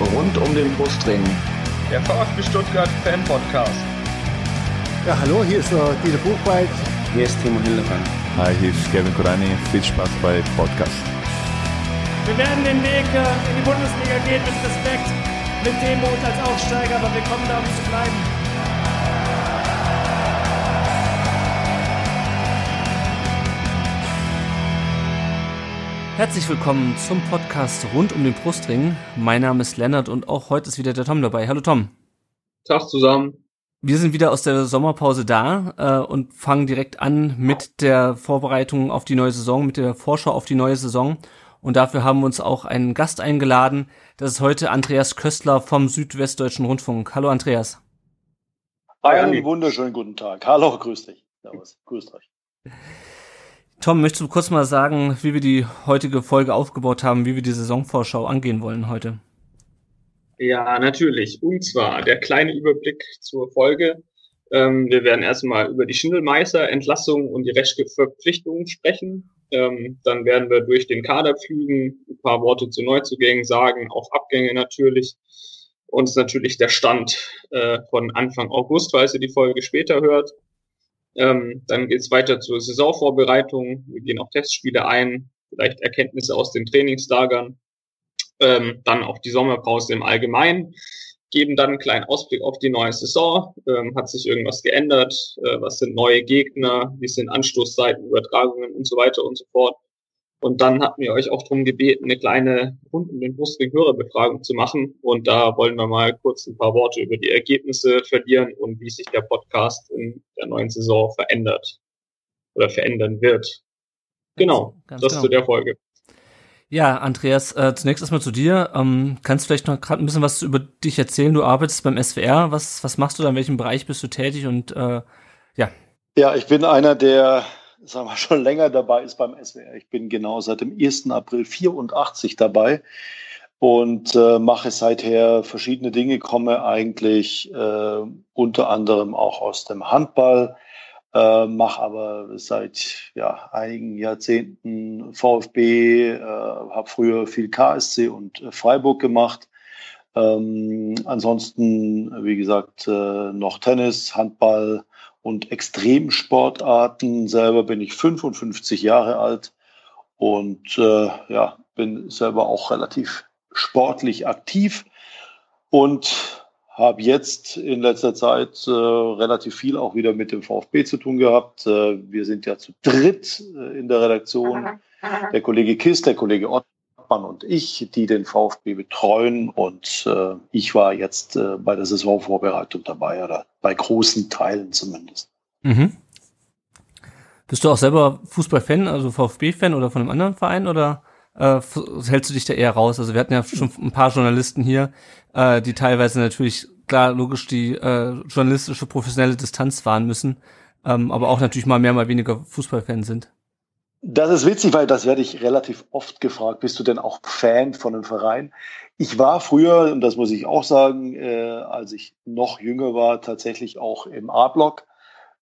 Rund um den Brustring. Der VfB Stuttgart Fan Podcast. Ja, hallo, hier ist uh, Dieter Buchwald. Hier ist Timo Hildebrand. Hi, hier ist Kevin Kurani. Viel Spaß bei Podcast. Wir werden den Weg äh, in die Bundesliga gehen mit Respekt, mit Demut als Aufsteiger, aber wir kommen da, um zu bleiben. Herzlich willkommen zum Podcast rund um den Brustring. Mein Name ist Lennart und auch heute ist wieder der Tom dabei. Hallo Tom. Tag zusammen. Wir sind wieder aus der Sommerpause da äh, und fangen direkt an mit der Vorbereitung auf die neue Saison, mit der Vorschau auf die neue Saison. Und dafür haben wir uns auch einen Gast eingeladen. Das ist heute Andreas Köstler vom Südwestdeutschen Rundfunk. Hallo Andreas. Einen wunderschönen guten Tag. Hallo, grüß dich. Servus, grüßt euch. Tom, möchtest du kurz mal sagen, wie wir die heutige Folge aufgebaut haben, wie wir die Saisonvorschau angehen wollen heute? Ja, natürlich. Und zwar der kleine Überblick zur Folge. Ähm, wir werden erstmal über die Schindelmeister, Entlassungen und die Rechtsverpflichtungen sprechen. Ähm, dann werden wir durch den Kader pflügen, ein paar Worte zu Neuzugängen sagen, auch Abgänge natürlich. Und natürlich der Stand äh, von Anfang August, falls ihr die Folge später hört. Ähm, dann geht es weiter zur Saisonvorbereitung. Wir gehen auch Testspiele ein, vielleicht Erkenntnisse aus den Trainingslagern. Ähm, dann auch die Sommerpause im Allgemeinen. Geben dann einen kleinen Ausblick auf die neue Saison. Ähm, hat sich irgendwas geändert? Äh, was sind neue Gegner? Wie sind Anstoßzeiten, Übertragungen und so weiter und so fort. Und dann hatten wir euch auch darum gebeten, eine kleine Rund um den Brustring Hörerbefragung zu machen. Und da wollen wir mal kurz ein paar Worte über die Ergebnisse verlieren und wie sich der Podcast in der neuen Saison verändert oder verändern wird. Genau, Ganz das genau. zu der Folge. Ja, Andreas, äh, zunächst erstmal zu dir. Ähm, kannst du vielleicht noch gerade ein bisschen was über dich erzählen? Du arbeitest beim SWR. Was, was machst du da? In welchem Bereich bist du tätig? Und äh, ja. Ja, ich bin einer der sagen wir, schon länger dabei ist beim SWR. Ich bin genau seit dem 1. April 84 dabei und äh, mache seither verschiedene Dinge, komme eigentlich äh, unter anderem auch aus dem Handball, äh, mache aber seit ja, einigen Jahrzehnten VfB, äh, habe früher viel KSC und äh, Freiburg gemacht. Ähm, ansonsten, wie gesagt, äh, noch Tennis, Handball, und Extremsportarten. Selber bin ich 55 Jahre alt und äh, ja, bin selber auch relativ sportlich aktiv und habe jetzt in letzter Zeit äh, relativ viel auch wieder mit dem VfB zu tun gehabt. Äh, wir sind ja zu dritt äh, in der Redaktion. Der Kollege Kiss, der Kollege Ott Hartmann und ich, die den VfB betreuen. Und äh, ich war jetzt äh, bei der Saisonvorbereitung dabei oder bei großen Teilen zumindest. Mhm. Bist du auch selber Fußballfan, also VfB-Fan oder von einem anderen Verein oder äh, hältst du dich da eher raus? Also wir hatten ja schon ein paar Journalisten hier, äh, die teilweise natürlich klar logisch die äh, journalistische professionelle Distanz fahren müssen, ähm, aber auch natürlich mal mehr, mal weniger Fußballfan sind. Das ist witzig, weil das werde ich relativ oft gefragt. Bist du denn auch Fan von einem Verein? Ich war früher, und das muss ich auch sagen, äh, als ich noch jünger war, tatsächlich auch im A-Block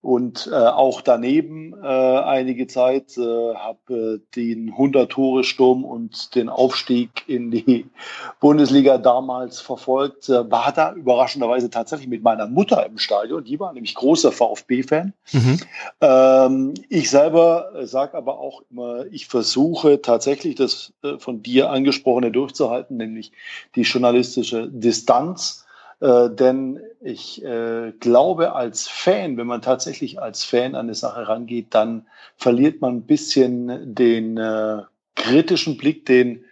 und äh, auch daneben äh, einige Zeit äh, habe äh, den 100-Tore-Sturm und den Aufstieg in die Bundesliga damals verfolgt. Äh, war da überraschenderweise tatsächlich mit meiner Mutter im Stadion. Die war nämlich großer VfB-Fan. Mhm. Ähm, ich selber äh, sage aber auch immer, ich versuche tatsächlich das äh, von dir angesprochene durchzuhalten, nämlich die journalistische Distanz äh, denn ich äh, glaube, als Fan, wenn man tatsächlich als Fan an eine Sache rangeht, dann verliert man ein bisschen den äh, kritischen Blick, den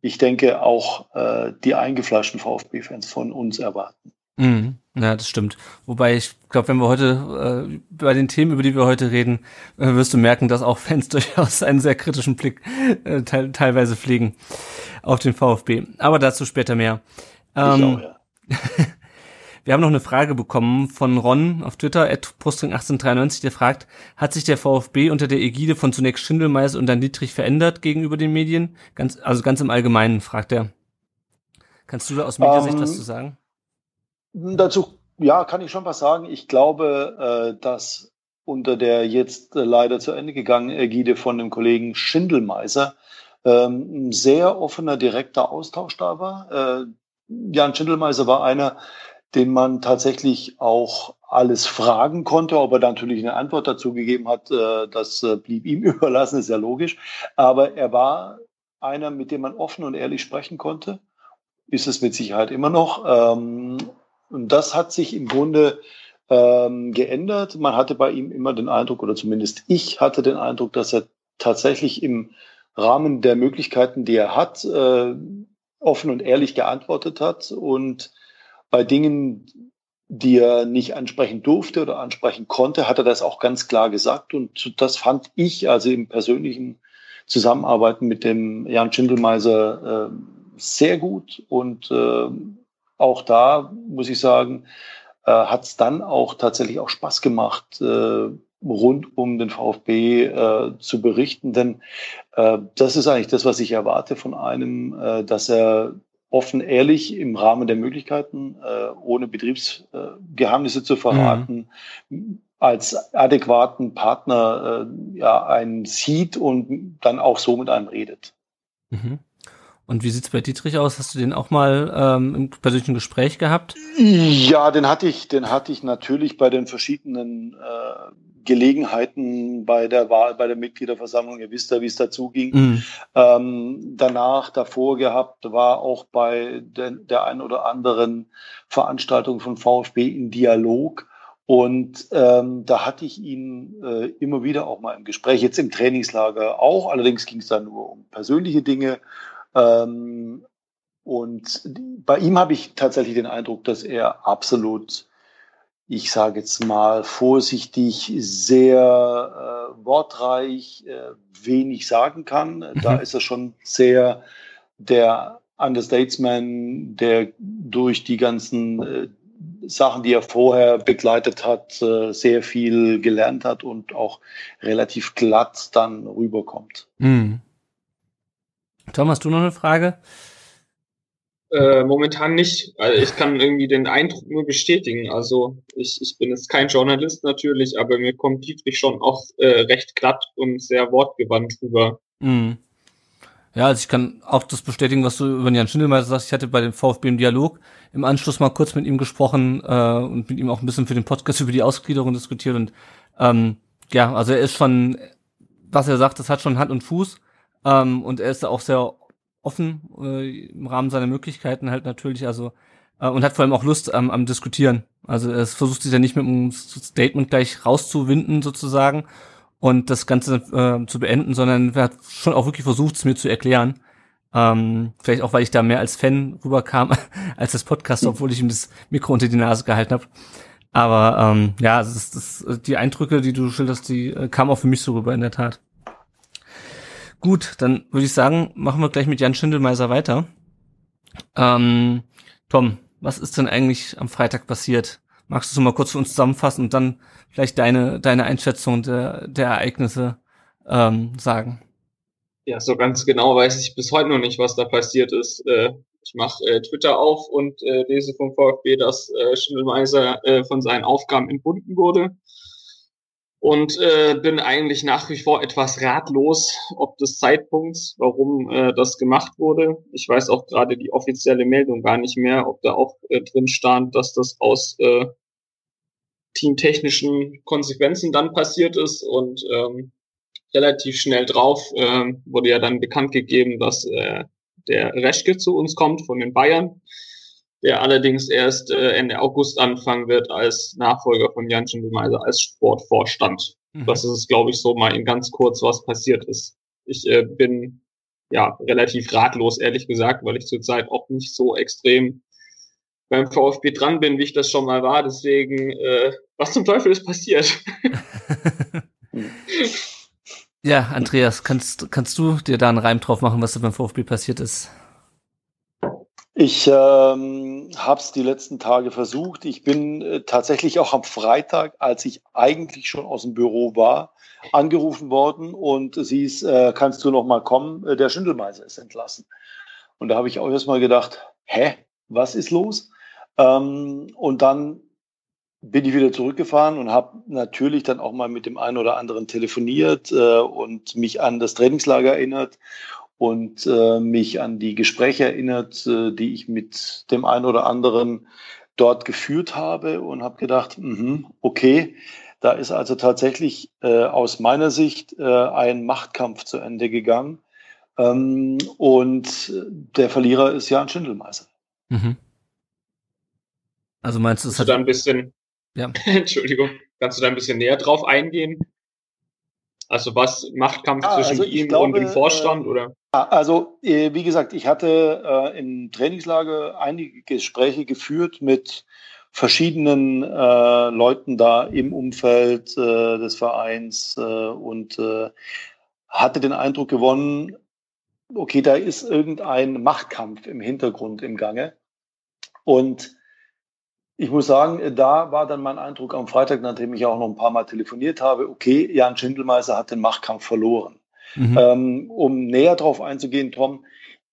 ich denke auch äh, die eingefleischten VfB-Fans von uns erwarten. Mhm. Ja, das stimmt. Wobei ich glaube, wenn wir heute äh, bei den Themen, über die wir heute reden, äh, wirst du merken, dass auch Fans durchaus einen sehr kritischen Blick äh, te teilweise pflegen auf den VfB. Aber dazu später mehr. Ähm, auch, ja. Wir haben noch eine Frage bekommen von Ron auf Twitter, at postring1893, der fragt, hat sich der VfB unter der Ägide von zunächst Schindelmeister und dann Dietrich verändert gegenüber den Medien? Ganz, also ganz im Allgemeinen, fragt er. Kannst du da aus Mediasicht um, was ähm, zu sagen? Dazu, ja, kann ich schon was sagen. Ich glaube, äh, dass unter der jetzt äh, leider zu Ende gegangenen Ägide von dem Kollegen Schindelmeiser ähm, ein sehr offener, direkter Austausch da war. Jan Schindelmeiser war einer, den man tatsächlich auch alles fragen konnte. Ob er natürlich eine Antwort dazu gegeben hat, äh, das äh, blieb ihm überlassen, ist ja logisch. Aber er war einer, mit dem man offen und ehrlich sprechen konnte. Ist es mit Sicherheit immer noch. Ähm, und das hat sich im Grunde ähm, geändert. Man hatte bei ihm immer den Eindruck, oder zumindest ich hatte den Eindruck, dass er tatsächlich im Rahmen der Möglichkeiten, die er hat, äh, offen und ehrlich geantwortet hat und bei Dingen, die er nicht ansprechen durfte oder ansprechen konnte, hat er das auch ganz klar gesagt. Und das fand ich also im persönlichen Zusammenarbeiten mit dem Jan Schindelmeiser äh, sehr gut. Und äh, auch da muss ich sagen, äh, hat es dann auch tatsächlich auch Spaß gemacht, äh, rund um den VfB äh, zu berichten. Denn äh, das ist eigentlich das, was ich erwarte von einem, äh, dass er offen, ehrlich im Rahmen der Möglichkeiten, äh, ohne Betriebsgeheimnisse zu verraten, mhm. als adäquaten Partner äh, ja, einen sieht und dann auch so mit einem redet. Mhm. Und wie sieht's bei Dietrich aus? Hast du den auch mal ähm, im persönlichen Gespräch gehabt? Ja, den hatte ich, den hatte ich natürlich bei den verschiedenen äh, Gelegenheiten bei der Wahl, bei der Mitgliederversammlung. Ihr wisst ja, wie es dazu ging. Mhm. Ähm, danach, davor gehabt, war auch bei den, der ein oder anderen Veranstaltung von VfB in Dialog. Und ähm, da hatte ich ihn äh, immer wieder auch mal im Gespräch, jetzt im Trainingslager auch. Allerdings ging es da nur um persönliche Dinge. Ähm, und bei ihm habe ich tatsächlich den Eindruck, dass er absolut ich sage jetzt mal vorsichtig, sehr äh, wortreich, äh, wenig sagen kann. Mhm. Da ist er schon sehr der Understatesman, der durch die ganzen äh, Sachen, die er vorher begleitet hat, äh, sehr viel gelernt hat und auch relativ glatt dann rüberkommt. Mhm. Tom, hast du noch eine Frage? Äh, momentan nicht. Also ich kann irgendwie den Eindruck nur bestätigen. Also ich, ich bin jetzt kein Journalist natürlich, aber mir kommt Dietrich schon auch äh, recht glatt und sehr wortgewandt rüber. Mhm. Ja, also ich kann auch das bestätigen, was du über Jan Schindelmeister sagst. Ich hatte bei dem VfB im Dialog im Anschluss mal kurz mit ihm gesprochen äh, und mit ihm auch ein bisschen für den Podcast über die Ausgliederung diskutiert. Und ähm, ja, also er ist schon, was er sagt, das hat schon Hand und Fuß. Ähm, und er ist auch sehr offen äh, im Rahmen seiner Möglichkeiten halt natürlich, also äh, und hat vor allem auch Lust am, am Diskutieren. Also es versucht sich ja nicht mit einem Statement gleich rauszuwinden sozusagen und das Ganze äh, zu beenden, sondern er hat schon auch wirklich versucht, es mir zu erklären. Ähm, vielleicht auch, weil ich da mehr als Fan rüberkam als das Podcast, obwohl ich ihm das Mikro unter die Nase gehalten habe. Aber ähm, ja, das das, die Eindrücke, die du schilderst, die äh, kamen auch für mich so rüber in der Tat. Gut, dann würde ich sagen, machen wir gleich mit Jan Schindelmeiser weiter. Ähm, Tom, was ist denn eigentlich am Freitag passiert? Magst du es mal kurz für uns zusammenfassen und dann vielleicht deine, deine Einschätzung der, der Ereignisse ähm, sagen? Ja, so ganz genau weiß ich bis heute noch nicht, was da passiert ist. Äh, ich mache äh, Twitter auf und äh, lese vom VfB, dass äh, Schindelmeiser äh, von seinen Aufgaben entbunden wurde und äh, bin eigentlich nach wie vor etwas ratlos, ob des Zeitpunkts, warum äh, das gemacht wurde. Ich weiß auch gerade die offizielle Meldung gar nicht mehr, ob da auch äh, drin stand, dass das aus äh, teamtechnischen Konsequenzen dann passiert ist und ähm, relativ schnell drauf äh, wurde ja dann bekannt gegeben, dass äh, der Reschke zu uns kommt von den Bayern der allerdings erst äh, Ende August anfangen wird als Nachfolger von Jan Schindelmeiser als Sportvorstand. Mhm. Das ist, glaube ich, so mal in ganz kurz, was passiert ist. Ich äh, bin ja relativ ratlos, ehrlich gesagt, weil ich zurzeit auch nicht so extrem beim VfB dran bin, wie ich das schon mal war. Deswegen, äh, was zum Teufel ist passiert? ja, Andreas, kannst, kannst du dir da einen Reim drauf machen, was da beim VfB passiert ist? Ich ähm, habe es die letzten Tage versucht. Ich bin äh, tatsächlich auch am Freitag, als ich eigentlich schon aus dem Büro war, angerufen worden und sie ist, äh, kannst du noch mal kommen? Äh, der Schindelmeiser ist entlassen. Und da habe ich auch erst mal gedacht, hä, was ist los? Ähm, und dann bin ich wieder zurückgefahren und habe natürlich dann auch mal mit dem einen oder anderen telefoniert äh, und mich an das Trainingslager erinnert und äh, mich an die Gespräche erinnert, äh, die ich mit dem einen oder anderen dort geführt habe und habe gedacht, mh, okay, da ist also tatsächlich äh, aus meiner Sicht äh, ein Machtkampf zu Ende gegangen. Ähm, und der Verlierer ist Jan Schindelmeister. Mhm. Also meinst du, es hat da ein bisschen, ja. Entschuldigung, kannst du da ein bisschen näher drauf eingehen? Also was Machtkampf ah, zwischen also ihm glaube, und dem Vorstand äh, oder? Also äh, wie gesagt, ich hatte äh, im Trainingslager einige Gespräche geführt mit verschiedenen äh, Leuten da im Umfeld äh, des Vereins äh, und hatte den Eindruck gewonnen, okay, da ist irgendein Machtkampf im Hintergrund im Gange. Und ich muss sagen, da war dann mein Eindruck am Freitag, nachdem ich auch noch ein paar Mal telefoniert habe, okay, Jan Schindelmeiser hat den Machtkampf verloren. Mhm. Ähm, um näher darauf einzugehen, Tom,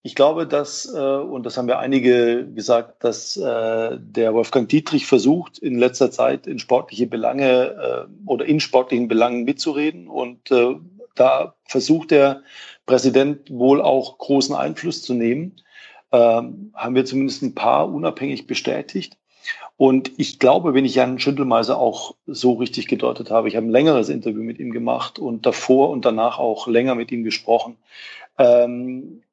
ich glaube, dass, äh, und das haben ja einige gesagt, dass äh, der Wolfgang Dietrich versucht, in letzter Zeit in sportliche Belange äh, oder in sportlichen Belangen mitzureden. Und da versucht der Präsident wohl auch großen Einfluss zu nehmen. Ähm, haben wir zumindest ein paar unabhängig bestätigt. Und ich glaube, wenn ich Jan Schündelmeiser auch so richtig gedeutet habe, ich habe ein längeres Interview mit ihm gemacht und davor und danach auch länger mit ihm gesprochen. Ähm,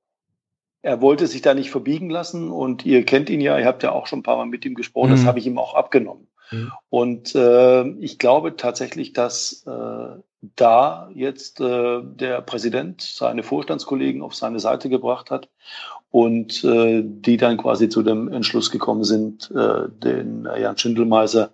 er wollte sich da nicht verbiegen lassen und ihr kennt ihn ja, ihr habt ja auch schon ein paar Mal mit ihm gesprochen, mhm. das habe ich ihm auch abgenommen. Mhm. Und äh, ich glaube tatsächlich, dass äh, da jetzt äh, der Präsident seine Vorstandskollegen auf seine Seite gebracht hat und äh, die dann quasi zu dem Entschluss gekommen sind, äh, den Jan Schindelmeiser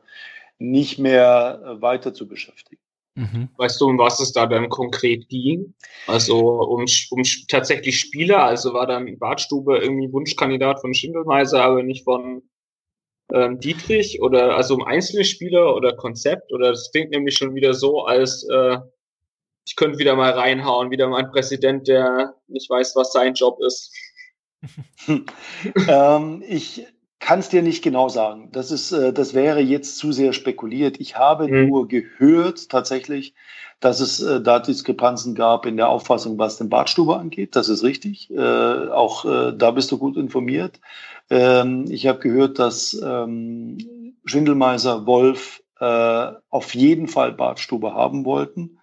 nicht mehr äh, weiter zu beschäftigen. Mhm. Weißt du, um was es da dann konkret ging? Also um, um tatsächlich Spieler, also war dann Bartstube irgendwie Wunschkandidat von Schindelmeiser, aber nicht von ähm, Dietrich oder also um einzelne Spieler oder Konzept oder das klingt nämlich schon wieder so, als äh, ich könnte wieder mal reinhauen, wieder mal ein Präsident, der nicht weiß, was sein Job ist. ähm, ich kann es dir nicht genau sagen. Das ist, äh, das wäre jetzt zu sehr spekuliert. Ich habe mhm. nur gehört tatsächlich, dass es äh, da Diskrepanzen gab in der Auffassung, was den Badstube angeht. Das ist richtig. Äh, auch äh, da bist du gut informiert. Ähm, ich habe gehört, dass ähm, Schindelmeiser, Wolf äh, auf jeden Fall Badstube haben wollten.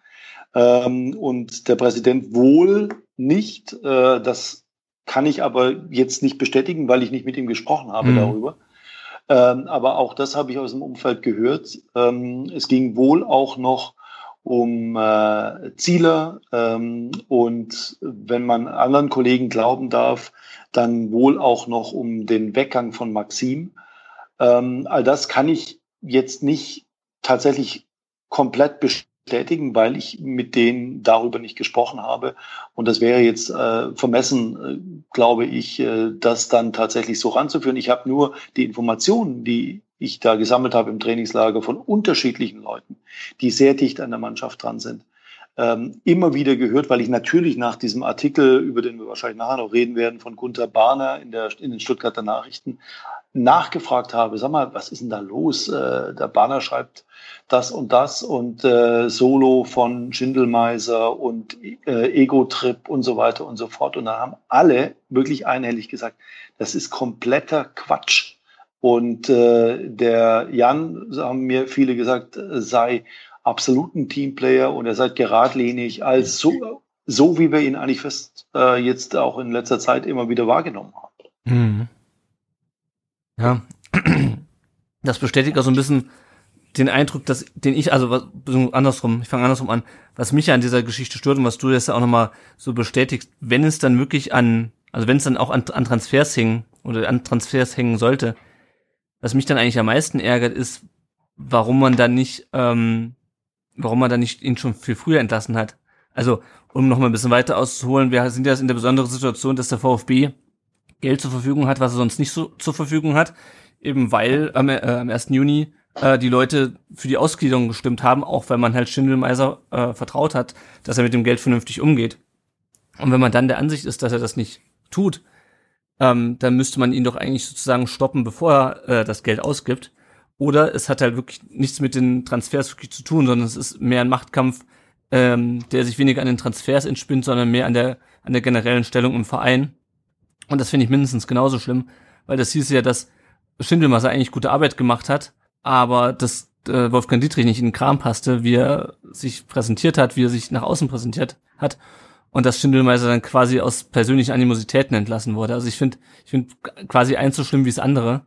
Ähm, und der Präsident wohl nicht. Äh, das kann ich aber jetzt nicht bestätigen, weil ich nicht mit ihm gesprochen habe mhm. darüber. Ähm, aber auch das habe ich aus dem Umfeld gehört. Ähm, es ging wohl auch noch um äh, Ziele ähm, und wenn man anderen Kollegen glauben darf, dann wohl auch noch um den Weggang von Maxim. Ähm, all das kann ich jetzt nicht tatsächlich komplett bestätigen bestätigen, weil ich mit denen darüber nicht gesprochen habe. Und das wäre jetzt äh, vermessen, äh, glaube ich, äh, das dann tatsächlich so ranzuführen. Ich habe nur die Informationen, die ich da gesammelt habe im Trainingslager von unterschiedlichen Leuten, die sehr dicht an der Mannschaft dran sind, ähm, immer wieder gehört, weil ich natürlich nach diesem Artikel, über den wir wahrscheinlich nachher noch reden werden, von Gunther Barner in, der, in den Stuttgarter Nachrichten, nachgefragt habe, sag mal, was ist denn da los? Äh, der Banner schreibt das und das und äh, Solo von Schindelmeiser und äh, Ego-Trip und so weiter und so fort. Und dann haben alle wirklich einhellig gesagt, das ist kompletter Quatsch. Und äh, der Jan, haben mir viele gesagt, sei absolut ein Teamplayer und er sei geradlinig als so, so wie wir ihn eigentlich fest äh, jetzt auch in letzter Zeit immer wieder wahrgenommen haben. Mhm. Ja, das bestätigt auch so ein bisschen den Eindruck, dass den ich, also was, andersrum, ich fange andersrum an, was mich an dieser Geschichte stört und was du jetzt auch nochmal so bestätigst, wenn es dann wirklich an, also wenn es dann auch an, an Transfers hängen oder an Transfers hängen sollte, was mich dann eigentlich am meisten ärgert, ist, warum man dann nicht, ähm, warum man dann nicht ihn schon viel früher entlassen hat. Also, um nochmal ein bisschen weiter auszuholen, wir sind ja in der besonderen Situation, dass der VfB Geld zur Verfügung hat, was er sonst nicht so zur Verfügung hat, eben weil am, äh, am 1. Juni äh, die Leute für die Ausgliederung gestimmt haben, auch wenn man halt Schindelmeiser äh, vertraut hat, dass er mit dem Geld vernünftig umgeht. Und wenn man dann der Ansicht ist, dass er das nicht tut, ähm, dann müsste man ihn doch eigentlich sozusagen stoppen, bevor er äh, das Geld ausgibt. Oder es hat halt wirklich nichts mit den Transfers wirklich zu tun, sondern es ist mehr ein Machtkampf ähm, der sich weniger an den Transfers entspinnt, sondern mehr an der, an der generellen Stellung im Verein. Und das finde ich mindestens genauso schlimm, weil das hieß ja, dass Schindelmasse eigentlich gute Arbeit gemacht hat, aber dass äh, Wolfgang Dietrich nicht in den Kram passte, wie er sich präsentiert hat, wie er sich nach außen präsentiert hat und dass Schindelmeiser dann quasi aus persönlichen Animositäten entlassen wurde. Also ich finde, ich finde quasi eins so schlimm wie das andere.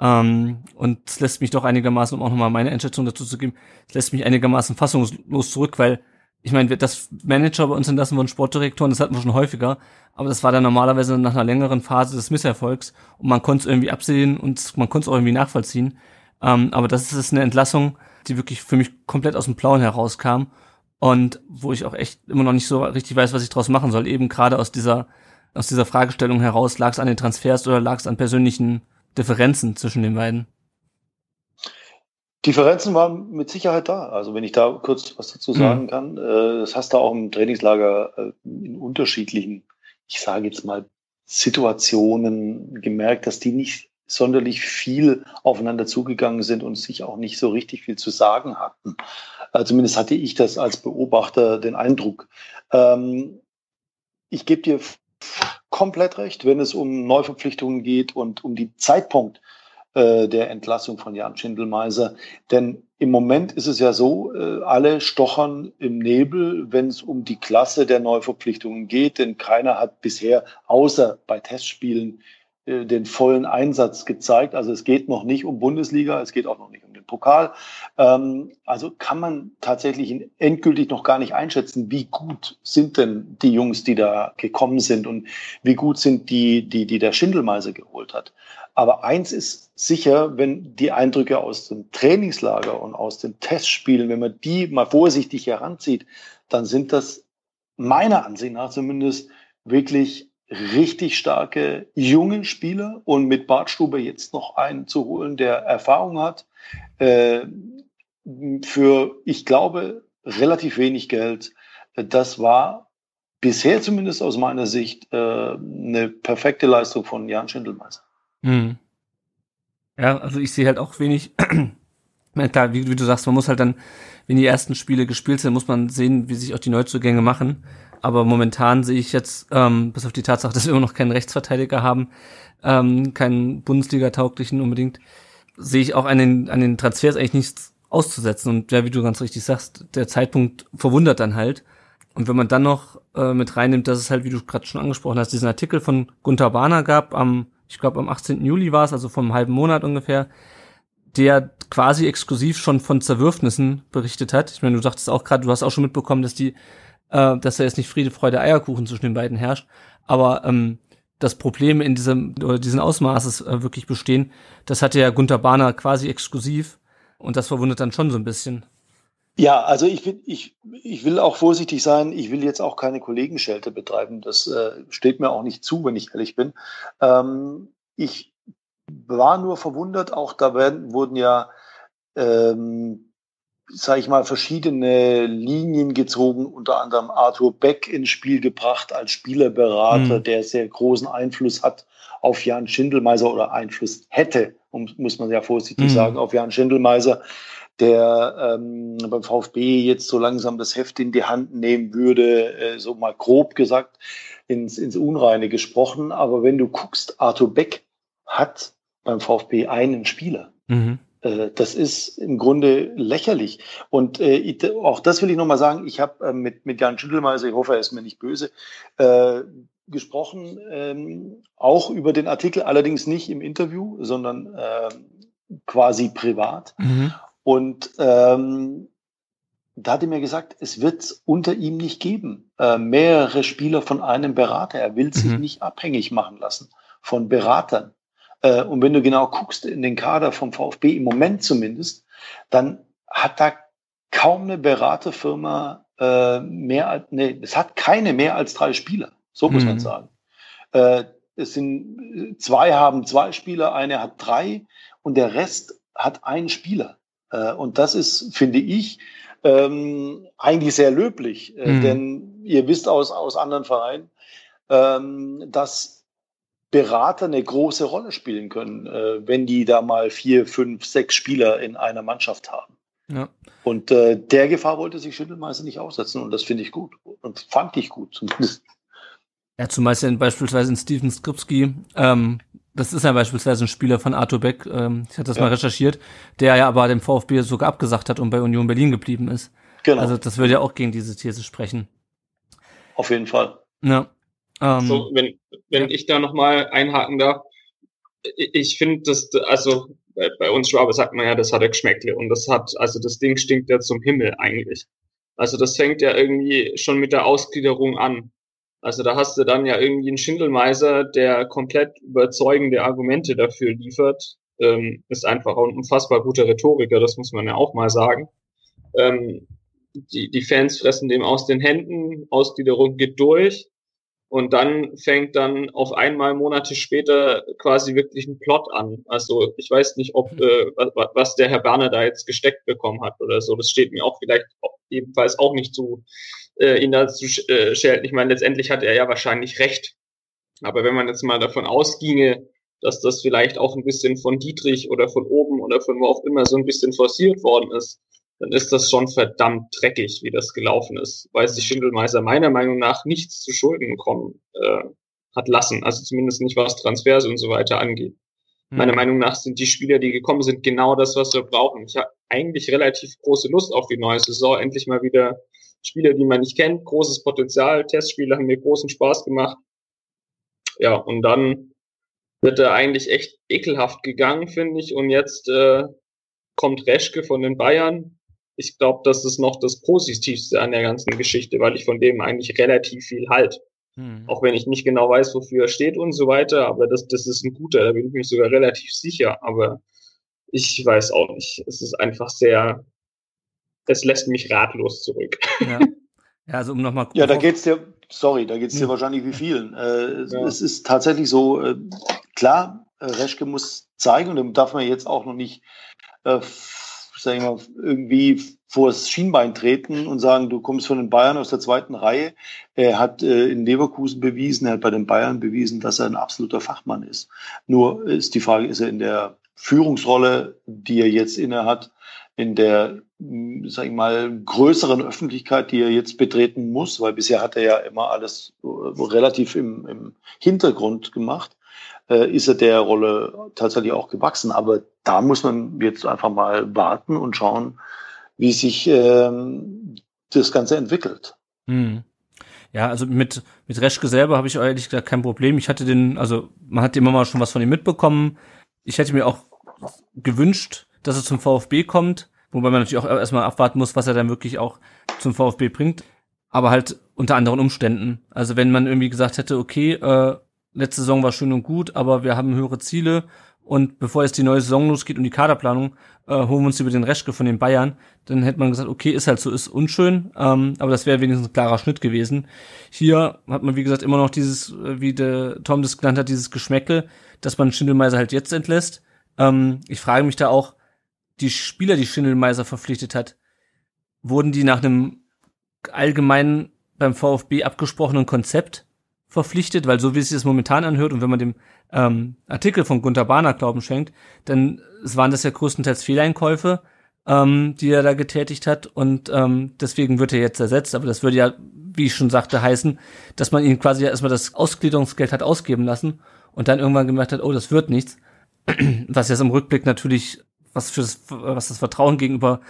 Ähm, und es lässt mich doch einigermaßen, um auch nochmal meine Einschätzung dazu zu geben, es lässt mich einigermaßen fassungslos zurück, weil ich meine, das Manager bei uns entlassen wurden Sportdirektoren, das hatten wir schon häufiger, aber das war dann normalerweise nach einer längeren Phase des Misserfolgs und man konnte es irgendwie absehen und man konnte es auch irgendwie nachvollziehen. Ähm, aber das ist eine Entlassung, die wirklich für mich komplett aus dem Blauen herauskam und wo ich auch echt immer noch nicht so richtig weiß, was ich draus machen soll. Eben gerade aus dieser aus dieser Fragestellung heraus, lag es an den Transfers oder lag es an persönlichen Differenzen zwischen den beiden? Differenzen waren mit Sicherheit da. Also wenn ich da kurz was dazu sagen mhm. kann, äh, das hast du auch im Trainingslager äh, in unterschiedlichen, ich sage jetzt mal, Situationen gemerkt, dass die nicht sonderlich viel aufeinander zugegangen sind und sich auch nicht so richtig viel zu sagen hatten. Äh, zumindest hatte ich das als Beobachter den Eindruck. Ähm, ich gebe dir komplett recht, wenn es um Neuverpflichtungen geht und um die Zeitpunkt äh, der Entlassung von Jan Schindelmeiser. Denn im Moment ist es ja so, äh, alle stochern im Nebel, wenn es um die Klasse der Neuverpflichtungen geht, denn keiner hat bisher außer bei Testspielen äh, den vollen Einsatz gezeigt. Also es geht noch nicht um Bundesliga, es geht auch noch nicht um den Pokal. Ähm, also kann man tatsächlich endgültig noch gar nicht einschätzen, wie gut sind denn die Jungs, die da gekommen sind und wie gut sind die, die, die der Schindelmeiser geholt hat. Aber eins ist sicher, wenn die Eindrücke aus dem Trainingslager und aus den Testspielen, wenn man die mal vorsichtig heranzieht, dann sind das meiner Ansicht nach zumindest wirklich richtig starke junge Spieler und mit Bartstube jetzt noch einen zu holen, der Erfahrung hat, äh, für, ich glaube, relativ wenig Geld. Das war bisher zumindest aus meiner Sicht äh, eine perfekte Leistung von Jan Schindelmeister. Hm. Ja, also ich sehe halt auch wenig, klar, wie, wie, du sagst, man muss halt dann, wenn die ersten Spiele gespielt sind, muss man sehen, wie sich auch die Neuzugänge machen aber momentan sehe ich jetzt, ähm, bis auf die Tatsache, dass wir immer noch keinen Rechtsverteidiger haben, ähm, keinen Bundesliga-tauglichen unbedingt, sehe ich auch an den, an den Transfers eigentlich nichts auszusetzen. Und ja, wie du ganz richtig sagst, der Zeitpunkt verwundert dann halt. Und wenn man dann noch äh, mit reinnimmt, dass es halt, wie du gerade schon angesprochen hast, diesen Artikel von Gunther Bahner gab, am, ich glaube am 18. Juli war es, also vor einem halben Monat ungefähr, der quasi exklusiv schon von Zerwürfnissen berichtet hat. Ich meine, du sagtest auch gerade, du hast auch schon mitbekommen, dass die äh, dass da jetzt nicht Friede, Freude, Eierkuchen zwischen den beiden herrscht. Aber ähm, das Problem in diesem oder diesen Ausmaßes äh, wirklich bestehen, das hatte ja Gunter Bahner quasi exklusiv und das verwundert dann schon so ein bisschen. Ja, also ich will, ich, ich will auch vorsichtig sein. Ich will jetzt auch keine Kollegenschelte betreiben. Das äh, steht mir auch nicht zu, wenn ich ehrlich bin. Ähm, ich war nur verwundert. Auch da werden, wurden ja ähm, sage ich mal, verschiedene Linien gezogen, unter anderem Arthur Beck ins Spiel gebracht als Spielerberater, mhm. der sehr großen Einfluss hat auf Jan Schindelmeiser oder Einfluss hätte, muss man ja vorsichtig mhm. sagen, auf Jan Schindelmeiser, der ähm, beim VfB jetzt so langsam das Heft in die Hand nehmen würde, äh, so mal grob gesagt, ins, ins Unreine gesprochen. Aber wenn du guckst, Arthur Beck hat beim VfB einen Spieler. Mhm. Äh, das ist im Grunde lächerlich. Und äh, auch das will ich nochmal sagen. Ich habe äh, mit, mit Jan Schüttelmeiser, ich hoffe, er ist mir nicht böse, äh, gesprochen, ähm, auch über den Artikel, allerdings nicht im Interview, sondern äh, quasi privat. Mhm. Und ähm, da hat er mir gesagt, es wird unter ihm nicht geben. Äh, mehrere Spieler von einem Berater. Er will sich mhm. nicht abhängig machen lassen von Beratern. Äh, und wenn du genau guckst in den Kader vom VfB, im Moment zumindest, dann hat da kaum eine Beraterfirma äh, mehr als, nee, es hat keine mehr als drei Spieler. So muss mhm. man sagen. Äh, es sind, zwei haben zwei Spieler, eine hat drei und der Rest hat einen Spieler. Äh, und das ist, finde ich, ähm, eigentlich sehr löblich, äh, mhm. denn ihr wisst aus, aus anderen Vereinen, ähm, dass Berater eine große Rolle spielen können, äh, wenn die da mal vier, fünf, sechs Spieler in einer Mannschaft haben. Ja. Und äh, der Gefahr wollte sich Schindelmeister nicht aussetzen und das finde ich gut und fand ich gut zumindest. Ja, ja beispielsweise in Steven Skripski, ähm, das ist ja beispielsweise ein Spieler von Arthur Beck, ähm, ich hatte das ja. mal recherchiert, der ja aber dem VfB sogar abgesagt hat und bei Union Berlin geblieben ist. Genau. Also das würde ja auch gegen diese These sprechen. Auf jeden Fall. Ja. Ähm, so, wenn, wenn ich da nochmal einhaken darf, ich finde, dass, also bei, bei uns Schwabe sagt man ja, das hat er Geschmäckle und das hat, also das Ding stinkt ja zum Himmel eigentlich. Also das fängt ja irgendwie schon mit der Ausgliederung an. Also da hast du dann ja irgendwie einen Schindelmeiser, der komplett überzeugende Argumente dafür liefert. Ähm, ist einfach ein unfassbar guter Rhetoriker, das muss man ja auch mal sagen. Ähm, die, die Fans fressen dem aus den Händen, Ausgliederung geht durch. Und dann fängt dann auf einmal Monate später quasi wirklich ein Plot an. Also ich weiß nicht, ob äh, was der Herr Berner da jetzt gesteckt bekommen hat oder so. Das steht mir auch vielleicht ebenfalls auch nicht zu, äh, ihn dazu äh, schelten. Ich meine, letztendlich hat er ja wahrscheinlich recht. Aber wenn man jetzt mal davon ausginge, dass das vielleicht auch ein bisschen von Dietrich oder von oben oder von wo auch immer so ein bisschen forciert worden ist, dann ist das schon verdammt dreckig, wie das gelaufen ist, weil sich Schindelmeiser meiner Meinung nach nichts zu Schulden kommen äh, hat lassen, also zumindest nicht was Transfers und so weiter angeht. Mhm. Meiner Meinung nach sind die Spieler, die gekommen sind, genau das, was wir brauchen. Ich habe eigentlich relativ große Lust auf die neue Saison, endlich mal wieder Spieler, die man nicht kennt, großes Potenzial, Testspiele haben mir großen Spaß gemacht. Ja, und dann wird er eigentlich echt ekelhaft gegangen, finde ich. Und jetzt äh, kommt Reschke von den Bayern, ich glaube, das ist noch das Positivste an der ganzen Geschichte, weil ich von dem eigentlich relativ viel halt. Hm. Auch wenn ich nicht genau weiß, wofür er steht und so weiter, aber das, das ist ein guter, da bin ich mir sogar relativ sicher, aber ich weiß auch nicht. Es ist einfach sehr, es lässt mich ratlos zurück. Ja, ja also um nochmal. Ja, da geht's dir, sorry, da geht's dir hm. wahrscheinlich wie vielen. Äh, ja. Es ist tatsächlich so, äh, klar, äh, Reschke muss zeigen und dann darf man jetzt auch noch nicht äh, sag ich mal, irgendwie vors Schienbein treten und sagen, du kommst von den Bayern aus der zweiten Reihe. Er hat äh, in Leverkusen bewiesen, er hat bei den Bayern bewiesen, dass er ein absoluter Fachmann ist. Nur ist die Frage, ist er in der Führungsrolle, die er jetzt inne hat, in der, sag ich mal, größeren Öffentlichkeit, die er jetzt betreten muss, weil bisher hat er ja immer alles äh, relativ im, im Hintergrund gemacht äh, ist er der Rolle tatsächlich auch gewachsen. Aber da muss man jetzt einfach mal warten und schauen, wie sich ähm, das Ganze entwickelt. Hm. Ja, also mit, mit Reschke selber habe ich ehrlich gesagt kein Problem. Ich hatte den, also man hat immer mal schon was von ihm mitbekommen. Ich hätte mir auch gewünscht, dass er zum VfB kommt, wobei man natürlich auch erstmal abwarten muss, was er dann wirklich auch zum VfB bringt. Aber halt unter anderen Umständen. Also wenn man irgendwie gesagt hätte, okay, äh, letzte Saison war schön und gut, aber wir haben höhere Ziele und bevor jetzt die neue Saison losgeht und die Kaderplanung, äh, holen wir uns über den Reschke von den Bayern, dann hätte man gesagt, okay, ist halt so, ist unschön, ähm, aber das wäre wenigstens ein klarer Schnitt gewesen. Hier hat man, wie gesagt, immer noch dieses, äh, wie der Tom das genannt hat, dieses Geschmäckel, dass man Schindelmeiser halt jetzt entlässt. Ähm, ich frage mich da auch, die Spieler, die Schindelmeiser verpflichtet hat, wurden die nach einem allgemeinen beim VfB abgesprochenen Konzept verpflichtet, weil so wie es sich das momentan anhört und wenn man dem ähm, Artikel von Gunter Bahner Glauben schenkt, dann waren das ja größtenteils Fehleinkäufe, ähm, die er da getätigt hat und ähm, deswegen wird er jetzt ersetzt. Aber das würde ja, wie ich schon sagte, heißen, dass man ihn quasi erstmal das Ausgliederungsgeld hat ausgeben lassen und dann irgendwann gemerkt hat, oh, das wird nichts. Was jetzt im Rückblick natürlich, was für das, was das Vertrauen gegenüber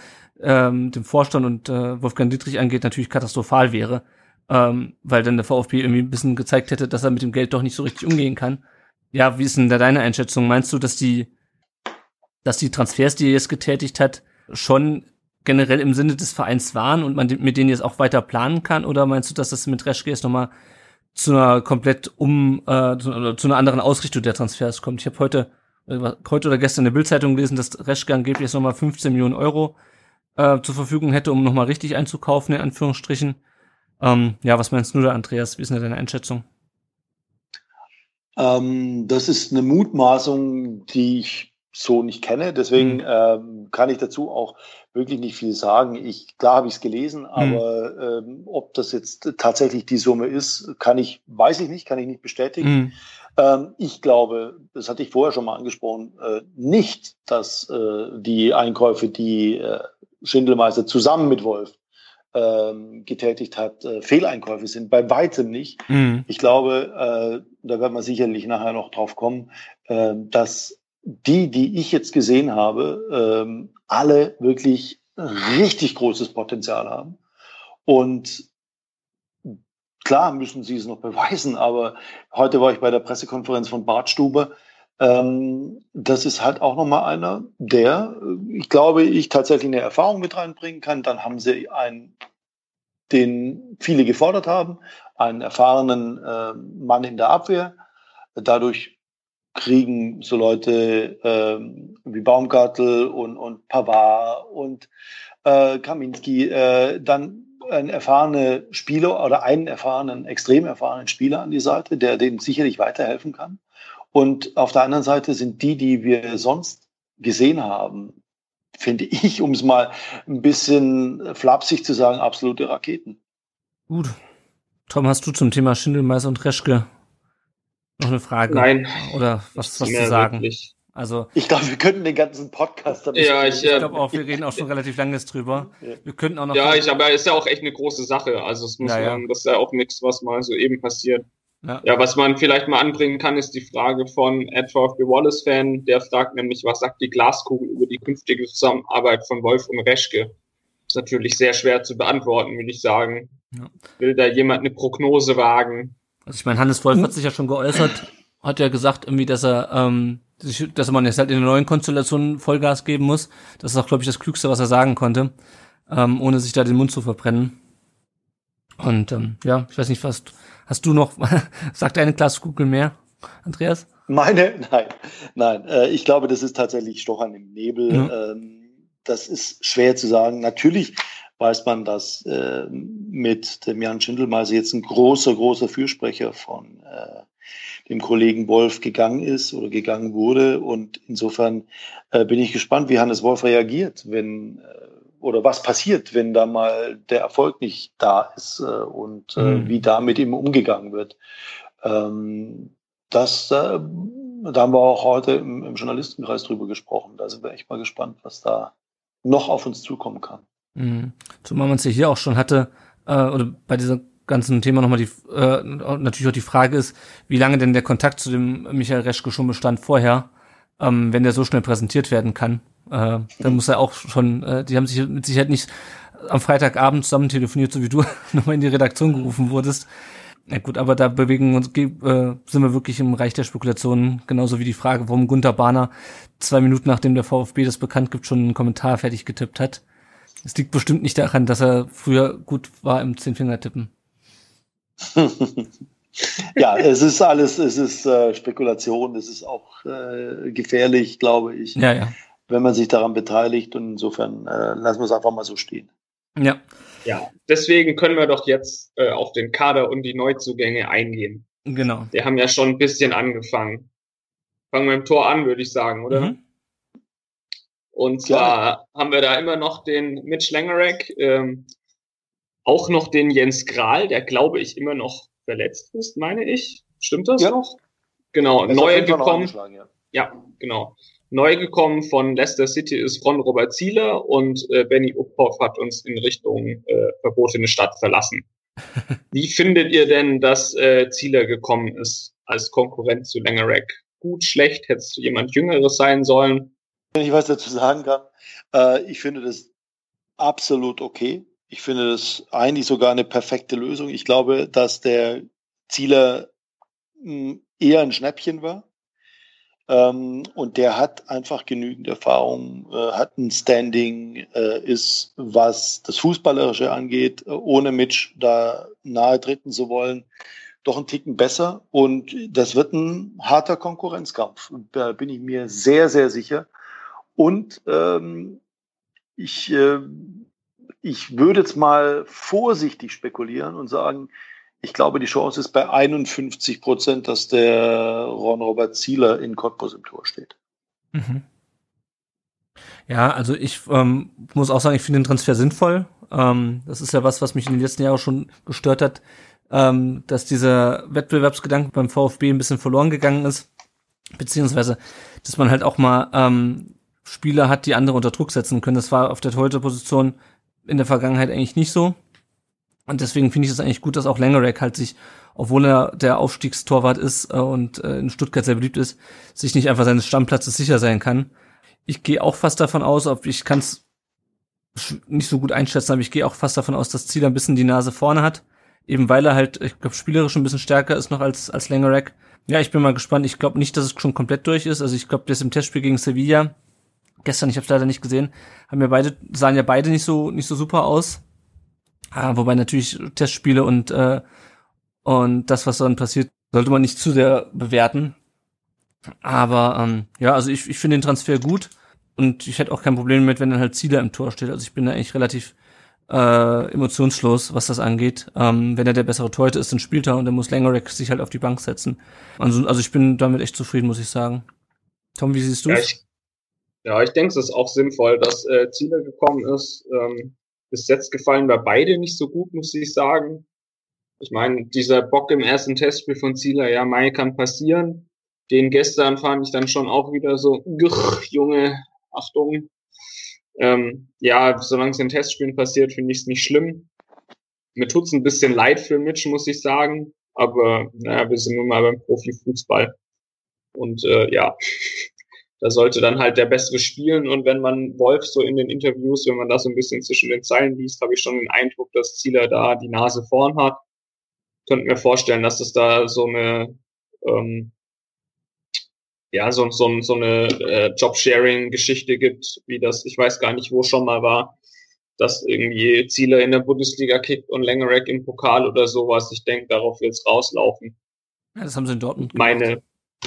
ähm, dem Vorstand und äh, Wolfgang Dietrich angeht, natürlich katastrophal wäre ähm, weil dann der VfB irgendwie ein bisschen gezeigt hätte, dass er mit dem Geld doch nicht so richtig umgehen kann. Ja, wie ist denn da deine Einschätzung? Meinst du, dass die, dass die Transfers, die er jetzt getätigt hat, schon generell im Sinne des Vereins waren und man mit denen jetzt auch weiter planen kann? Oder meinst du, dass das mit Reschke jetzt nochmal zu einer komplett um, äh, zu, zu, einer anderen Ausrichtung der Transfers kommt? Ich habe heute, äh, heute oder gestern in der Bildzeitung gelesen, dass Reschke angeblich jetzt nochmal 15 Millionen Euro äh, zur Verfügung hätte, um nochmal richtig einzukaufen, in Anführungsstrichen. Ähm, ja, was meinst du da, Andreas? Wie ist denn deine Einschätzung? Ähm, das ist eine Mutmaßung, die ich so nicht kenne. Deswegen mhm. ähm, kann ich dazu auch wirklich nicht viel sagen. Ich, klar habe ich es gelesen, mhm. aber ähm, ob das jetzt tatsächlich die Summe ist, kann ich, weiß ich nicht, kann ich nicht bestätigen. Mhm. Ähm, ich glaube, das hatte ich vorher schon mal angesprochen, äh, nicht, dass äh, die Einkäufe, die äh, Schindelmeister zusammen mit Wolf ähm, getätigt hat, äh, Fehleinkäufe sind. Bei weitem nicht. Mhm. Ich glaube, äh, da werden wir sicherlich nachher noch drauf kommen, äh, dass die, die ich jetzt gesehen habe, äh, alle wirklich richtig großes Potenzial haben. Und klar müssen sie es noch beweisen, aber heute war ich bei der Pressekonferenz von Bart Stube. Ähm, das ist halt auch nochmal einer, der, ich glaube, ich tatsächlich eine Erfahrung mit reinbringen kann. Dann haben sie einen, den viele gefordert haben, einen erfahrenen äh, Mann in der Abwehr. Dadurch kriegen so Leute äh, wie Baumgartel und, und Pavard und äh, Kaminski äh, dann einen erfahrenen Spieler oder einen erfahrenen, extrem erfahrenen Spieler an die Seite, der denen sicherlich weiterhelfen kann. Und auf der anderen Seite sind die, die wir sonst gesehen haben, finde ich, um es mal ein bisschen flapsig zu sagen, absolute Raketen. Gut. Tom, hast du zum Thema Schindelmeister und Reschke noch eine Frage? Nein. Oder was, was zu sagen? Wirklich. Also ich glaube, wir könnten den ganzen Podcast damit. Ja, ich, ich glaube auch, wir reden auch schon relativ langes drüber. Wir könnten auch noch. Ja, ich, aber ist ja auch echt eine große Sache. Also es muss ja, man, das ist ja auch nichts, was mal so eben passiert. Ja. ja, was man vielleicht mal anbringen kann, ist die Frage von Ed VfB Wallace-Fan. Der fragt nämlich, was sagt die Glaskugel über die künftige Zusammenarbeit von Wolf und Reschke? Ist natürlich sehr schwer zu beantworten, würde ich sagen. Ja. Will da jemand eine Prognose wagen? Also ich meine, Hannes Wolf hat sich ja schon geäußert, hat ja gesagt irgendwie, dass er ähm, dass man jetzt halt in der neuen Konstellation Vollgas geben muss. Das ist auch, glaube ich, das Klügste, was er sagen konnte, ähm, ohne sich da den Mund zu verbrennen. Und ähm, ja, ich weiß nicht, was hast du noch, sagt deine Glaskugel mehr, Andreas? Meine? Nein, nein. Äh, ich glaube, das ist tatsächlich Stochern im Nebel. Ja. Ähm, das ist schwer zu sagen. Natürlich weiß man, dass äh, mit dem Jan Schindelmeiser jetzt ein großer, großer Fürsprecher von äh, dem Kollegen Wolf gegangen ist oder gegangen wurde. Und insofern äh, bin ich gespannt, wie Hannes Wolf reagiert, wenn äh, oder was passiert, wenn da mal der Erfolg nicht da ist äh, und äh, mhm. wie da mit ihm umgegangen wird. Ähm, das, äh, da haben wir auch heute im, im Journalistenkreis drüber gesprochen. Da sind wir echt mal gespannt, was da noch auf uns zukommen kann. Mhm. Zumal man es ja hier auch schon hatte, äh, oder bei dieser ganzen Thema nochmal die, äh, natürlich auch die Frage ist, wie lange denn der Kontakt zu dem Michael Reschke schon bestand vorher, ähm, wenn der so schnell präsentiert werden kann. Äh, dann muss er auch schon, äh, die haben sich mit Sicherheit nicht am Freitagabend zusammen telefoniert, so wie du nochmal in die Redaktion gerufen wurdest. Ja gut, aber da bewegen uns, äh, sind wir wirklich im Reich der Spekulationen, genauso wie die Frage, warum Gunther Bahner zwei Minuten nachdem der VfB das bekannt gibt, schon einen Kommentar fertig getippt hat. Es liegt bestimmt nicht daran, dass er früher gut war im Zehnfingertippen. ja, es ist alles, es ist äh, Spekulation, es ist auch äh, gefährlich, glaube ich, ja, ja. wenn man sich daran beteiligt. Und insofern äh, lassen wir es einfach mal so stehen. Ja. Ja, deswegen können wir doch jetzt äh, auf den Kader und die Neuzugänge eingehen. Genau. Wir haben ja schon ein bisschen angefangen. Fangen wir im Tor an, würde ich sagen, oder? Mhm. Und zwar ja. haben wir da immer noch den Mitch Langerek, ähm, auch noch den Jens Kral, der glaube ich immer noch verletzt ist, meine ich. Stimmt das ja. noch? Genau, neu gekommen. Ja. ja. genau. Neu gekommen von Leicester City ist Ron Robert Zieler und äh, Benny Uphoff hat uns in Richtung äh, verbotene Stadt verlassen. Wie findet ihr denn, dass äh, Zieler gekommen ist als Konkurrent zu Langerek? Gut, schlecht, hätte es jemand Jüngeres sein sollen? Wenn ich was dazu sagen kann, äh, ich finde das absolut okay. Ich finde das eigentlich sogar eine perfekte Lösung. Ich glaube, dass der Zieler hm, eher ein Schnäppchen war. Ähm, und der hat einfach genügend Erfahrung, äh, hat ein Standing, äh, ist, was das Fußballerische angeht, äh, ohne Mitch da nahe treten zu wollen, doch ein Ticken besser. Und das wird ein harter Konkurrenzkampf. Da bin ich mir sehr, sehr sicher. Und ähm, ich äh, ich würde jetzt mal vorsichtig spekulieren und sagen, ich glaube, die Chance ist bei 51 Prozent, dass der Ron-Robert Zieler in Cottbus im Tor steht. Mhm. Ja, also ich ähm, muss auch sagen, ich finde den Transfer sinnvoll. Ähm, das ist ja was, was mich in den letzten Jahren schon gestört hat, ähm, dass dieser Wettbewerbsgedanke beim VfB ein bisschen verloren gegangen ist, beziehungsweise, dass man halt auch mal ähm, Spieler hat, die andere unter Druck setzen können. Das war auf der Torhüter-Position in der Vergangenheit eigentlich nicht so. Und deswegen finde ich es eigentlich gut, dass auch Langerack halt sich, obwohl er der Aufstiegstorwart ist äh, und äh, in Stuttgart sehr beliebt ist, sich nicht einfach seines Stammplatzes sicher sein kann. Ich gehe auch fast davon aus, ob ich kann es nicht so gut einschätzen, aber ich gehe auch fast davon aus, dass Ziel ein bisschen die Nase vorne hat. Eben weil er halt, ich glaube, spielerisch ein bisschen stärker ist noch als, als Langerack. Ja, ich bin mal gespannt. Ich glaube nicht, dass es schon komplett durch ist. Also ich glaube, das im Testspiel gegen Sevilla, gestern, ich habe es leider nicht gesehen, haben ja beide, sahen ja beide nicht so, nicht so super aus. Ah, wobei natürlich Testspiele und, äh, und das, was dann passiert, sollte man nicht zu sehr bewerten. Aber ähm, ja, also ich, ich finde den Transfer gut und ich hätte auch kein Problem mit, wenn dann halt Ziele im Tor steht. Also ich bin da eigentlich relativ äh, emotionslos, was das angeht. Ähm, wenn er der bessere Torhüter ist, dann spielt er und dann muss Langerack sich halt auf die Bank setzen. Also, also ich bin damit echt zufrieden, muss ich sagen. Tom, wie siehst du ich, ja, ich denke, es ist auch sinnvoll, dass äh, Ziele gekommen ist. Ähm, bis jetzt gefallen mir beide nicht so gut, muss ich sagen. Ich meine, dieser Bock im ersten Testspiel von Zieler, ja, Mai kann passieren. Den gestern fand ich dann schon auch wieder so, Junge, Achtung. Ähm, ja, solange es in Testspielen passiert, finde ich es nicht schlimm. Mir tut's ein bisschen leid für Mitch, muss ich sagen. Aber naja, wir sind nun mal beim Profifußball. Und äh, ja, da sollte dann halt der Bessere spielen. Und wenn man Wolf so in den Interviews, wenn man das so ein bisschen zwischen den Zeilen liest, habe ich schon den Eindruck, dass Zieler da die Nase vorn hat. Könnte mir vorstellen, dass es da so eine ähm, ja, so, so, so eine äh, Job-Sharing-Geschichte gibt, wie das, ich weiß gar nicht, wo schon mal war, dass irgendwie Ziele in der Bundesliga kickt und Langerack im Pokal oder sowas. Ich denke, darauf wird es rauslaufen. Ja, das haben sie in Dortmund gemacht. Meine,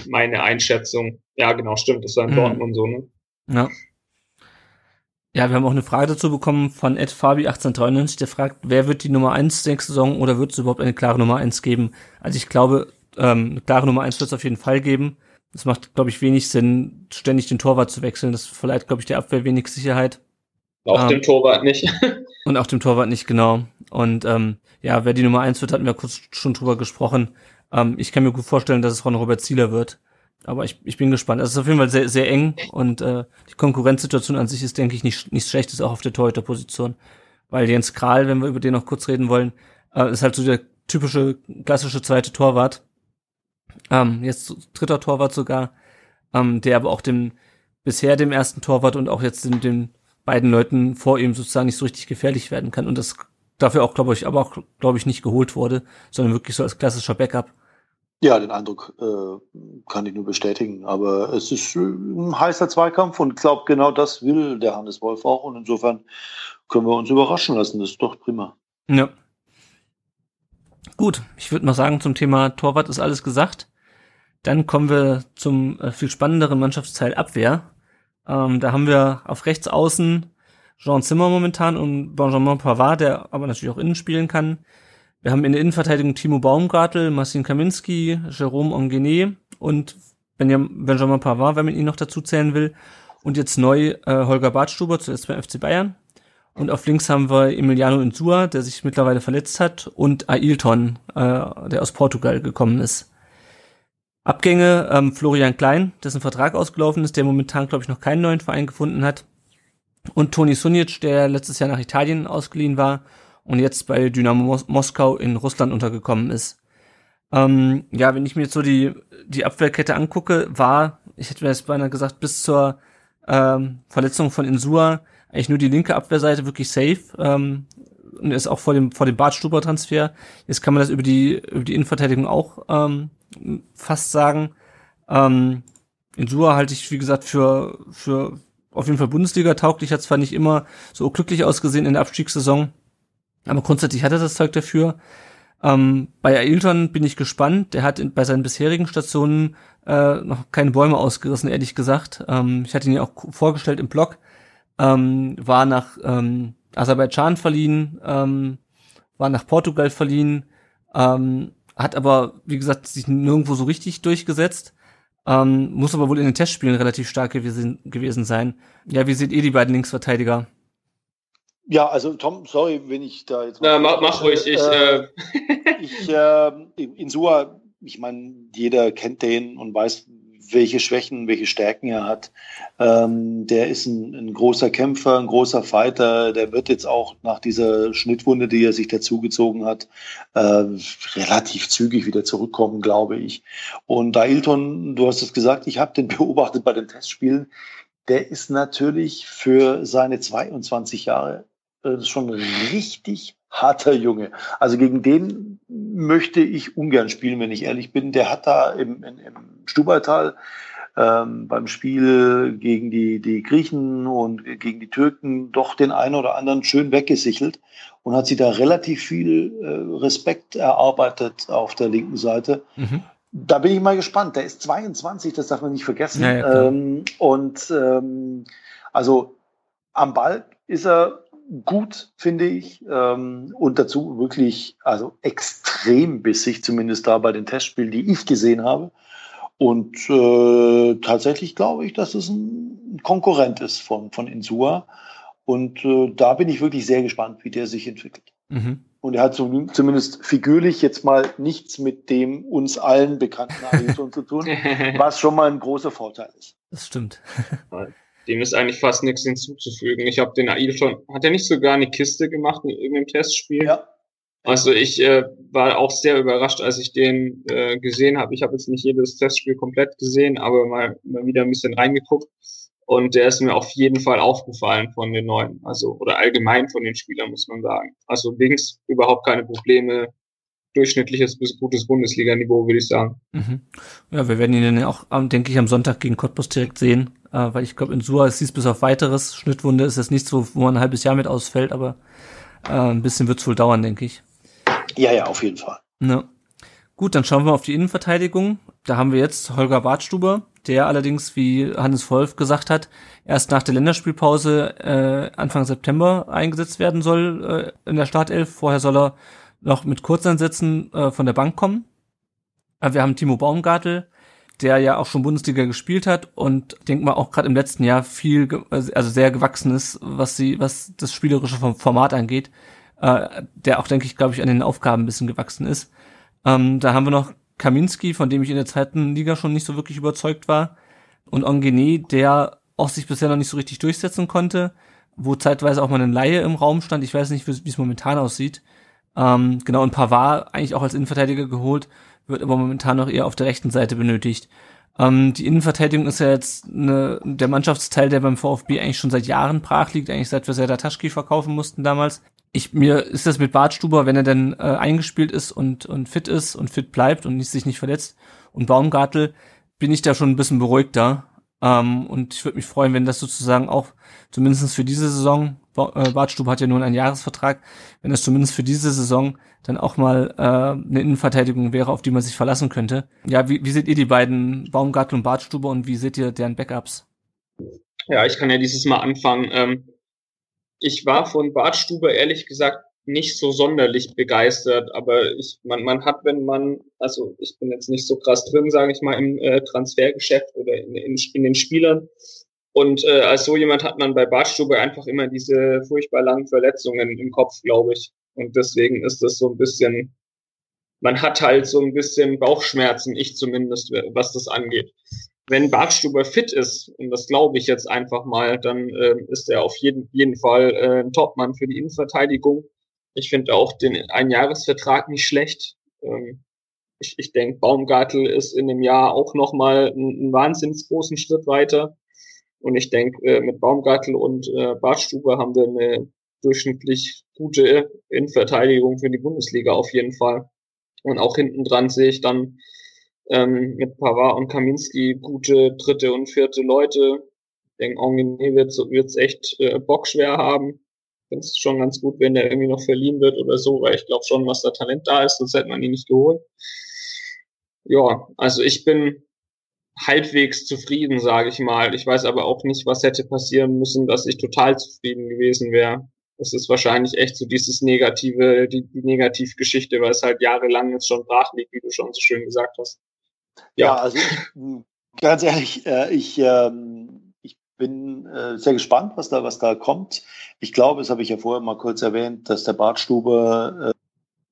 meine Einschätzung. Ja, genau, stimmt. Das war in mhm. Dortmund so, ne? Ja. Ja, wir haben auch eine Frage dazu bekommen von Ed Fabi 1893, der fragt, wer wird die Nummer 1 nächste Saison oder wird es überhaupt eine klare Nummer 1 geben? Also ich glaube, ähm, eine klare Nummer 1 wird es auf jeden Fall geben. Es macht, glaube ich, wenig Sinn, ständig den Torwart zu wechseln. Das verleiht, glaube ich, der Abwehr wenig Sicherheit. Auch ähm, dem Torwart nicht. und auch dem Torwart nicht, genau. Und ähm, ja, wer die Nummer 1 wird, hatten wir kurz schon drüber gesprochen. Ähm, ich kann mir gut vorstellen, dass es Ron Robert Zieler wird. Aber ich, ich bin gespannt. Es ist auf jeden Fall sehr, sehr eng und äh, die Konkurrenzsituation an sich ist, denke ich, nicht, nicht schlecht, ist auch auf der Torhüterposition. Weil Jens Kral, wenn wir über den noch kurz reden wollen, äh, ist halt so der typische, klassische zweite Torwart. Ähm, jetzt dritter Torwart sogar, ähm, der aber auch dem bisher dem ersten Torwart und auch jetzt den, den beiden Leuten vor ihm sozusagen nicht so richtig gefährlich werden kann. Und das dafür auch, glaube ich, aber auch, glaube ich, nicht geholt wurde, sondern wirklich so als klassischer Backup. Ja, den Eindruck äh, kann ich nur bestätigen. Aber es ist äh, ein heißer Zweikampf und ich glaube, genau das will der Hannes Wolf auch. Und insofern können wir uns überraschen lassen. Das ist doch prima. Ja. Gut, ich würde mal sagen, zum Thema Torwart ist alles gesagt. Dann kommen wir zum äh, viel spannenderen Mannschaftsteil Abwehr. Ähm, da haben wir auf rechts außen Jean Zimmer momentan und Benjamin Pavard, der aber natürlich auch innen spielen kann. Wir haben in der Innenverteidigung Timo Baumgartel, Marcin Kaminski, Jerome Ongené und Benjamin Pavard, wenn man ihn noch dazu zählen will. Und jetzt neu äh, Holger Bartstuber, zuletzt beim FC Bayern. Und auf links haben wir Emiliano Insua, der sich mittlerweile verletzt hat, und Ailton, äh, der aus Portugal gekommen ist. Abgänge, ähm, Florian Klein, dessen Vertrag ausgelaufen ist, der momentan, glaube ich, noch keinen neuen Verein gefunden hat. Und Toni Sunic, der letztes Jahr nach Italien ausgeliehen war und jetzt bei Dynamo Mos Moskau in Russland untergekommen ist. Ähm, ja, wenn ich mir jetzt so die, die Abwehrkette angucke, war, ich hätte mir jetzt beinahe gesagt, bis zur ähm, Verletzung von Insua eigentlich nur die linke Abwehrseite wirklich safe. Ähm, und ist auch vor dem, vor dem Bartstuber-Transfer. Jetzt kann man das über die, über die Innenverteidigung auch ähm, fast sagen. Ähm, Insua halte ich, wie gesagt, für, für auf jeden Fall Bundesliga tauglich, hat zwar nicht immer so glücklich ausgesehen in der Abstiegssaison, aber grundsätzlich hat er das Zeug dafür. Ähm, bei Ailton bin ich gespannt. Der hat in, bei seinen bisherigen Stationen äh, noch keine Bäume ausgerissen, ehrlich gesagt. Ähm, ich hatte ihn ja auch vorgestellt im Blog. Ähm, war nach ähm, Aserbaidschan verliehen, ähm, war nach Portugal verliehen, ähm, hat aber, wie gesagt, sich nirgendwo so richtig durchgesetzt. Ähm, muss aber wohl in den Testspielen relativ stark gewesen, gewesen sein. Ja, wie seht ihr die beiden Linksverteidiger? Ja, also Tom, sorry, wenn ich da jetzt. Na, mach, mach ruhig. Ich, äh, ich äh, in Sua, ich meine, jeder kennt den und weiß, welche Schwächen, welche Stärken er hat. Ähm, der ist ein, ein, großer Kämpfer, ein großer Fighter. Der wird jetzt auch nach dieser Schnittwunde, die er sich dazugezogen hat, äh, relativ zügig wieder zurückkommen, glaube ich. Und Ailton, du hast es gesagt, ich habe den beobachtet bei den Testspielen. Der ist natürlich für seine 22 Jahre äh, schon richtig harter Junge. Also gegen den möchte ich ungern spielen, wenn ich ehrlich bin. Der hat da im, im, im Stubaital ähm, beim Spiel gegen die, die Griechen und gegen die Türken doch den einen oder anderen schön weggesichelt und hat sie da relativ viel äh, Respekt erarbeitet auf der linken Seite. Mhm. Da bin ich mal gespannt. Der ist 22, das darf man nicht vergessen. Ja, ja, ähm, und ähm, also am Ball ist er gut, finde ich. Ähm, und dazu wirklich, also extrem bissig, zumindest da bei den Testspielen, die ich gesehen habe. Und äh, tatsächlich glaube ich, dass es ein Konkurrent ist von, von Insua. Und äh, da bin ich wirklich sehr gespannt, wie der sich entwickelt. Mhm. Und er hat so, zumindest figürlich jetzt mal nichts mit dem uns allen bekannten Ailton zu tun, was schon mal ein großer Vorteil ist. Das stimmt. Dem ist eigentlich fast nichts hinzuzufügen. Ich habe den Ailton, hat er nicht sogar eine Kiste gemacht in irgendeinem Testspiel? Ja. Also ich äh, war auch sehr überrascht, als ich den äh, gesehen habe. Ich habe jetzt nicht jedes Testspiel komplett gesehen, aber mal, mal wieder ein bisschen reingeguckt. Und der ist mir auf jeden Fall aufgefallen von den neuen, also oder allgemein von den Spielern, muss man sagen. Also links überhaupt keine Probleme, durchschnittliches bis gutes Bundesliga-Niveau, würde ich sagen. Mhm. Ja, wir werden ihn dann auch, denke ich, am Sonntag gegen Cottbus direkt sehen, äh, weil ich glaube, in Sua es hieß bis auf weiteres. Schnittwunde ist es nicht so, wo man ein halbes Jahr mit ausfällt, aber äh, ein bisschen wird es wohl dauern, denke ich. Ja, ja, auf jeden Fall. Ja. Gut, dann schauen wir auf die Innenverteidigung. Da haben wir jetzt Holger Bartstuber, der allerdings, wie Hannes Wolf gesagt hat, erst nach der Länderspielpause äh, Anfang September eingesetzt werden soll äh, in der Startelf. Vorher soll er noch mit Kurzeinsätzen äh, von der Bank kommen. Aber wir haben Timo Baumgartel, der ja auch schon Bundesliga gespielt hat und denke mal auch gerade im letzten Jahr viel, also sehr gewachsen ist, was sie, was das spielerische Format angeht äh, der auch, denke ich, glaube ich, an den Aufgaben ein bisschen gewachsen ist. Ähm, da haben wir noch Kaminski, von dem ich in der zweiten Liga schon nicht so wirklich überzeugt war. Und Ongene, der auch sich bisher noch nicht so richtig durchsetzen konnte, wo zeitweise auch mal eine Laie im Raum stand. Ich weiß nicht, wie es momentan aussieht. Ähm, genau, und Pavard eigentlich auch als Innenverteidiger geholt, wird aber momentan noch eher auf der rechten Seite benötigt. Ähm, die Innenverteidigung ist ja jetzt eine, der Mannschaftsteil, der beim VfB eigentlich schon seit Jahren brach liegt, eigentlich seit wir Serdar Taschki verkaufen mussten damals ich mir ist das mit Bartstuber, wenn er denn äh, eingespielt ist und und fit ist und fit bleibt und nicht, sich nicht verletzt und Baumgartel bin ich da schon ein bisschen beruhigter ähm, und ich würde mich freuen, wenn das sozusagen auch zumindest für diese Saison äh, Bartstuber hat ja nun einen Jahresvertrag, wenn das zumindest für diese Saison dann auch mal äh, eine Innenverteidigung wäre, auf die man sich verlassen könnte. Ja, wie, wie seht ihr die beiden Baumgartel und Bartstuber und wie seht ihr deren Backups? Ja, ich kann ja dieses Mal anfangen. Ähm ich war von Bart Stuber ehrlich gesagt nicht so sonderlich begeistert, aber ich, man, man hat, wenn man, also ich bin jetzt nicht so krass drin, sage ich mal, im äh, Transfergeschäft oder in, in, in den Spielern. Und äh, als so jemand hat man bei Bart Stuber einfach immer diese furchtbar langen Verletzungen im Kopf, glaube ich. Und deswegen ist das so ein bisschen, man hat halt so ein bisschen Bauchschmerzen, ich zumindest, was das angeht wenn Bartstuber fit ist, und das glaube ich jetzt einfach mal, dann äh, ist er auf jeden, jeden Fall äh, ein Topmann für die Innenverteidigung. Ich finde auch den Einjahresvertrag nicht schlecht. Ähm, ich ich denke, Baumgartel ist in dem Jahr auch nochmal einen, einen wahnsinnig großen Schritt weiter. Und ich denke, äh, mit Baumgartel und äh, Bartstuber haben wir eine durchschnittlich gute Innenverteidigung für die Bundesliga auf jeden Fall. Und auch hinten dran sehe ich dann ähm, mit Pavard und Kaminski gute dritte und vierte Leute. Ich denke, Ongené wird es echt äh, bockschwer haben. Ich finde es schon ganz gut, wenn der irgendwie noch verliehen wird oder so, weil ich glaube schon, was da Talent da ist, sonst hätte man ihn nicht geholt. Ja, also ich bin halbwegs zufrieden, sage ich mal. Ich weiß aber auch nicht, was hätte passieren müssen, dass ich total zufrieden gewesen wäre. Es ist wahrscheinlich echt so dieses negative, die, die Negativgeschichte, weil es halt jahrelang jetzt schon brach liegt, wie du schon so schön gesagt hast. Ja, ja also ganz ehrlich, äh, ich, ähm, ich bin äh, sehr gespannt, was da, was da kommt. Ich glaube, das habe ich ja vorher mal kurz erwähnt, dass der Bartstube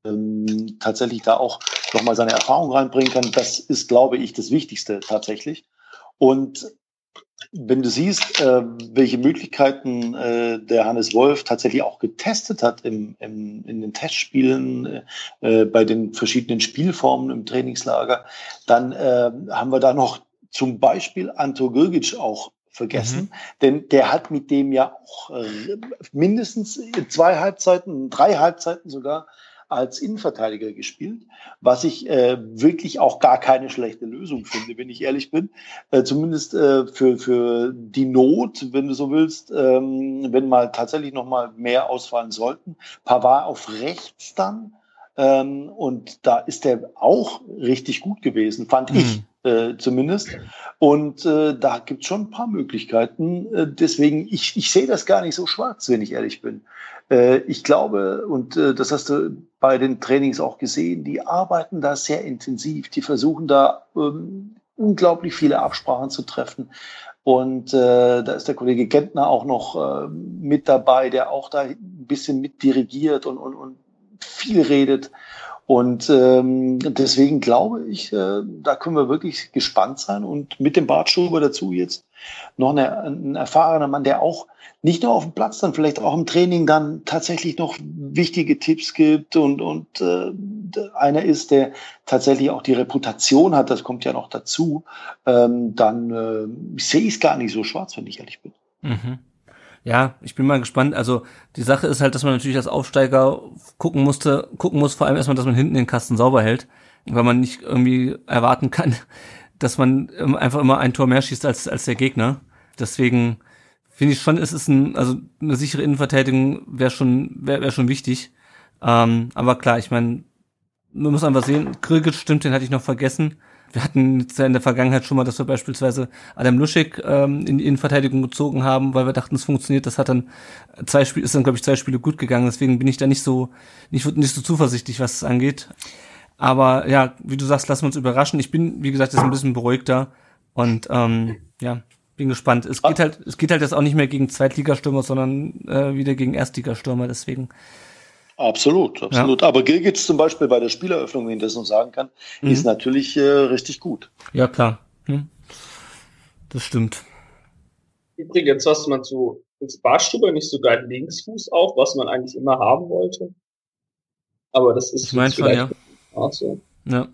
äh, tatsächlich da auch nochmal seine Erfahrung reinbringen kann. Das ist, glaube ich, das Wichtigste tatsächlich. Und wenn du siehst, äh, welche Möglichkeiten äh, der Hannes Wolf tatsächlich auch getestet hat im, im, in den Testspielen, äh, bei den verschiedenen Spielformen im Trainingslager, dann äh, haben wir da noch zum Beispiel Anto Girgic auch vergessen, mhm. denn der hat mit dem ja auch äh, mindestens zwei Halbzeiten, drei Halbzeiten sogar als Innenverteidiger gespielt, was ich äh, wirklich auch gar keine schlechte Lösung finde, wenn ich ehrlich bin. Äh, zumindest äh, für, für die Not, wenn du so willst, ähm, wenn mal tatsächlich noch mal mehr ausfallen sollten. Pavard auf rechts dann. Ähm, und da ist der auch richtig gut gewesen, fand mhm. ich äh, zumindest. Und äh, da gibt es schon ein paar Möglichkeiten. Äh, deswegen, ich, ich sehe das gar nicht so schwarz, wenn ich ehrlich bin. Äh, ich glaube, und äh, das hast du bei den Trainings auch gesehen, die arbeiten da sehr intensiv. Die versuchen da ähm, unglaublich viele Absprachen zu treffen. Und äh, da ist der Kollege Gentner auch noch äh, mit dabei, der auch da ein bisschen mit dirigiert und, und, und viel redet. Und ähm, deswegen glaube ich, äh, da können wir wirklich gespannt sein. Und mit dem Bartstuber dazu jetzt noch eine, ein erfahrener Mann, der auch nicht nur auf dem Platz, dann vielleicht auch im Training dann tatsächlich noch wichtige Tipps gibt und, und äh, einer ist, der tatsächlich auch die Reputation hat, das kommt ja noch dazu, ähm, dann äh, sehe ich es gar nicht so schwarz, wenn ich ehrlich bin. Mhm. Ja, ich bin mal gespannt. Also die Sache ist halt, dass man natürlich als Aufsteiger gucken musste, gucken muss vor allem erstmal, dass man hinten den Kasten sauber hält, weil man nicht irgendwie erwarten kann, dass man einfach immer ein Tor mehr schießt als, als der Gegner. Deswegen finde ich schon, es ist ein, also eine sichere Innenverteidigung wäre schon, wäre wär schon wichtig. Ähm, aber klar, ich meine, man muss einfach sehen, Krigic stimmt, den hatte ich noch vergessen. Wir hatten jetzt in der Vergangenheit schon mal, dass wir beispielsweise Adam Luschik ähm, in die Innenverteidigung gezogen haben, weil wir dachten, es funktioniert. Das hat dann zwei Spiele, ist dann glaube ich zwei Spiele gut gegangen. Deswegen bin ich da nicht so nicht nicht so zuversichtlich, was es angeht. Aber ja, wie du sagst, lassen wir uns überraschen. Ich bin, wie gesagt, jetzt ein bisschen beruhigter und ähm, ja, bin gespannt. Es geht halt, es geht halt jetzt auch nicht mehr gegen Zweitligastürmer, sondern äh, wieder gegen Erstligastürmer. Deswegen Absolut, absolut. Ja. Aber Gilgit zum Beispiel bei der Spieleröffnung, wenn ich das noch sagen kann, mhm. ist natürlich äh, richtig gut. Ja, klar. Hm. Das stimmt. Übrigens, was man zu ins Barstuber nicht sogar Linksfuß auf, was man eigentlich immer haben wollte. Aber das ist ich mein schon, ja. auch so. Ja.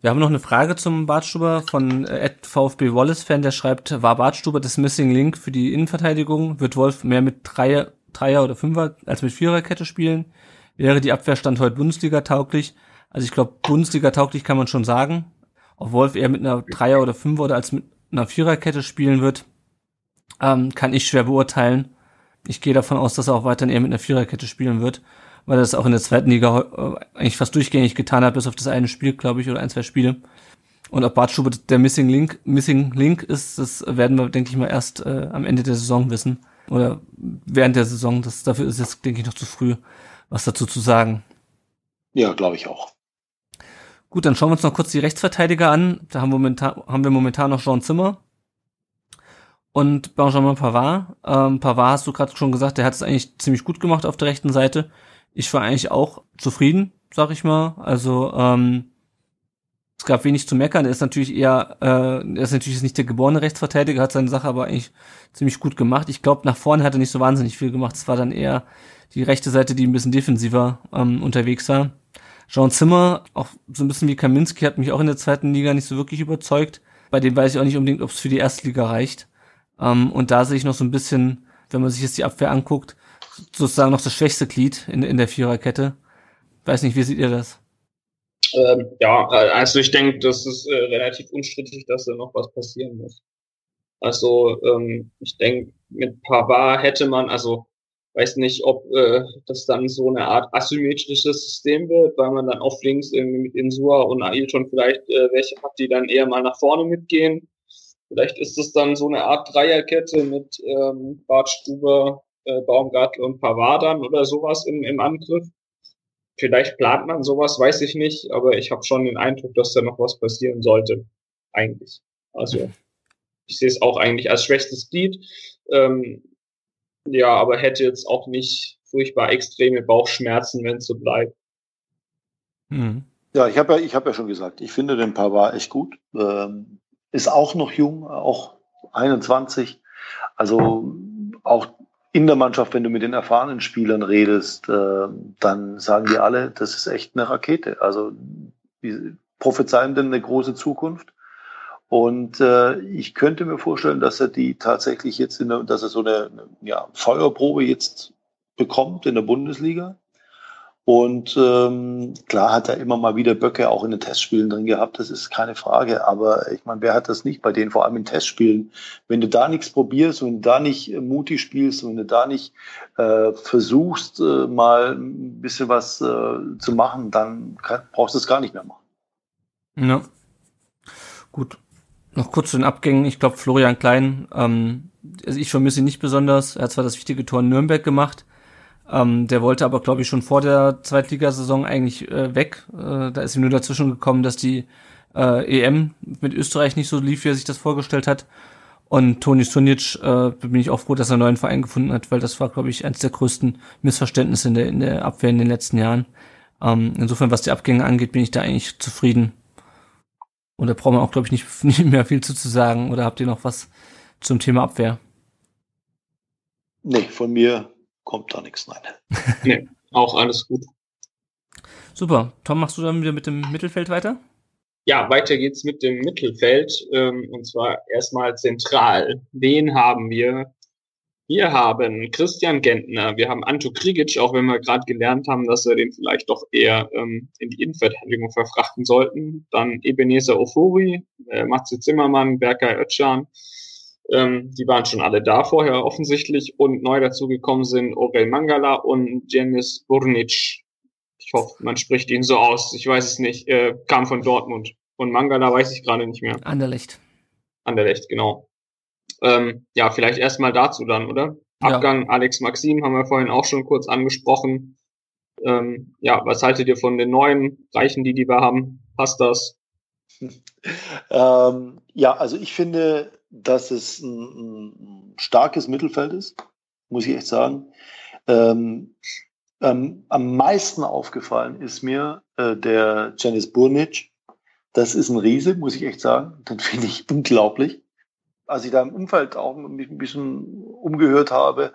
Wir haben noch eine Frage zum Bartstuber von äh, VfB Wallace-Fan, der schreibt, war Bartstuber das Missing Link für die Innenverteidigung? Wird Wolf mehr mit Dreier, Dreier oder Fünfer als mit Viererkette spielen? Wäre die Abwehrstand heute Bundesliga tauglich. Also ich glaube, Bundesliga tauglich kann man schon sagen. Ob Wolf eher mit einer Dreier- oder Fünfer- oder als mit einer Viererkette spielen wird, ähm, kann ich schwer beurteilen. Ich gehe davon aus, dass er auch weiterhin eher mit einer Viererkette spielen wird, weil er das auch in der zweiten Liga äh, eigentlich fast durchgängig getan hat, bis auf das eine Spiel, glaube ich, oder ein, zwei Spiele. Und ob Bart Schubert der Missing Link, Missing Link ist, das werden wir, denke ich mal, erst äh, am Ende der Saison wissen. Oder während der Saison. Das, dafür ist jetzt, denke ich, noch zu früh was dazu zu sagen. Ja, glaube ich auch. Gut, dann schauen wir uns noch kurz die Rechtsverteidiger an. Da haben wir momentan, haben wir momentan noch Jean Zimmer und Benjamin Pavard. Ähm, Pavard hast du gerade schon gesagt, der hat es eigentlich ziemlich gut gemacht auf der rechten Seite. Ich war eigentlich auch zufrieden, sag ich mal. Also ähm, es gab wenig zu meckern. Er ist natürlich eher, äh, er ist natürlich nicht der geborene Rechtsverteidiger, hat seine Sache aber eigentlich ziemlich gut gemacht. Ich glaube, nach vorne hat er nicht so wahnsinnig viel gemacht. Es war dann eher die rechte Seite, die ein bisschen defensiver ähm, unterwegs war. Jean Zimmer, auch so ein bisschen wie Kaminski, hat mich auch in der zweiten Liga nicht so wirklich überzeugt. Bei dem weiß ich auch nicht unbedingt, ob es für die erste Liga reicht. Ähm, und da sehe ich noch so ein bisschen, wenn man sich jetzt die Abwehr anguckt, sozusagen noch das schwächste Glied in, in der Viererkette. Weiß nicht, wie seht ihr das? Ähm, ja, also ich denke, das ist äh, relativ unstrittig, dass da noch was passieren muss. Also ähm, ich denke, mit Pavard hätte man, also weiß nicht, ob äh, das dann so eine Art asymmetrisches System wird, weil man dann auf links irgendwie mit Insua und Ailton vielleicht äh, welche hat, die dann eher mal nach vorne mitgehen. Vielleicht ist es dann so eine Art Dreierkette mit ähm, Bart Stuber, äh, Baumgartel und Pavard dann oder sowas im, im Angriff. Vielleicht plant man sowas, weiß ich nicht, aber ich habe schon den Eindruck, dass da noch was passieren sollte. Eigentlich. Also ich sehe es auch eigentlich als schwächstes Glied. Ähm, ja, aber hätte jetzt auch nicht furchtbar extreme Bauchschmerzen, wenn es so bleibt. Mhm. Ja, ich habe ja, ich habe ja schon gesagt, ich finde den Pavard echt gut. Ähm, ist auch noch jung, auch 21. Also auch in der Mannschaft, wenn du mit den erfahrenen Spielern redest, äh, dann sagen die alle, das ist echt eine Rakete. Also die prophezeien denn eine große Zukunft. Und äh, ich könnte mir vorstellen, dass er die tatsächlich jetzt in der, dass er so eine, ja, Feuerprobe jetzt bekommt in der Bundesliga. Und ähm, klar hat er immer mal wieder Böcke auch in den Testspielen drin gehabt, das ist keine Frage. Aber ich meine, wer hat das nicht bei denen, vor allem in Testspielen? Wenn du da nichts probierst, wenn du da nicht mutig spielst, wenn du da nicht äh, versuchst, äh, mal ein bisschen was äh, zu machen, dann kann, brauchst du es gar nicht mehr machen. Ja. Gut. Noch kurz zu den Abgängen. Ich glaube, Florian Klein, ähm, also ich vermisse ihn nicht besonders. Er hat zwar das wichtige Tor in Nürnberg gemacht, ähm, der wollte aber, glaube ich, schon vor der Zweitligasaison eigentlich äh, weg. Äh, da ist ihm nur dazwischen gekommen, dass die äh, EM mit Österreich nicht so lief, wie er sich das vorgestellt hat. Und Toni Sunic, äh, bin ich auch froh, dass er einen neuen Verein gefunden hat, weil das war, glaube ich, eines der größten Missverständnisse in der, in der Abwehr in den letzten Jahren. Ähm, insofern, was die Abgänge angeht, bin ich da eigentlich zufrieden. Und da braucht man auch, glaube ich, nicht, nicht mehr viel zu, zu sagen. Oder habt ihr noch was zum Thema Abwehr? Nee, von mir kommt da nichts, nein. nee, auch alles gut. Super. Tom, machst du dann wieder mit dem Mittelfeld weiter? Ja, weiter geht's mit dem Mittelfeld. Ähm, und zwar erstmal zentral. Wen haben wir? Wir haben Christian Gentner, wir haben Anto Krigic, auch wenn wir gerade gelernt haben, dass wir den vielleicht doch eher ähm, in die Innenverteidigung verfrachten sollten. Dann Ebenezer Ofori, äh, Matze Zimmermann, Berkay Özcan, ähm, die waren schon alle da vorher offensichtlich und neu dazugekommen sind Orel Mangala und Janis Burnic. Ich hoffe, man spricht ihn so aus. Ich weiß es nicht. Äh, kam von Dortmund. Und Mangala weiß ich gerade nicht mehr. Anderlecht. Anderlecht, genau. Ähm, ja, vielleicht erstmal dazu dann, oder? Ja. Abgang Alex Maxim haben wir vorhin auch schon kurz angesprochen. Ähm, ja, was haltet ihr von den neuen Reichen, die die wir haben? Passt das? Ähm, ja, also ich finde, dass es ein, ein, starkes Mittelfeld ist, muss ich echt sagen. Ähm, ähm, am meisten aufgefallen ist mir äh, der Janis Burnic. Das ist ein Riese, muss ich echt sagen. Den finde ich unglaublich. Als ich da im Umfeld auch mich ein bisschen umgehört habe,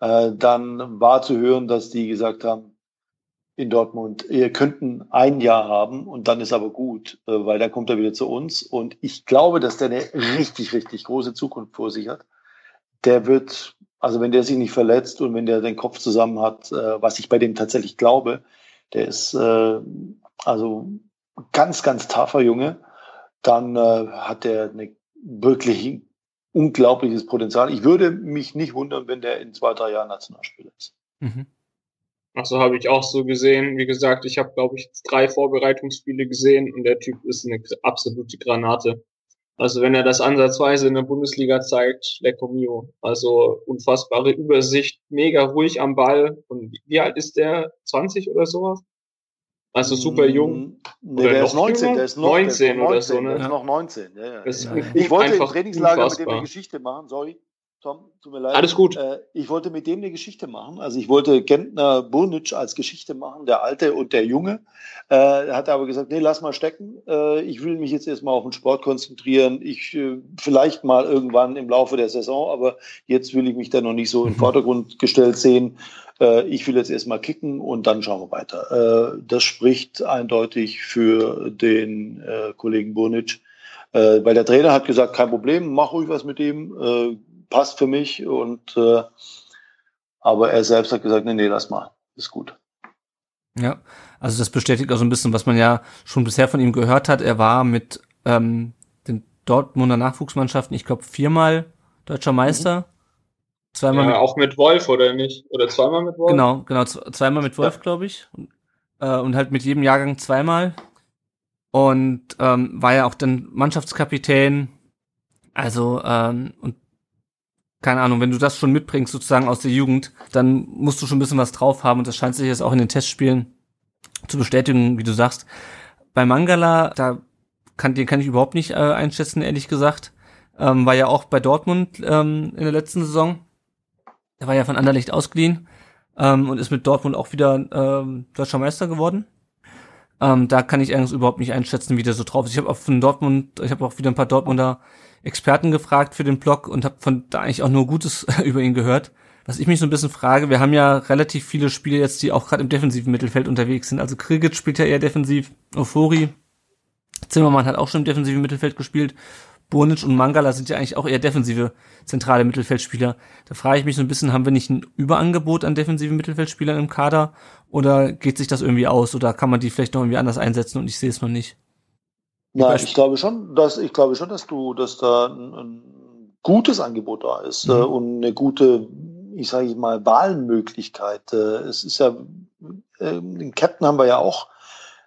äh, dann war zu hören, dass die gesagt haben, in Dortmund. Wir könnten ein Jahr haben und dann ist aber gut, äh, weil dann kommt er wieder zu uns. Und ich glaube, dass der eine richtig, richtig große Zukunft vor sich hat. Der wird, also wenn der sich nicht verletzt und wenn der den Kopf zusammen hat, äh, was ich bei dem tatsächlich glaube, der ist äh, also ganz, ganz taffer Junge, dann hat der eine wirklich unglaubliches Potenzial. Ich würde mich nicht wundern, wenn der in zwei, drei Jahren Nationalspieler ist. Mhm. Ach so, habe ich auch so gesehen. Wie gesagt, ich habe, glaube ich, drei Vorbereitungsspiele gesehen und der Typ ist eine absolute Granate. Also wenn er das ansatzweise in der Bundesliga zeigt, Lecco Mio. Also unfassbare Übersicht, mega ruhig am Ball. Und wie alt ist der? 20 oder sowas? Also super jung. Nee, oder der ist 19, jünger? der ist noch 19, 19 oder so, ne? Der ist noch 19, ja, ja. Ich wollte im Trainingslager unfassbar. mit dem eine Geschichte machen, sorry. Tom, tut mir leid. Alles gut. Äh, ich wollte mit dem eine Geschichte machen. Also ich wollte Gentner Burnic als Geschichte machen, der Alte und der Junge. Äh, er hat aber gesagt, nee, lass mal stecken. Äh, ich will mich jetzt erstmal auf den Sport konzentrieren. Ich vielleicht mal irgendwann im Laufe der Saison, aber jetzt will ich mich da noch nicht so im Vordergrund gestellt sehen. Ich will jetzt erstmal kicken und dann schauen wir weiter. Das spricht eindeutig für den Kollegen Burnic. weil der Trainer hat gesagt, kein Problem, mach ruhig was mit ihm passt für mich. Und äh, aber er selbst hat gesagt, nee, nee, lass mal, ist gut. Ja, also das bestätigt auch so ein bisschen, was man ja schon bisher von ihm gehört hat. Er war mit ähm, den Dortmunder Nachwuchsmannschaften, ich glaube, viermal deutscher Meister. Mhm. Zweimal ja, mit, auch mit Wolf, oder nicht? Oder zweimal mit Wolf? Genau, genau, zweimal mit Wolf, ja. glaube ich. Und, äh, und halt mit jedem Jahrgang zweimal. Und ähm, war ja auch dann Mannschaftskapitän. Also, ähm, und keine Ahnung, wenn du das schon mitbringst, sozusagen aus der Jugend, dann musst du schon ein bisschen was drauf haben und das scheint sich jetzt auch in den Testspielen zu bestätigen, wie du sagst. Bei Mangala, da kann, den kann ich überhaupt nicht äh, einschätzen, ehrlich gesagt. Ähm, war ja auch bei Dortmund ähm, in der letzten Saison. Er war ja von Anderlecht ausgeliehen ähm, und ist mit Dortmund auch wieder ähm, deutscher Meister geworden. Ähm, da kann ich eigentlich überhaupt nicht einschätzen, wie der so drauf ist. Ich habe auch von Dortmund, ich habe auch wieder ein paar Dortmunder Experten gefragt für den Blog und habe von da eigentlich auch nur Gutes über ihn gehört. Was ich mich so ein bisschen frage, wir haben ja relativ viele Spiele jetzt, die auch gerade im defensiven Mittelfeld unterwegs sind. Also Kriget spielt ja eher defensiv, Ofori, Zimmermann hat auch schon im defensiven Mittelfeld gespielt. Bonic und Mangala sind ja eigentlich auch eher defensive zentrale Mittelfeldspieler. Da frage ich mich so ein bisschen, haben wir nicht ein Überangebot an defensiven Mittelfeldspielern im Kader oder geht sich das irgendwie aus oder kann man die vielleicht noch irgendwie anders einsetzen und ich sehe es noch nicht? Nein, ich glaube schon, dass ich glaube schon, dass du, dass da ein, ein gutes Angebot da ist mhm. äh, und eine gute, ich sage mal, Wahlmöglichkeit. Äh, es ist ja, äh, den Captain haben wir ja auch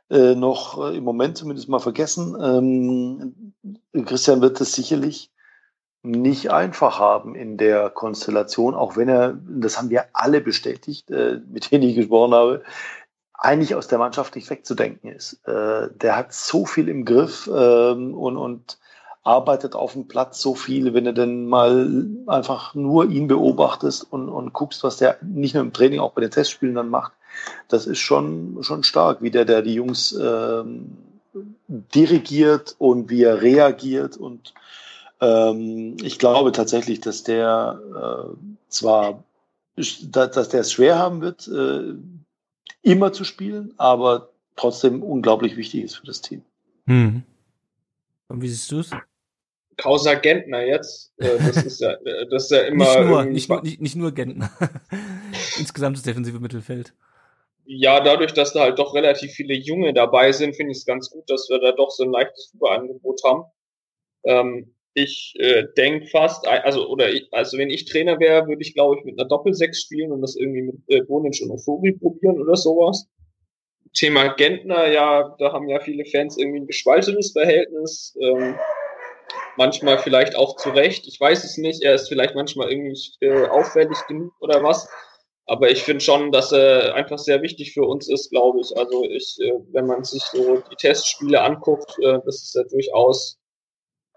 äh, noch äh, im Moment zumindest mal vergessen. Ähm, Christian wird es sicherlich nicht einfach haben in der Konstellation, auch wenn er, das haben wir alle bestätigt, äh, mit denen ich gesprochen habe, eigentlich aus der Mannschaft nicht wegzudenken ist. Äh, der hat so viel im Griff ähm, und, und arbeitet auf dem Platz so viel, wenn du denn mal einfach nur ihn beobachtest und, und guckst, was der nicht nur im Training, auch bei den Testspielen dann macht, das ist schon, schon stark, wie der, der die Jungs ähm, dirigiert und wie er reagiert. Und ähm, ich glaube tatsächlich, dass der äh, zwar, dass der es schwer haben wird, äh, immer zu spielen, aber trotzdem unglaublich wichtig ist für das Team. Hm. Und wie siehst du es? Causa Gentner jetzt, äh, das ist ja, äh, das ist ja immer. Nicht nur, nicht, nur, nicht, nicht nur Gentner. Insgesamt das defensive Mittelfeld ja, dadurch, dass da halt doch relativ viele Junge dabei sind, finde ich es ganz gut, dass wir da doch so ein leichtes Überangebot haben. Ähm, ich äh, denke fast, also oder ich, also wenn ich Trainer wäre, würde ich glaube ich mit einer Doppelsechs spielen und das irgendwie mit äh, Bonic und Ofori probieren oder sowas. Thema Gentner, ja, da haben ja viele Fans irgendwie ein gespaltenes Verhältnis. Ähm, manchmal vielleicht auch zu Recht. Ich weiß es nicht. Er ist vielleicht manchmal irgendwie äh, auffällig genug oder was. Aber ich finde schon, dass er einfach sehr wichtig für uns ist, glaube ich. Also ich, äh, wenn man sich so die Testspiele anguckt, äh, das ist ja durchaus,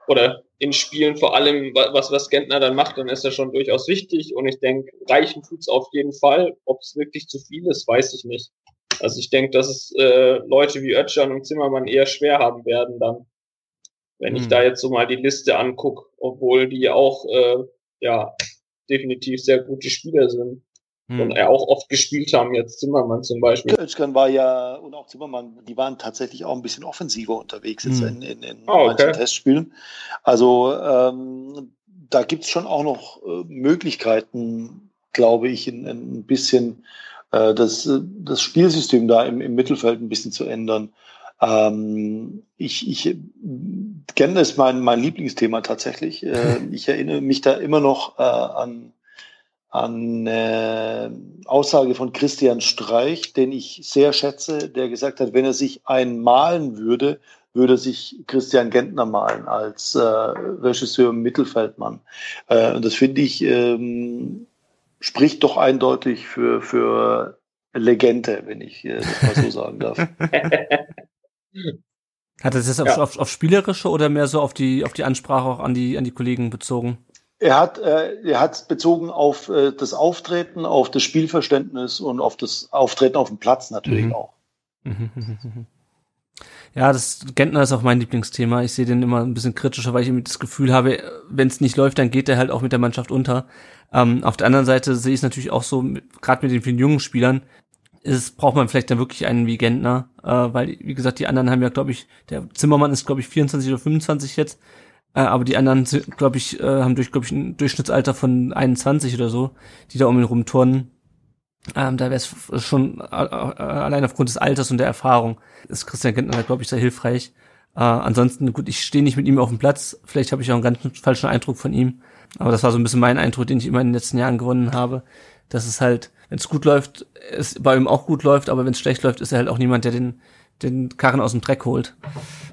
oder in Spielen vor allem, was, was Gentner dann macht, dann ist er schon durchaus wichtig. Und ich denke, reichen tut's auf jeden Fall. Ob es wirklich zu viel ist, weiß ich nicht. Also ich denke, dass es äh, Leute wie Ötschern und Zimmermann eher schwer haben werden dann, wenn mhm. ich hm. da jetzt so mal die Liste anguck, obwohl die auch äh, ja definitiv sehr gute Spieler sind hm. und er auch oft gespielt haben, jetzt Zimmermann zum Beispiel. Özkan war ja, und auch Zimmermann, die waren tatsächlich auch ein bisschen offensiver unterwegs jetzt hm. in, in, in oh, okay. Testspielen. Also ähm, da gibt's schon auch noch äh, Möglichkeiten, glaube ich, in, in ein bisschen äh, das, das Spielsystem da im, im Mittelfeld ein bisschen zu ändern. Ähm, ich, ich kenne es mein, mein Lieblingsthema tatsächlich. Äh, ich erinnere mich da immer noch äh, an an äh, Aussage von Christian Streich, den ich sehr schätze, der gesagt hat, wenn er sich ein malen würde, würde sich Christian Gentner malen als äh, Regisseur Mittelfeldmann. Äh, und das finde ich ähm, spricht doch eindeutig für, für Legende, wenn ich äh, das mal so sagen darf. Hat er das jetzt ja. auf, auf, spielerische oder mehr so auf die, auf die Ansprache auch an die, an die Kollegen bezogen? Er hat, äh, er hat bezogen auf äh, das Auftreten, auf das Spielverständnis und auf das Auftreten auf dem Platz natürlich mhm. auch. Ja, das Gentner ist auch mein Lieblingsthema. Ich sehe den immer ein bisschen kritischer, weil ich irgendwie das Gefühl habe, wenn es nicht läuft, dann geht er halt auch mit der Mannschaft unter. Ähm, auf der anderen Seite sehe ich es natürlich auch so, gerade mit den vielen jungen Spielern, ist, braucht man vielleicht dann wirklich einen wie Gentner, äh, weil, wie gesagt, die anderen haben ja, glaube ich, der Zimmermann ist, glaube ich, 24 oder 25 jetzt. Äh, aber die anderen, glaube ich, äh, haben durch, glaube ich, ein Durchschnittsalter von 21 oder so, die da um ihn rumturnen. Ähm, da wäre es schon äh, äh, allein aufgrund des Alters und der Erfahrung ist Christian Gentner, glaube ich, sehr hilfreich. Äh, ansonsten, gut, ich stehe nicht mit ihm auf dem Platz. Vielleicht habe ich auch einen ganz falschen Eindruck von ihm. Aber das war so ein bisschen mein Eindruck, den ich immer in den letzten Jahren gewonnen habe. Dass es halt, wenn es gut läuft, es bei ihm auch gut läuft, aber wenn es schlecht läuft, ist er halt auch niemand, der den, den Karren aus dem Dreck holt.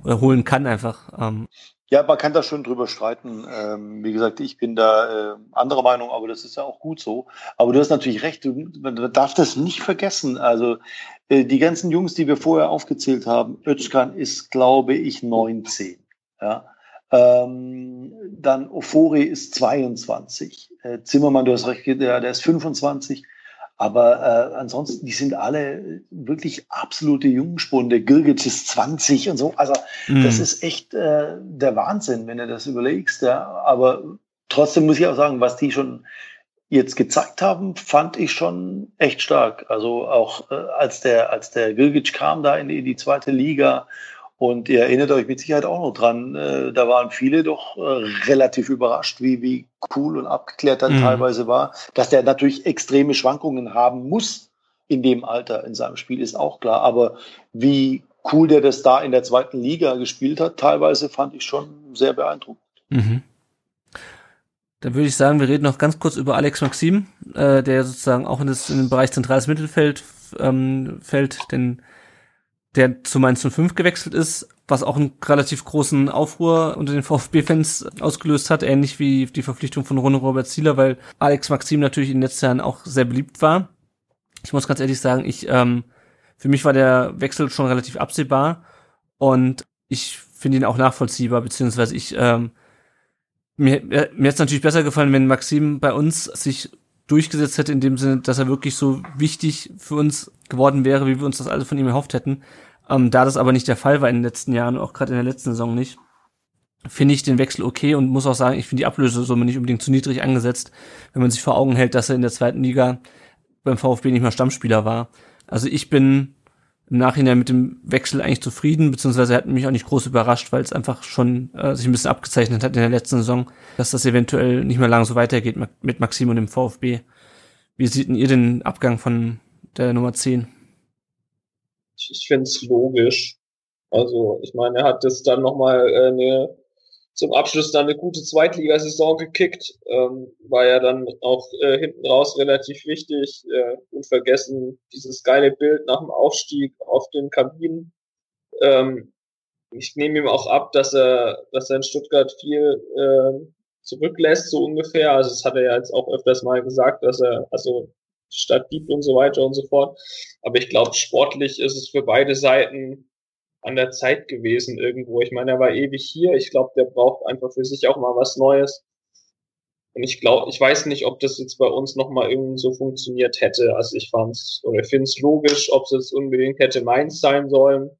Oder holen kann einfach. Ähm, ja, man kann da schon drüber streiten. Ähm, wie gesagt, ich bin da äh, anderer Meinung, aber das ist ja auch gut so. Aber du hast natürlich recht, du, man darf das nicht vergessen. Also äh, die ganzen Jungs, die wir vorher aufgezählt haben, Özkan ist, glaube ich, 19. Ja. Ähm, dann Ofori ist 22. Äh, Zimmermann, du hast recht, der, der ist 25. Aber äh, ansonsten, die sind alle wirklich absolute Jungspunde. Gilgit ist 20 und so. Also mhm. das ist echt äh, der Wahnsinn, wenn du das überlegst. Ja. Aber trotzdem muss ich auch sagen, was die schon jetzt gezeigt haben, fand ich schon echt stark. Also auch äh, als der, als der Gilgic kam da in die, in die zweite Liga und ihr erinnert euch mit Sicherheit auch noch dran, äh, da waren viele doch äh, relativ überrascht, wie, wie cool und abgeklärt er mhm. teilweise war. Dass der natürlich extreme Schwankungen haben muss in dem Alter in seinem Spiel, ist auch klar. Aber wie cool der das da in der zweiten Liga gespielt hat, teilweise fand ich schon sehr beeindruckend. Mhm. Dann würde ich sagen, wir reden noch ganz kurz über Alex Maxim, äh, der sozusagen auch in, das, in den Bereich zentrales Mittelfeld ähm, fällt, denn der zu Mainz 05 gewechselt ist, was auch einen relativ großen Aufruhr unter den VfB-Fans ausgelöst hat, ähnlich wie die Verpflichtung von Ronno Robert Zieler, weil Alex Maxim natürlich in den letzten Jahren auch sehr beliebt war. Ich muss ganz ehrlich sagen, ich ähm, für mich war der Wechsel schon relativ absehbar und ich finde ihn auch nachvollziehbar, beziehungsweise ich ähm, mir, mir hätte es natürlich besser gefallen, wenn Maxim bei uns sich durchgesetzt hätte, in dem Sinne, dass er wirklich so wichtig für uns geworden wäre, wie wir uns das alle von ihm erhofft hätten. Ähm, da das aber nicht der Fall war in den letzten Jahren, auch gerade in der letzten Saison nicht, finde ich den Wechsel okay und muss auch sagen, ich finde die Ablösesumme nicht unbedingt zu niedrig angesetzt, wenn man sich vor Augen hält, dass er in der zweiten Liga beim VfB nicht mehr Stammspieler war. Also ich bin im Nachhinein mit dem Wechsel eigentlich zufrieden, beziehungsweise hat mich auch nicht groß überrascht, weil es einfach schon äh, sich ein bisschen abgezeichnet hat in der letzten Saison, dass das eventuell nicht mehr lange so weitergeht mit Maxim und dem VfB. Wie denn ihr den Abgang von der Nummer 10? Ich, ich finde es logisch. Also, ich meine, er hat das dann nochmal äh, eine zum Abschluss dann eine gute Zweitligasaison gekickt, ähm, war ja dann auch äh, hinten raus relativ wichtig. Äh, unvergessen dieses geile Bild nach dem Aufstieg auf den Kabinen. Ähm, ich nehme ihm auch ab, dass er, dass er in Stuttgart viel äh, zurücklässt, so ungefähr. Also das hat er ja jetzt auch öfters mal gesagt, dass er also Stadt liebt und so weiter und so fort. Aber ich glaube, sportlich ist es für beide Seiten an der Zeit gewesen irgendwo. Ich meine, er war ewig hier. Ich glaube, der braucht einfach für sich auch mal was Neues. Und ich glaube, ich weiß nicht, ob das jetzt bei uns nochmal irgendwie so funktioniert hätte. Also ich fand's oder finde es logisch, ob es jetzt unbedingt hätte meins sein sollen.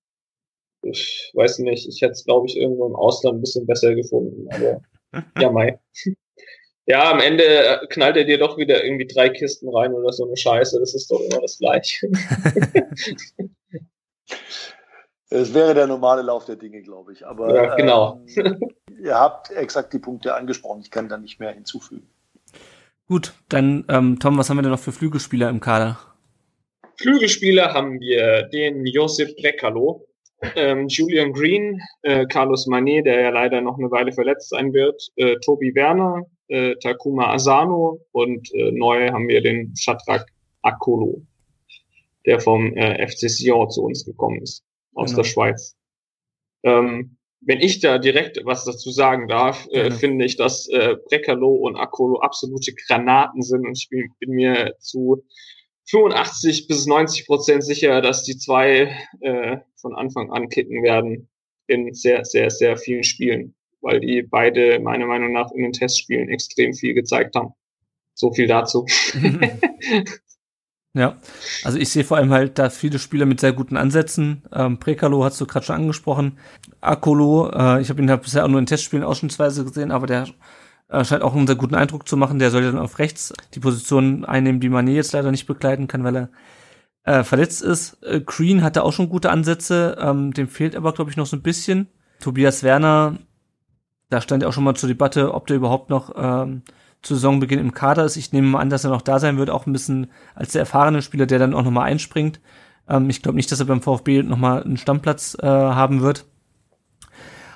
Ich weiß nicht, ich hätte es, glaube ich, irgendwo im Ausland ein bisschen besser gefunden. Aber ja, Mai. Ja, am Ende knallt er dir doch wieder irgendwie drei Kisten rein oder so eine Scheiße. Das ist doch immer das Gleiche. Es wäre der normale Lauf der Dinge, glaube ich. Aber ja, genau. Ähm, ihr habt exakt die Punkte angesprochen. Ich kann da nicht mehr hinzufügen. Gut, dann ähm, Tom, was haben wir denn noch für Flügelspieler im Kader? Flügelspieler haben wir den Josip Brekalo, ähm, Julian Green, äh, Carlos Manet, der ja leider noch eine Weile verletzt sein wird, äh, Tobi Werner, äh, Takuma Asano und äh, neu haben wir den Shadrach Akolo, der vom äh, FC Sion zu uns gekommen ist aus genau. der Schweiz. Ähm, wenn ich da direkt was dazu sagen darf, äh, finde ich, dass äh, Brekalo und Akolo absolute Granaten sind und ich bin, bin mir zu 85 bis 90 Prozent sicher, dass die zwei äh, von Anfang an kicken werden in sehr, sehr, sehr vielen Spielen, weil die beide meiner Meinung nach in den Testspielen extrem viel gezeigt haben. So viel dazu. Ja, also ich sehe vor allem halt da viele Spieler mit sehr guten Ansätzen. Ähm, Prekalo hast du gerade schon angesprochen. Akolo, äh, ich habe ihn halt bisher auch nur in Testspielen ausschnittsweise gesehen, aber der äh, scheint auch einen sehr guten Eindruck zu machen. Der soll ja dann auf rechts die Position einnehmen, die Mané jetzt leider nicht begleiten kann, weil er äh, verletzt ist. Äh, Green hatte auch schon gute Ansätze, ähm, dem fehlt aber, glaube ich, noch so ein bisschen. Tobias Werner, da stand ja auch schon mal zur Debatte, ob der überhaupt noch ähm, zu Saisonbeginn im Kader ist. Ich nehme mal an, dass er noch da sein wird, auch ein bisschen als der erfahrene Spieler, der dann auch nochmal einspringt. Ähm, ich glaube nicht, dass er beim VfB nochmal einen Stammplatz äh, haben wird.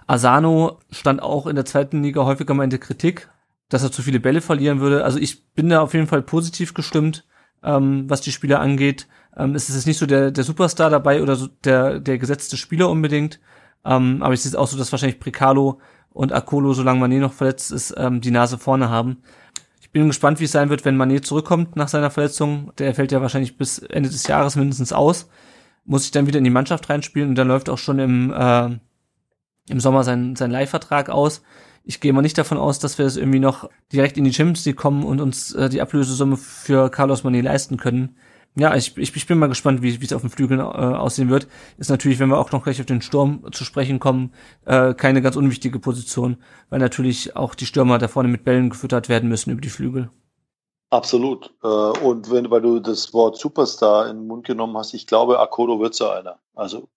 Asano stand auch in der zweiten Liga häufiger mal in der Kritik, dass er zu viele Bälle verlieren würde. Also ich bin da auf jeden Fall positiv gestimmt, ähm, was die Spieler angeht. Ähm, es ist jetzt nicht so der, der Superstar dabei oder so der, der gesetzte Spieler unbedingt. Ähm, aber es ist auch so, dass wahrscheinlich Precalo und Akolo, solange Manet noch verletzt ist, ähm, die Nase vorne haben. Ich bin gespannt, wie es sein wird, wenn Manet zurückkommt nach seiner Verletzung. Der fällt ja wahrscheinlich bis Ende des Jahres mindestens aus. Muss sich dann wieder in die Mannschaft reinspielen und dann läuft auch schon im, äh, im Sommer sein, sein Leihvertrag aus. ich gehe mal nicht davon aus, dass wir es irgendwie noch direkt in die Champions League kommen und uns äh, die Ablösesumme für Carlos Mané leisten können. Ja, ich, ich, ich bin mal gespannt, wie es auf den Flügeln äh, aussehen wird. Ist natürlich, wenn wir auch noch gleich auf den Sturm zu sprechen kommen, äh, keine ganz unwichtige Position, weil natürlich auch die Stürmer da vorne mit Bällen gefüttert werden müssen über die Flügel. Absolut. Äh, und wenn, weil du das Wort Superstar in den Mund genommen hast, ich glaube, Akodo wird so einer. Also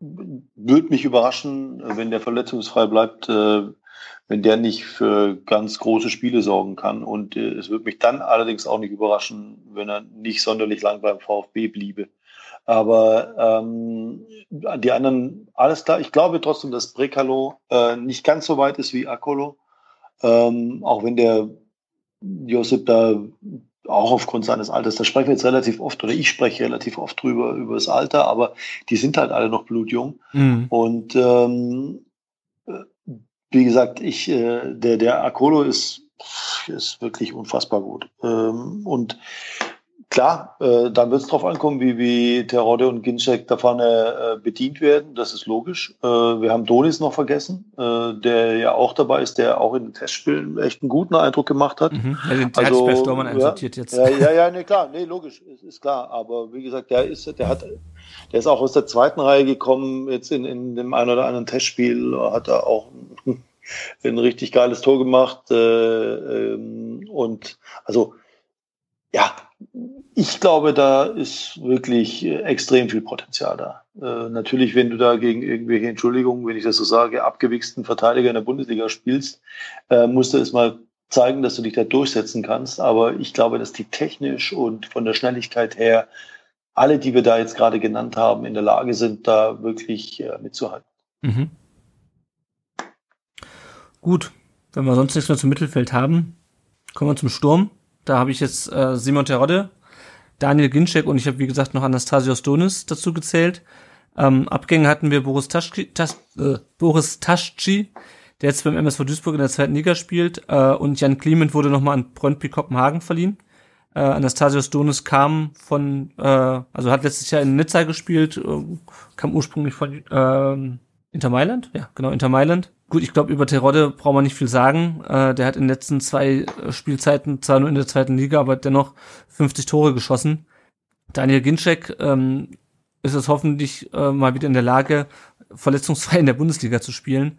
würde mich überraschen, wenn der verletzungsfrei bleibt, äh, wenn der nicht für ganz große Spiele sorgen kann. Und äh, es würde mich dann allerdings auch nicht überraschen, wenn er nicht sonderlich lang beim VfB bliebe. Aber ähm, die anderen, alles klar. Ich glaube trotzdem, dass Brekalo äh, nicht ganz so weit ist wie Akolo. Ähm, auch wenn der Josip da auch aufgrund seines Alters, da sprechen wir jetzt relativ oft, oder ich spreche relativ oft drüber, über das Alter, aber die sind halt alle noch blutjung. Mhm. Und ähm, wie gesagt, ich, äh, der, der Akolo ist, ist wirklich unfassbar gut. Ähm, und klar, äh, dann wird es darauf ankommen, wie, wie Terodde und Ginczek da vorne äh, bedient werden. Das ist logisch. Äh, wir haben Donis noch vergessen, äh, der ja auch dabei ist, der auch in den Testspielen echt einen guten Eindruck gemacht hat. Mhm. Ja, den also, Stormann einsortiert ja, jetzt. Ja, ja, ja, nee, klar, nee, logisch, ist, ist klar. Aber wie gesagt, der ist, der hat, der ist auch aus der zweiten Reihe gekommen, jetzt in, in dem einen oder anderen Testspiel hat er auch ein, ein richtig geiles Tor gemacht. Äh, ähm, und also ja, ich glaube, da ist wirklich extrem viel Potenzial da. Äh, natürlich, wenn du da gegen irgendwelche Entschuldigungen, wenn ich das so sage, abgewichsten Verteidiger in der Bundesliga spielst, äh, musst du es mal zeigen, dass du dich da durchsetzen kannst. Aber ich glaube, dass die technisch und von der Schnelligkeit her alle, die wir da jetzt gerade genannt haben, in der Lage sind, da wirklich äh, mitzuhalten. Mhm. Gut, wenn wir sonst nichts mehr zum Mittelfeld haben, kommen wir zum Sturm. Da habe ich jetzt äh, Simon Terodde, Daniel Ginczek und ich habe wie gesagt noch Anastasios Donis dazu gezählt. Ähm, Abgänge hatten wir Boris Taschki, Tas, äh, Boris Taschci, der jetzt beim MSV Duisburg in der zweiten Liga spielt, äh, und Jan Kliment wurde nochmal an Brøndby Kopenhagen verliehen. Äh, Anastasios Donis kam von, äh, also hat letztes Jahr in Nizza gespielt, äh, kam ursprünglich von äh, Inter Mailand, ja, genau, Inter Mailand. Gut, ich glaube, über Terodde braucht man nicht viel sagen. Äh, der hat in den letzten zwei äh, Spielzeiten, zwar nur in der zweiten Liga, aber dennoch 50 Tore geschossen. Daniel Ginczek ähm, ist es hoffentlich äh, mal wieder in der Lage, verletzungsfrei in der Bundesliga zu spielen.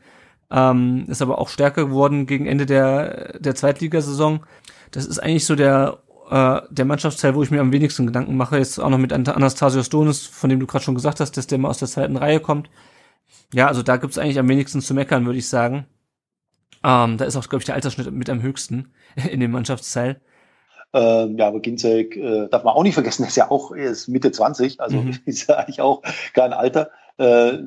Ähm, ist aber auch stärker geworden gegen Ende der, der Zweitligasaison. Das ist eigentlich so der, äh, der Mannschaftsteil, wo ich mir am wenigsten Gedanken mache. Jetzt auch noch mit Anastasios Donis, von dem du gerade schon gesagt hast, dass der mal aus der zweiten Reihe kommt. Ja, also da gibt's eigentlich am wenigsten zu meckern, würde ich sagen. Ähm, da ist auch, glaube ich, der Altersschnitt mit am höchsten in dem Mannschaftsteil. Ähm, ja, aber Ginzek äh, darf man auch nicht vergessen, der ist ja auch er ist Mitte 20, also mhm. ist ja eigentlich auch kein Alter. Äh,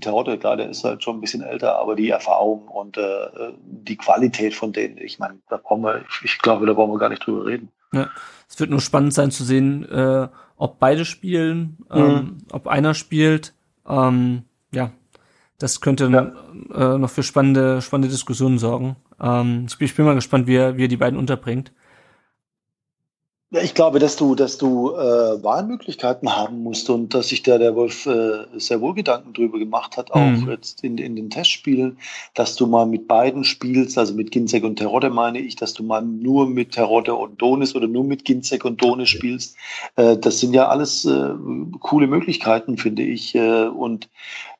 Terodde, klar, der ist halt schon ein bisschen älter, aber die Erfahrung und äh, die Qualität von denen, ich meine, da brauchen wir, ich, ich glaube, da brauchen wir gar nicht drüber reden. Ja, es wird nur spannend sein zu sehen, äh, ob beide spielen, ähm, mhm. ob einer spielt. Ähm, ja, das könnte ja. äh, noch für spannende, spannende Diskussionen sorgen. Ähm, ich, bin, ich bin mal gespannt, wie er, wie er die beiden unterbringt. Ja, ich glaube, dass du, dass du äh, Wahlmöglichkeiten haben musst und dass sich da der Wolf äh, sehr wohl Gedanken drüber gemacht hat, auch mhm. jetzt in, in den Testspielen, dass du mal mit beiden spielst, also mit Ginzek und Terodde meine ich, dass du mal nur mit Terodde und Donis oder nur mit Ginzek und Donis spielst. Äh, das sind ja alles äh, coole Möglichkeiten, finde ich. Äh, und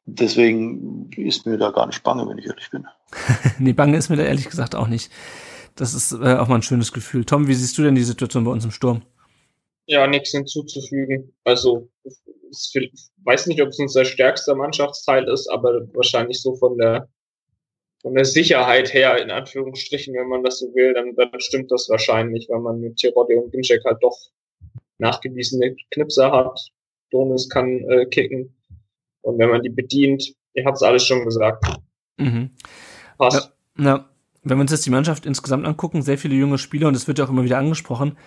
Deswegen ist mir da gar nicht bange, wenn ich ehrlich bin. nee, bange ist mir da ehrlich gesagt auch nicht. Das ist äh, auch mal ein schönes Gefühl. Tom, wie siehst du denn die Situation bei uns im Sturm? Ja, nichts hinzuzufügen. Also, ich weiß nicht, ob es unser stärkster Mannschaftsteil ist, aber wahrscheinlich so von der von der Sicherheit her, in Anführungsstrichen, wenn man das so will, dann, dann stimmt das wahrscheinlich, weil man mit Tirode und Ginczek halt doch nachgewiesene Knipser hat. Donis kann äh, kicken. Und wenn man die bedient, ihr habt es alles schon gesagt. Mhm. Passt. Ja, ja, wenn wir uns jetzt die Mannschaft insgesamt angucken, sehr viele junge Spieler und es wird ja auch immer wieder angesprochen.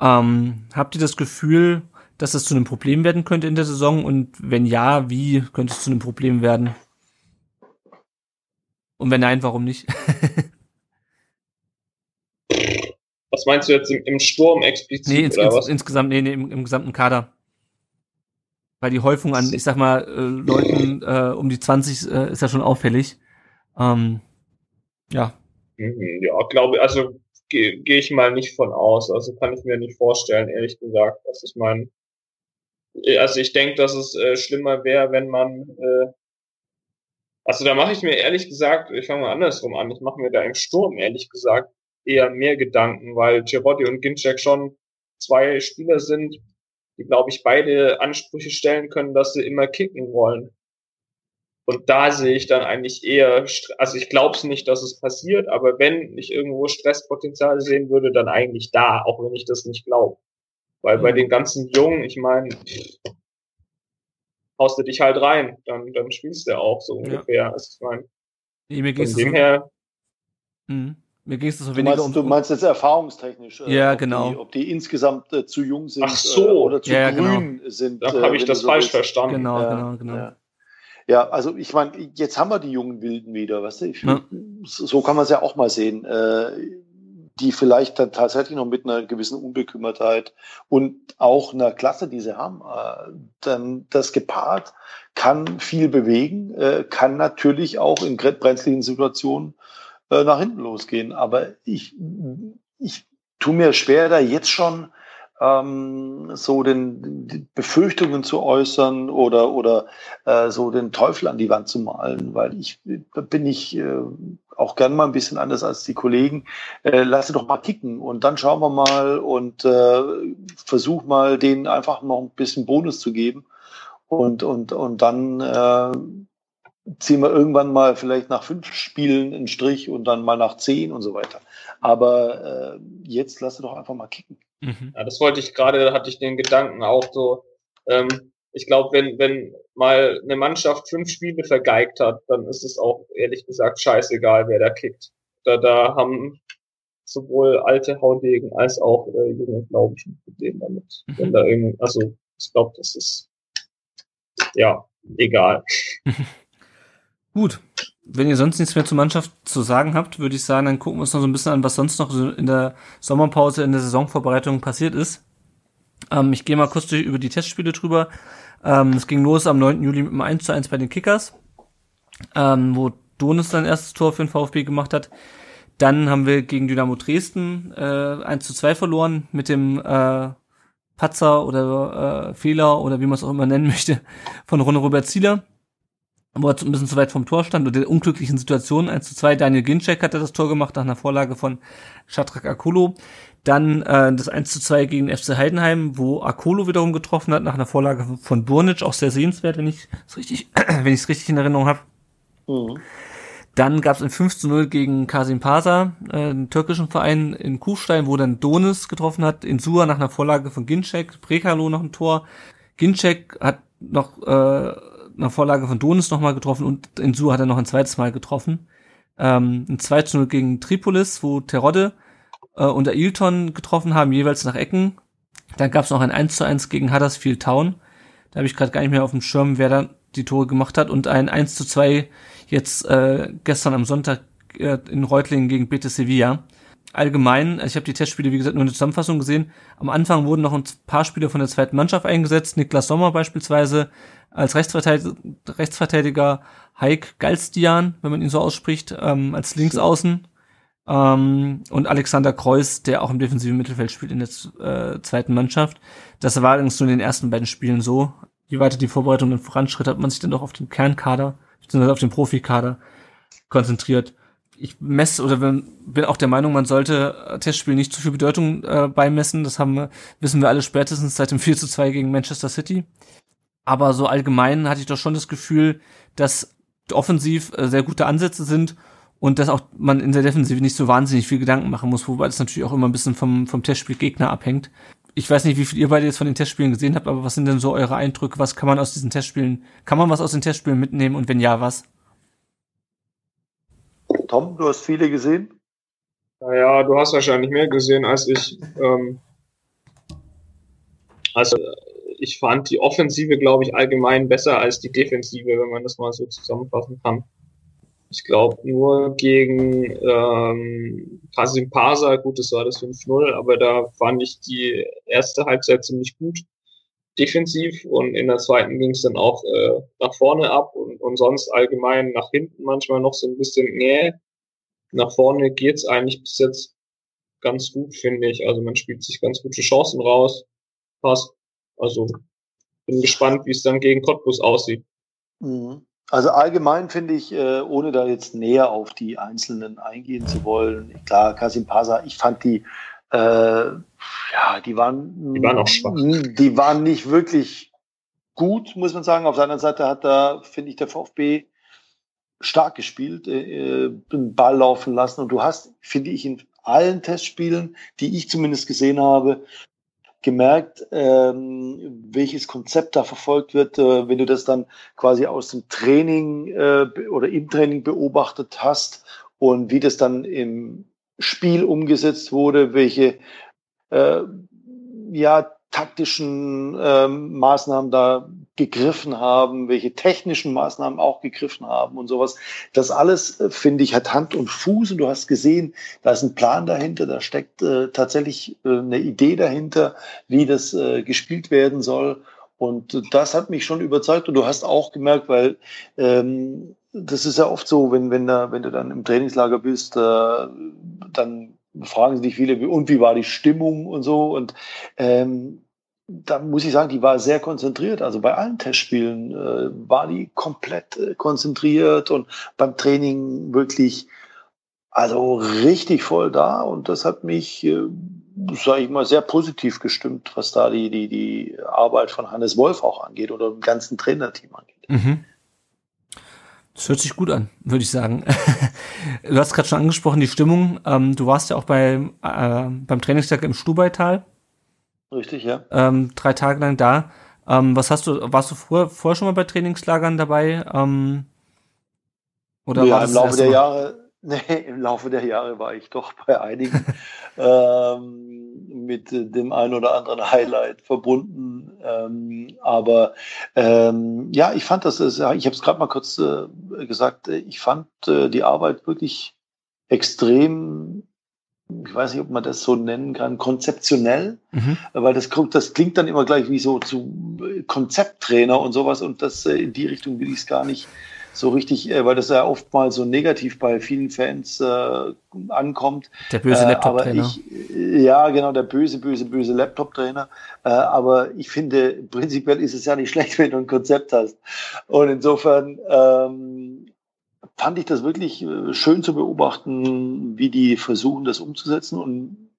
Ähm, habt ihr das Gefühl, dass das zu einem Problem werden könnte in der Saison? Und wenn ja, wie könnte es zu einem Problem werden? Und wenn nein, warum nicht? was meinst du jetzt im, im Sturm explizit? Nee, ins, ins, insgesamt, nee, nee, im, im gesamten Kader. Weil die Häufung an, ich sag mal, äh, Leuten äh, um die 20 äh, ist ja schon auffällig. Ähm, Ja. Mhm, ja, glaube, also gehe geh ich mal nicht von aus. Also kann ich mir nicht vorstellen, ehrlich gesagt. Was ich meine, also ich denke, dass es äh, schlimmer wäre, wenn man äh, also da mache ich mir ehrlich gesagt, ich fange mal andersrum an, ich mache mir da im Sturm ehrlich gesagt eher mehr Gedanken, weil Girotti und Ginczek schon zwei Spieler sind, die, glaube ich, beide Ansprüche stellen können, dass sie immer kicken wollen. Und da sehe ich dann eigentlich eher, also ich glaube es nicht, dass es passiert, aber wenn ich irgendwo Stresspotenzial sehen würde, dann eigentlich da, auch wenn ich das nicht glaube. Weil bei mhm. den ganzen Jungen, ich meine, haust du dich halt rein, dann, dann spielst du auch so ungefähr. Ja. Also ich meine, nee, mir von dem her. Mhm. Mir ging es so du weniger meinst, um. Du meinst jetzt erfahrungstechnisch, äh, ja, ob genau. Die, ob die insgesamt äh, zu jung sind Ach so. Äh, oder zu ja, grün genau. sind. Da habe ich äh, das so falsch willst. verstanden. Genau, ja, genau, genau. Ja. ja. also ich meine, jetzt haben wir die jungen Wilden wieder, weißt du? Ich, so kann man es ja auch mal sehen. Äh, die vielleicht dann tatsächlich noch mit einer gewissen Unbekümmertheit und auch einer Klasse, die sie haben, äh, dann das gepaart kann viel bewegen, äh, kann natürlich auch in brenzligen Situationen äh, nach hinten losgehen. Aber ich, ich tue mir schwer, da jetzt schon ähm, so den Befürchtungen zu äußern oder oder äh, so den Teufel an die Wand zu malen, weil ich bin ich äh, auch gern mal ein bisschen anders als die Kollegen. Äh, lass doch mal kicken und dann schauen wir mal und äh, versuch mal denen einfach noch ein bisschen Bonus zu geben und und und dann äh, ziehen wir irgendwann mal vielleicht nach fünf Spielen einen Strich und dann mal nach zehn und so weiter. Aber äh, jetzt lass doch einfach mal kicken. Mhm. Ja, das wollte ich gerade, hatte ich den Gedanken auch so. Ähm, ich glaube, wenn, wenn mal eine Mannschaft fünf Spiele vergeigt hat, dann ist es auch ehrlich gesagt scheißegal, wer da kickt. Da, da haben sowohl alte Haudegen als auch äh, junge, glaube ich, ein Problem damit. Mhm. Wenn da irgend, also ich glaube, das ist ja egal. Gut. Wenn ihr sonst nichts mehr zur Mannschaft zu sagen habt, würde ich sagen, dann gucken wir uns noch so ein bisschen an, was sonst noch in der Sommerpause, in der Saisonvorbereitung passiert ist. Ähm, ich gehe mal kurz durch, über die Testspiele drüber. Ähm, es ging los am 9. Juli mit einem 1 zu 1 bei den Kickers, ähm, wo Donis sein erstes Tor für den VfB gemacht hat. Dann haben wir gegen Dynamo Dresden äh, 1 zu 2 verloren mit dem äh, Patzer oder äh, Fehler oder wie man es auch immer nennen möchte von Ronne Robert Zieler wo er ein bisschen zu weit vom Tor stand und der unglücklichen Situation 1 zu 2. Daniel Ginczek hatte das Tor gemacht nach einer Vorlage von Shatrak Akolo. Dann äh, das 1 zu 2 gegen FC Heidenheim, wo Akolo wiederum getroffen hat nach einer Vorlage von Burnic, auch sehr sehenswert, wenn ich es richtig, wenn ich es richtig in Erinnerung habe. Mhm. Dann gab es ein 5 zu 0 gegen Kasim Pasa, äh, einen türkischen Verein in Kufstein, wo dann Donis getroffen hat, in Sua nach einer Vorlage von Ginczek, Prekalo noch ein Tor. Ginczek hat noch äh, einer Vorlage von Donis nochmal getroffen und in Su hat er noch ein zweites Mal getroffen. Ähm, ein 2 0 gegen Tripolis, wo Terodde äh, und Ailton getroffen haben, jeweils nach Ecken. Dann gab es noch ein 1 zu 1 gegen Huddersfield Town. Da habe ich gerade gar nicht mehr auf dem Schirm, wer da die Tore gemacht hat. Und ein 1 zu 2 jetzt äh, gestern am Sonntag äh, in Reutlingen gegen Betis Sevilla allgemein, ich habe die Testspiele, wie gesagt, nur eine Zusammenfassung gesehen. Am Anfang wurden noch ein paar Spieler von der zweiten Mannschaft eingesetzt. Niklas Sommer beispielsweise als Rechtsverteidiger, Rechtsverteidiger Haik Galstian, wenn man ihn so ausspricht, ähm, als Linksaußen. Ähm, und Alexander Kreuz, der auch im defensiven Mittelfeld spielt in der äh, zweiten Mannschaft. Das war allerdings nur in den ersten beiden Spielen so. Je weiter die Vorbereitung dann voranschritt, hat man sich dann doch auf den Kernkader, beziehungsweise auf den Profikader konzentriert ich messe oder bin, bin auch der Meinung, man sollte äh, Testspielen nicht zu viel Bedeutung äh, beimessen. Das haben wir, wissen wir alle spätestens seit dem 4 zu 2 gegen Manchester City. Aber so allgemein hatte ich doch schon das Gefühl, dass offensiv äh, sehr gute Ansätze sind und dass auch man in der Defensive nicht so wahnsinnig viel Gedanken machen muss, wobei das natürlich auch immer ein bisschen vom, vom Testspiel Gegner abhängt. Ich weiß nicht, wie viel ihr beide jetzt von den Testspielen gesehen habt, aber was sind denn so eure Eindrücke? Was kann man aus diesen Testspielen, kann man was aus den Testspielen mitnehmen und wenn ja, was? Tom, du hast viele gesehen? Naja, du hast wahrscheinlich mehr gesehen als ich. Ähm, also ich fand die Offensive, glaube ich, allgemein besser als die Defensive, wenn man das mal so zusammenfassen kann. Ich glaube, nur gegen ähm, Kasim Pasa, gut, das war das 5-0, aber da fand ich die erste Halbzeit ziemlich gut defensiv und in der zweiten ging es dann auch äh, nach vorne ab und, und sonst allgemein nach hinten manchmal noch so ein bisschen, nee, nach vorne geht's eigentlich bis jetzt ganz gut, finde ich. Also man spielt sich ganz gute Chancen raus. Passt. Also bin gespannt, wie es dann gegen Cottbus aussieht. Mhm. Also allgemein finde ich, äh, ohne da jetzt näher auf die Einzelnen eingehen zu wollen, klar, Kasim Pasa, ich fand die, äh, ja, die waren, die waren auch schwach. Die waren nicht wirklich gut, muss man sagen. Auf der anderen Seite hat da, finde ich, der VfB stark gespielt, äh, äh, den Ball laufen lassen. Und du hast, finde ich, in allen Testspielen, die ich zumindest gesehen habe, gemerkt, ähm, welches Konzept da verfolgt wird, äh, wenn du das dann quasi aus dem Training äh, oder im Training beobachtet hast und wie das dann im Spiel umgesetzt wurde, welche äh, ja taktischen ähm, Maßnahmen da gegriffen haben, welche technischen Maßnahmen auch gegriffen haben und sowas. Das alles, äh, finde ich, hat Hand und Fuß und du hast gesehen, da ist ein Plan dahinter, da steckt äh, tatsächlich äh, eine Idee dahinter, wie das äh, gespielt werden soll. Und das hat mich schon überzeugt und du hast auch gemerkt, weil ähm, das ist ja oft so, wenn, wenn, da, wenn du dann im Trainingslager bist, äh, dann fragen sich viele, und wie war die Stimmung und so. Und ähm, da muss ich sagen, die war sehr konzentriert. Also bei allen Testspielen äh, war die komplett äh, konzentriert und beim Training wirklich, also richtig voll da. Und das hat mich, äh, sage ich mal, sehr positiv gestimmt, was da die, die, die Arbeit von Hannes Wolf auch angeht oder dem ganzen Trainerteam angeht. Mhm. Das hört sich gut an, würde ich sagen. du hast gerade schon angesprochen, die Stimmung. Ähm, du warst ja auch bei, äh, beim Trainingstag im Stubaital. Richtig, ja. Ähm, drei Tage lang da. Ähm, was hast du, warst du vorher, vorher schon mal bei Trainingslagern dabei? Ähm, oder ja, im Laufe der Jahre, nee, im Laufe der Jahre war ich doch bei einigen ähm, mit dem einen oder anderen Highlight verbunden. Ähm, aber ähm, ja, ich fand das, ich habe es gerade mal kurz äh, gesagt, ich fand äh, die Arbeit wirklich extrem ich weiß nicht, ob man das so nennen kann, konzeptionell, mhm. weil das, das klingt dann immer gleich wie so zu Konzepttrainer und sowas und das äh, in die Richtung will ich es gar nicht so richtig, äh, weil das ja oftmals so negativ bei vielen Fans äh, ankommt. Der böse Laptop-Trainer. Ja, genau, der böse, böse, böse Laptop-Trainer. Äh, aber ich finde, prinzipiell ist es ja nicht schlecht, wenn du ein Konzept hast. Und insofern ähm, fand ich das wirklich äh, schön zu beobachten, wie die versuchen, das umzusetzen und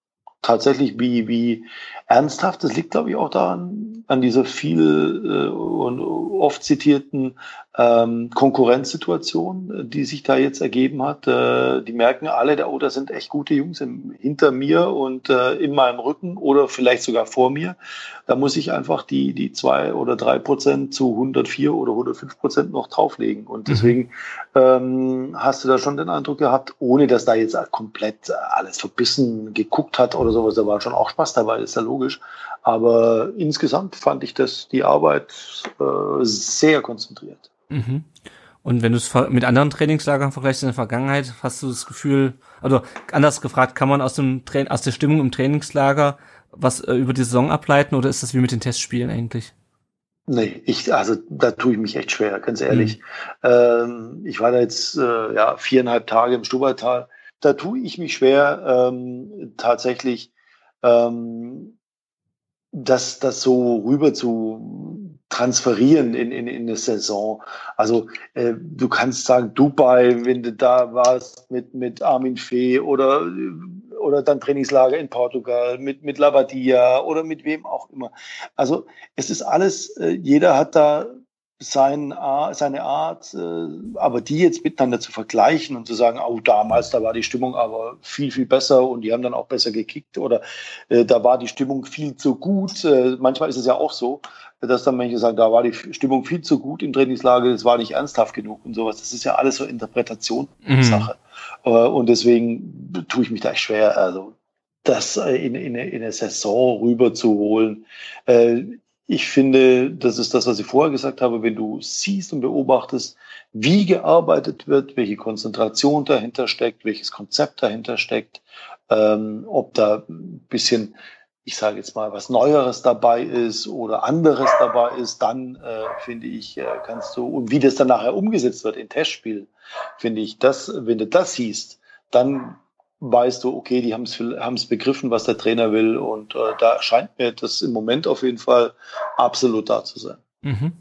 tatsächlich wie, wie ernsthaft. Das liegt, glaube ich, auch daran, an dieser viel äh, und oft zitierten ähm, Konkurrenzsituation, die sich da jetzt ergeben hat. Äh, die merken alle, oh, da sind echt gute Jungs im, hinter mir und äh, in meinem Rücken oder vielleicht sogar vor mir. Da muss ich einfach die, die zwei oder drei Prozent zu 104 oder 105 Prozent noch drauflegen. Und mhm. deswegen ähm, hast du da schon den Eindruck gehabt, ohne dass da jetzt komplett alles verbissen geguckt hat oder sowas, da war schon auch Spaß dabei, ist ja logisch. Aber insgesamt fand ich das die Arbeit äh, sehr konzentriert. Mhm. Und wenn du es mit anderen Trainingslagern vergleichst in der Vergangenheit, hast du das Gefühl, also anders gefragt, kann man aus dem Tra aus der Stimmung im Trainingslager was äh, über die Saison ableiten oder ist das wie mit den Testspielen eigentlich? Nee, ich, also da tue ich mich echt schwer, ganz ehrlich. Mhm. Ähm, ich war da jetzt äh, ja viereinhalb Tage im Stubertal. Da tue ich mich schwer, ähm, tatsächlich ähm, das, das so rüber zu transferieren in, in, in eine Saison. Also äh, du kannst sagen, Dubai, wenn du da warst mit, mit Armin Fee oder, oder dann Trainingslager in Portugal mit, mit Lavadia oder mit wem auch immer. Also es ist alles, äh, jeder hat da sein, seine Art, äh, aber die jetzt miteinander zu vergleichen und zu sagen, oh, damals, da war die Stimmung aber viel, viel besser und die haben dann auch besser gekickt oder äh, da war die Stimmung viel zu gut. Äh, manchmal ist es ja auch so, dass dann manche sagen, da war die Stimmung viel zu gut im Trainingslager, es war nicht ernsthaft genug und sowas. Das ist ja alles so Interpretationssache. Mhm. und deswegen tue ich mich da echt schwer, also das in, in, in eine Saison rüber zu holen. Ich finde, das ist das, was ich vorher gesagt habe, wenn du siehst und beobachtest, wie gearbeitet wird, welche Konzentration dahinter steckt, welches Konzept dahinter steckt, ähm, ob da ein bisschen, ich sage jetzt mal, was Neueres dabei ist oder anderes dabei ist, dann äh, finde ich, äh, kannst du, und wie das dann nachher umgesetzt wird in Testspielen, finde ich, das, wenn du das siehst, dann weißt du, okay, die haben es begriffen, was der Trainer will. Und äh, da scheint mir das im Moment auf jeden Fall absolut da zu sein. Mhm.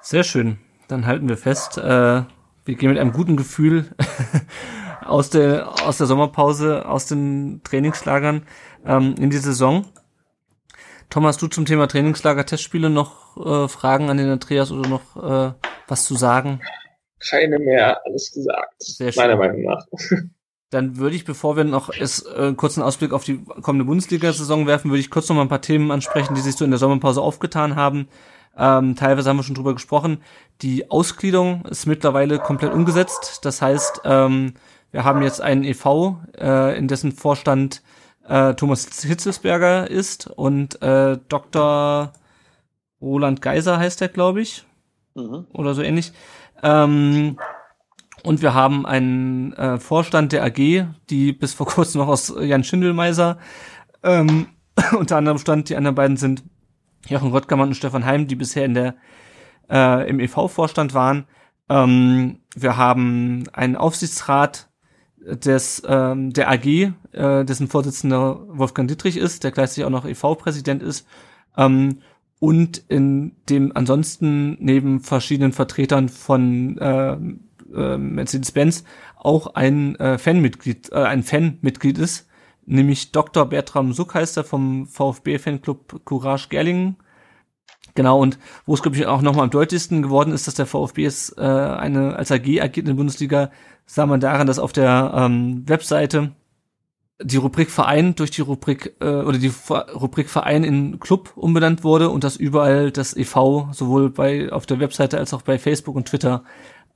Sehr schön. Dann halten wir fest, äh, wir gehen mit einem guten Gefühl aus der, aus der Sommerpause, aus den Trainingslagern ähm, in die Saison. Thomas, du zum Thema Trainingslager, Testspiele noch äh, Fragen an den Andreas oder noch äh, was zu sagen? Keine mehr, alles gesagt. Sehr schön. Meiner Meinung nach. Dann würde ich, bevor wir noch es, äh, kurzen Ausblick auf die kommende Bundesliga-Saison werfen, würde ich kurz noch mal ein paar Themen ansprechen, die sich so in der Sommerpause aufgetan haben. Ähm, teilweise haben wir schon drüber gesprochen. Die Ausgliederung ist mittlerweile komplett umgesetzt. Das heißt, ähm, wir haben jetzt einen EV, äh, in dessen Vorstand äh, Thomas Hitzelsberger ist und äh, Dr. Roland Geiser heißt er, glaube ich. Mhm. Oder so ähnlich. Ähm, und wir haben einen äh, Vorstand der AG, die bis vor kurzem noch aus Jan Schindelmeiser ähm, unter anderem stand. Die anderen beiden sind Jochen Röttgermann und Stefan Heim, die bisher in der äh, im EV-Vorstand waren. Ähm, wir haben einen Aufsichtsrat des ähm, der AG, äh, dessen Vorsitzender Wolfgang Dittrich ist, der gleichzeitig auch noch EV-Präsident ist. Ähm, und in dem ansonsten neben verschiedenen Vertretern von äh, äh, Mercedes-Benz auch ein äh, Fanmitglied, äh, ein Fanmitglied ist, nämlich Dr. Bertram Suck vom VfB-Fanclub Courage Gerlingen. Genau, und wo es, glaube ich, auch nochmal am deutlichsten geworden ist, dass der VfB es äh, eine als AG agiert in der Bundesliga, sah man daran, dass auf der ähm, Webseite die Rubrik Verein durch die Rubrik äh, oder die Rubrik Verein in Club umbenannt wurde und dass überall das EV sowohl bei auf der Webseite als auch bei Facebook und Twitter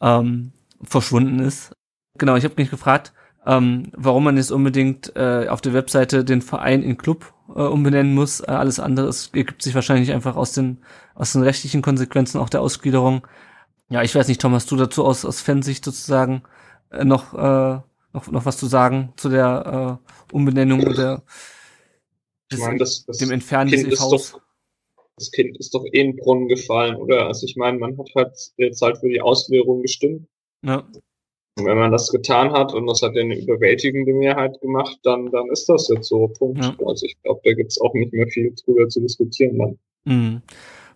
ähm, verschwunden ist. Genau, ich habe mich gefragt, ähm, warum man jetzt unbedingt äh, auf der Webseite den Verein in Club äh, umbenennen muss. Äh, alles andere ist, ergibt sich wahrscheinlich einfach aus den aus den rechtlichen Konsequenzen auch der Ausgliederung. Ja, ich weiß nicht, Thomas, du dazu aus aus Fansicht sozusagen äh, noch äh, noch noch was zu sagen zu der äh, Umbenennung oder des, ich mein, das, das dem Entfernen kind des EVs? Doch, das Kind ist doch eh in den Brunnen gefallen, oder? Also ich meine, man hat halt jetzt halt für die Ausgliederung gestimmt ja. Und wenn man das getan hat und das hat eine überwältigende Mehrheit gemacht, dann, dann ist das jetzt so. Punkt. Ja. Also ich glaube, da gibt es auch nicht mehr viel drüber zu diskutieren dann. Mhm.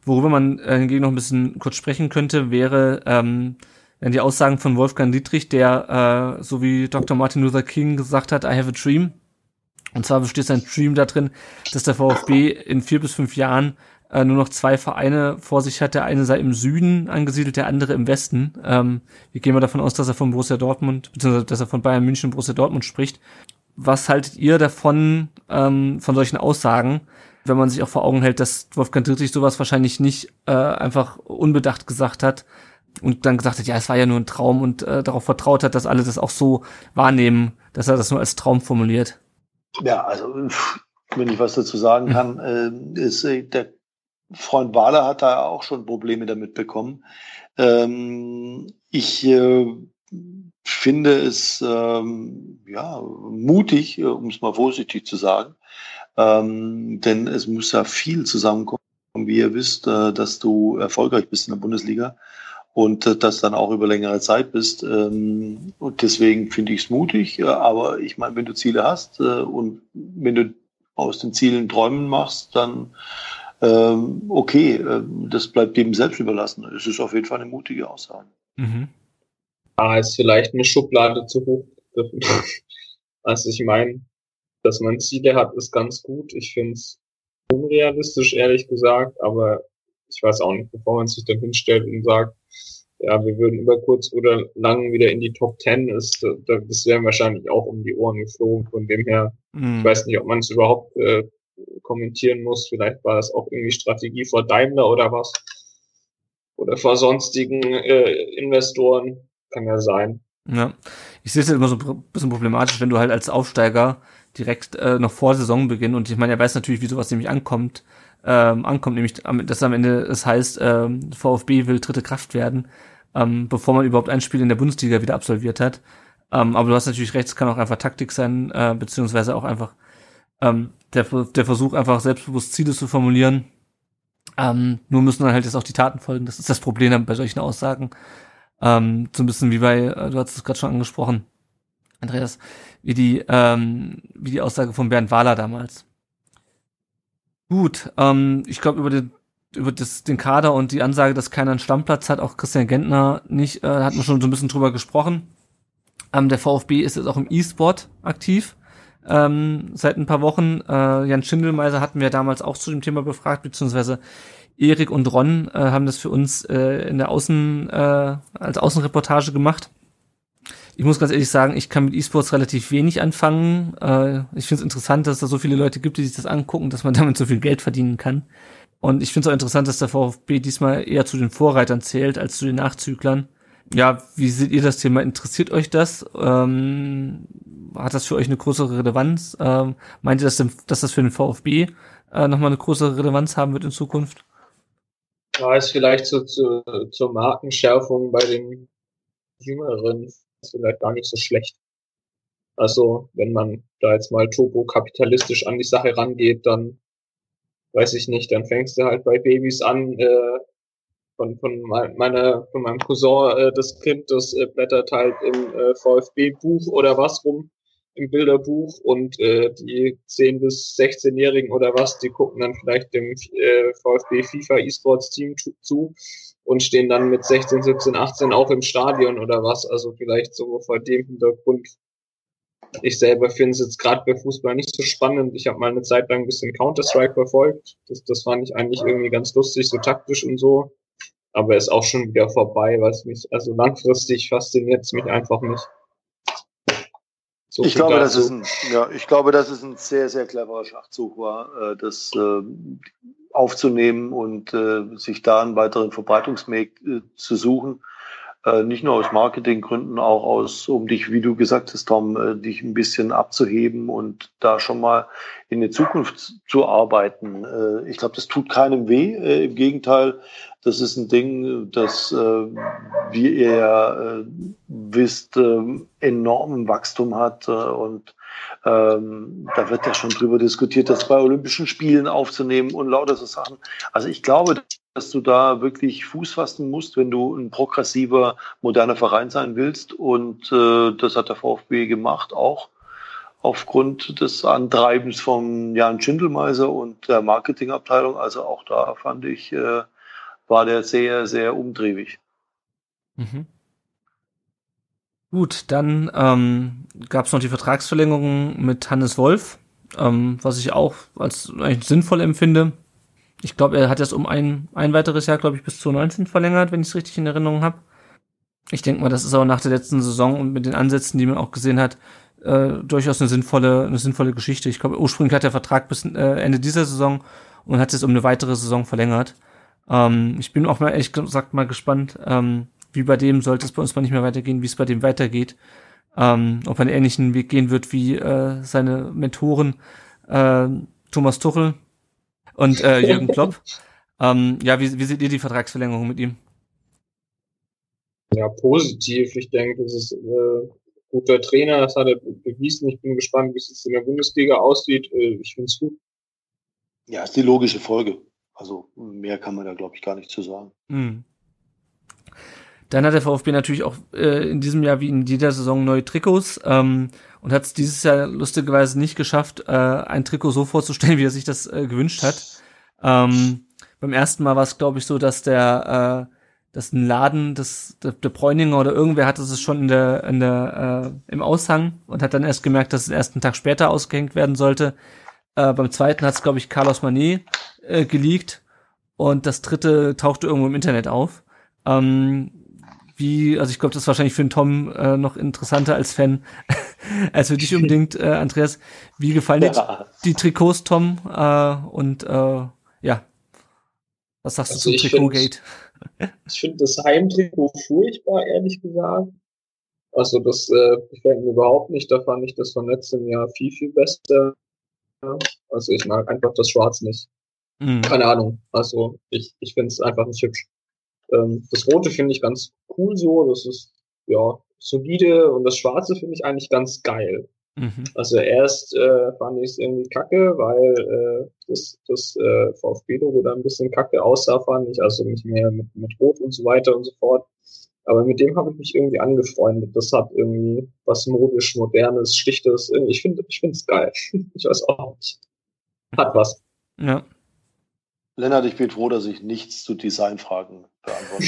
Worüber man äh, hingegen noch ein bisschen kurz sprechen könnte, wäre ähm, die Aussagen von Wolfgang Dietrich, der, äh, so wie Dr. Martin Luther King gesagt hat, I have a dream. Und zwar besteht sein Dream darin, dass der VfB in vier bis fünf Jahren äh, nur noch zwei Vereine vor sich hat. Der eine sei im Süden angesiedelt, der andere im Westen. Ähm, wir gehen mal davon aus, dass er von Borussia Dortmund, beziehungsweise dass er von Bayern München und Borussia Dortmund spricht. Was haltet ihr davon, ähm, von solchen Aussagen, wenn man sich auch vor Augen hält, dass Wolfgang Dietrich sowas wahrscheinlich nicht äh, einfach unbedacht gesagt hat und dann gesagt hat, ja, es war ja nur ein Traum und äh, darauf vertraut hat, dass alle das auch so wahrnehmen, dass er das nur als Traum formuliert? Ja, also wenn ich was dazu sagen kann, äh, ist äh, der Freund Wahler hat da auch schon Probleme damit bekommen. Ähm, ich äh, finde es ähm, ja mutig, äh, um es mal vorsichtig zu sagen, ähm, denn es muss ja viel zusammenkommen, wie ihr wisst, äh, dass du erfolgreich bist in der Bundesliga und äh, das dann auch über längere Zeit bist. Ähm, und deswegen finde ich es mutig. Äh, aber ich meine, wenn du Ziele hast äh, und wenn du aus den Zielen Träumen machst, dann ähm, okay, äh, das bleibt jedem selbst überlassen. Es ist auf jeden Fall eine mutige Aussage. Mhm. Ah, ist vielleicht eine Schublade zu hoch. also ich meine, dass man Ziele hat, ist ganz gut. Ich finde es unrealistisch, ehrlich gesagt, aber ich weiß auch nicht, bevor man sich dann hinstellt und sagt, ja, wir würden über kurz oder lang wieder in die Top Ten ist, das wären wahrscheinlich auch um die Ohren geflogen. Von dem her, mhm. ich weiß nicht, ob man es überhaupt äh, kommentieren muss. Vielleicht war das auch irgendwie Strategie vor Daimler oder was. Oder vor sonstigen äh, Investoren. Kann ja sein. Ja, ich sehe es immer so ein bisschen problematisch, wenn du halt als Aufsteiger direkt äh, noch vor Saisonbeginn und ich meine, er weiß natürlich, wie sowas nämlich ankommt, ähm, ankommt, nämlich, dass am Ende es heißt, ähm, VfB will dritte Kraft werden, ähm, bevor man überhaupt ein Spiel in der Bundesliga wieder absolviert hat. Ähm, aber du hast natürlich recht, es kann auch einfach Taktik sein, äh, beziehungsweise auch einfach ähm, der, der Versuch, einfach selbstbewusst Ziele zu formulieren. Ähm, nur müssen dann halt jetzt auch die Taten folgen. Das ist das Problem bei solchen Aussagen. Ähm, so ein bisschen wie bei, äh, du hast es gerade schon angesprochen, Andreas, wie die, ähm, wie die Aussage von Bernd Wahler damals. Gut, ähm, ich glaube über den über das, den Kader und die Ansage, dass keiner einen Stammplatz hat, auch Christian Gentner nicht, äh, hat man schon so ein bisschen drüber gesprochen. Ähm, der VfB ist jetzt auch im E-Sport aktiv ähm, seit ein paar Wochen. Äh, Jan Schindelmeiser hatten wir damals auch zu dem Thema befragt, beziehungsweise Erik und Ron äh, haben das für uns äh, in der Außen äh, als Außenreportage gemacht ich muss ganz ehrlich sagen, ich kann mit E-Sports relativ wenig anfangen. Äh, ich finde es interessant, dass es da so viele Leute gibt, die sich das angucken, dass man damit so viel Geld verdienen kann. Und ich finde es auch interessant, dass der VfB diesmal eher zu den Vorreitern zählt als zu den Nachzüglern. Ja, wie seht ihr das Thema? Interessiert euch das? Ähm, hat das für euch eine größere Relevanz? Ähm, meint ihr, dass, dass das für den VfB äh, nochmal eine größere Relevanz haben wird in Zukunft? Ja, ist vielleicht so zu, zur Markenschärfung bei den Jüngeren vielleicht gar nicht so schlecht. Also, wenn man da jetzt mal turbokapitalistisch an die Sache rangeht, dann weiß ich nicht, dann fängst du halt bei Babys an, äh, von, von, meiner, von meinem Cousin, äh, das Kind, das äh, blättert halt im äh, VfB-Buch oder was rum, im Bilderbuch und äh, die 10- bis 16-Jährigen oder was, die gucken dann vielleicht dem äh, VfB FIFA E-Sports Team zu und stehen dann mit 16, 17, 18 auch im Stadion oder was. Also vielleicht so vor dem Hintergrund. Ich selber finde es jetzt gerade bei Fußball nicht so spannend. Ich habe mal eine Zeit lang ein bisschen Counter-Strike verfolgt. Das, das fand ich eigentlich irgendwie ganz lustig, so taktisch und so. Aber ist auch schon wieder vorbei, weil es mich, also langfristig fasziniert es mich einfach nicht. So ich glaube, das ist ein, ja, ich glaube, dass es ein sehr, sehr cleverer Schachzug war, äh, das äh, aufzunehmen und äh, sich da einen weiteren Verbreitungsweg zu suchen. Nicht nur aus Marketinggründen, auch aus, um dich, wie du gesagt hast, Tom, dich ein bisschen abzuheben und da schon mal in die Zukunft zu arbeiten. Ich glaube, das tut keinem weh. Im Gegenteil, das ist ein Ding, das, äh, wie ihr ja äh, wisst, äh, enormen Wachstum hat. Äh, und ähm, da wird ja schon drüber diskutiert, das bei Olympischen Spielen aufzunehmen und lauter so Sachen. Also ich glaube, dass du da wirklich Fuß fassen musst, wenn du ein progressiver, moderner Verein sein willst. Und äh, das hat der VfB gemacht, auch aufgrund des Antreibens von Jan Schindelmeiser und der Marketingabteilung. Also auch da fand ich, äh, war der sehr, sehr umtriebig. Mhm. Gut, dann ähm, gab es noch die Vertragsverlängerung mit Hannes Wolf, ähm, was ich auch als eigentlich sinnvoll empfinde. Ich glaube, er hat jetzt um ein, ein weiteres Jahr, glaube ich, bis 2019 verlängert, wenn ich es richtig in Erinnerung habe. Ich denke mal, das ist auch nach der letzten Saison und mit den Ansätzen, die man auch gesehen hat, äh, durchaus eine sinnvolle, eine sinnvolle Geschichte. Ich glaube, ursprünglich hat der Vertrag bis äh, Ende dieser Saison und hat es um eine weitere Saison verlängert. Ähm, ich bin auch mal ehrlich gesagt mal gespannt, ähm, wie bei dem sollte es bei uns mal nicht mehr weitergehen, wie es bei dem weitergeht. Ähm, ob er einen ähnlichen Weg gehen wird wie äh, seine Mentoren äh, Thomas Tuchel und äh, Jürgen Klopp. ähm, ja, wie, wie seht ihr die Vertragsverlängerung mit ihm? Ja, positiv. Ich denke, das ist äh, guter Trainer, das hat er bewiesen. Ich bin gespannt, wie es jetzt in der Bundesliga aussieht. Äh, ich finde es gut. Ja, ist die logische Folge. Also mehr kann man da, glaube ich, gar nicht zu sagen. Mhm. Dann hat der VfB natürlich auch äh, in diesem Jahr wie in jeder Saison neue Trikots ähm, und hat es dieses Jahr lustigerweise nicht geschafft, äh, ein Trikot so vorzustellen, wie er sich das äh, gewünscht hat. Ähm, beim ersten Mal war es, glaube ich, so, dass der äh, dass ein Laden, das, der, der Bräuninger oder irgendwer hatte es schon in der, in der, äh, im Aushang und hat dann erst gemerkt, dass es erst einen Tag später ausgehängt werden sollte. Äh, beim zweiten hat es, glaube ich, Carlos Manet äh, geleakt und das dritte tauchte irgendwo im Internet auf. Ähm, wie, also ich glaube, das ist wahrscheinlich für den Tom äh, noch interessanter als Fan, als für dich unbedingt, äh, Andreas. Wie gefallen dir ja. die Trikots, Tom? Äh, und äh, ja, was sagst also du zum Trikotgate? ich finde das Heimtrikot furchtbar, ehrlich gesagt. Also das äh, gefällt mir überhaupt nicht. Da fand ich das von letztem Jahr viel, viel besser. Also ich mag einfach das Schwarz nicht. Mhm. Keine Ahnung. Also ich, ich finde es einfach nicht hübsch. Ähm, das Rote finde ich ganz cool so. Das ist ja solide und das Schwarze finde ich eigentlich ganz geil. Mhm. Also erst äh, fand ich es irgendwie kacke, weil äh, das, das äh, VfB-Logo da ein bisschen kacke aussah, fand ich. Also nicht mehr mit, mit Rot und so weiter und so fort. Aber mit dem habe ich mich irgendwie angefreundet. Das hat irgendwie was modisch, modernes, schlichtes. Ich finde, ich finde es geil. Ich weiß auch nicht. Hat was. Ja. Lennart, ich bin froh, dass ich nichts zu Designfragen beantworte.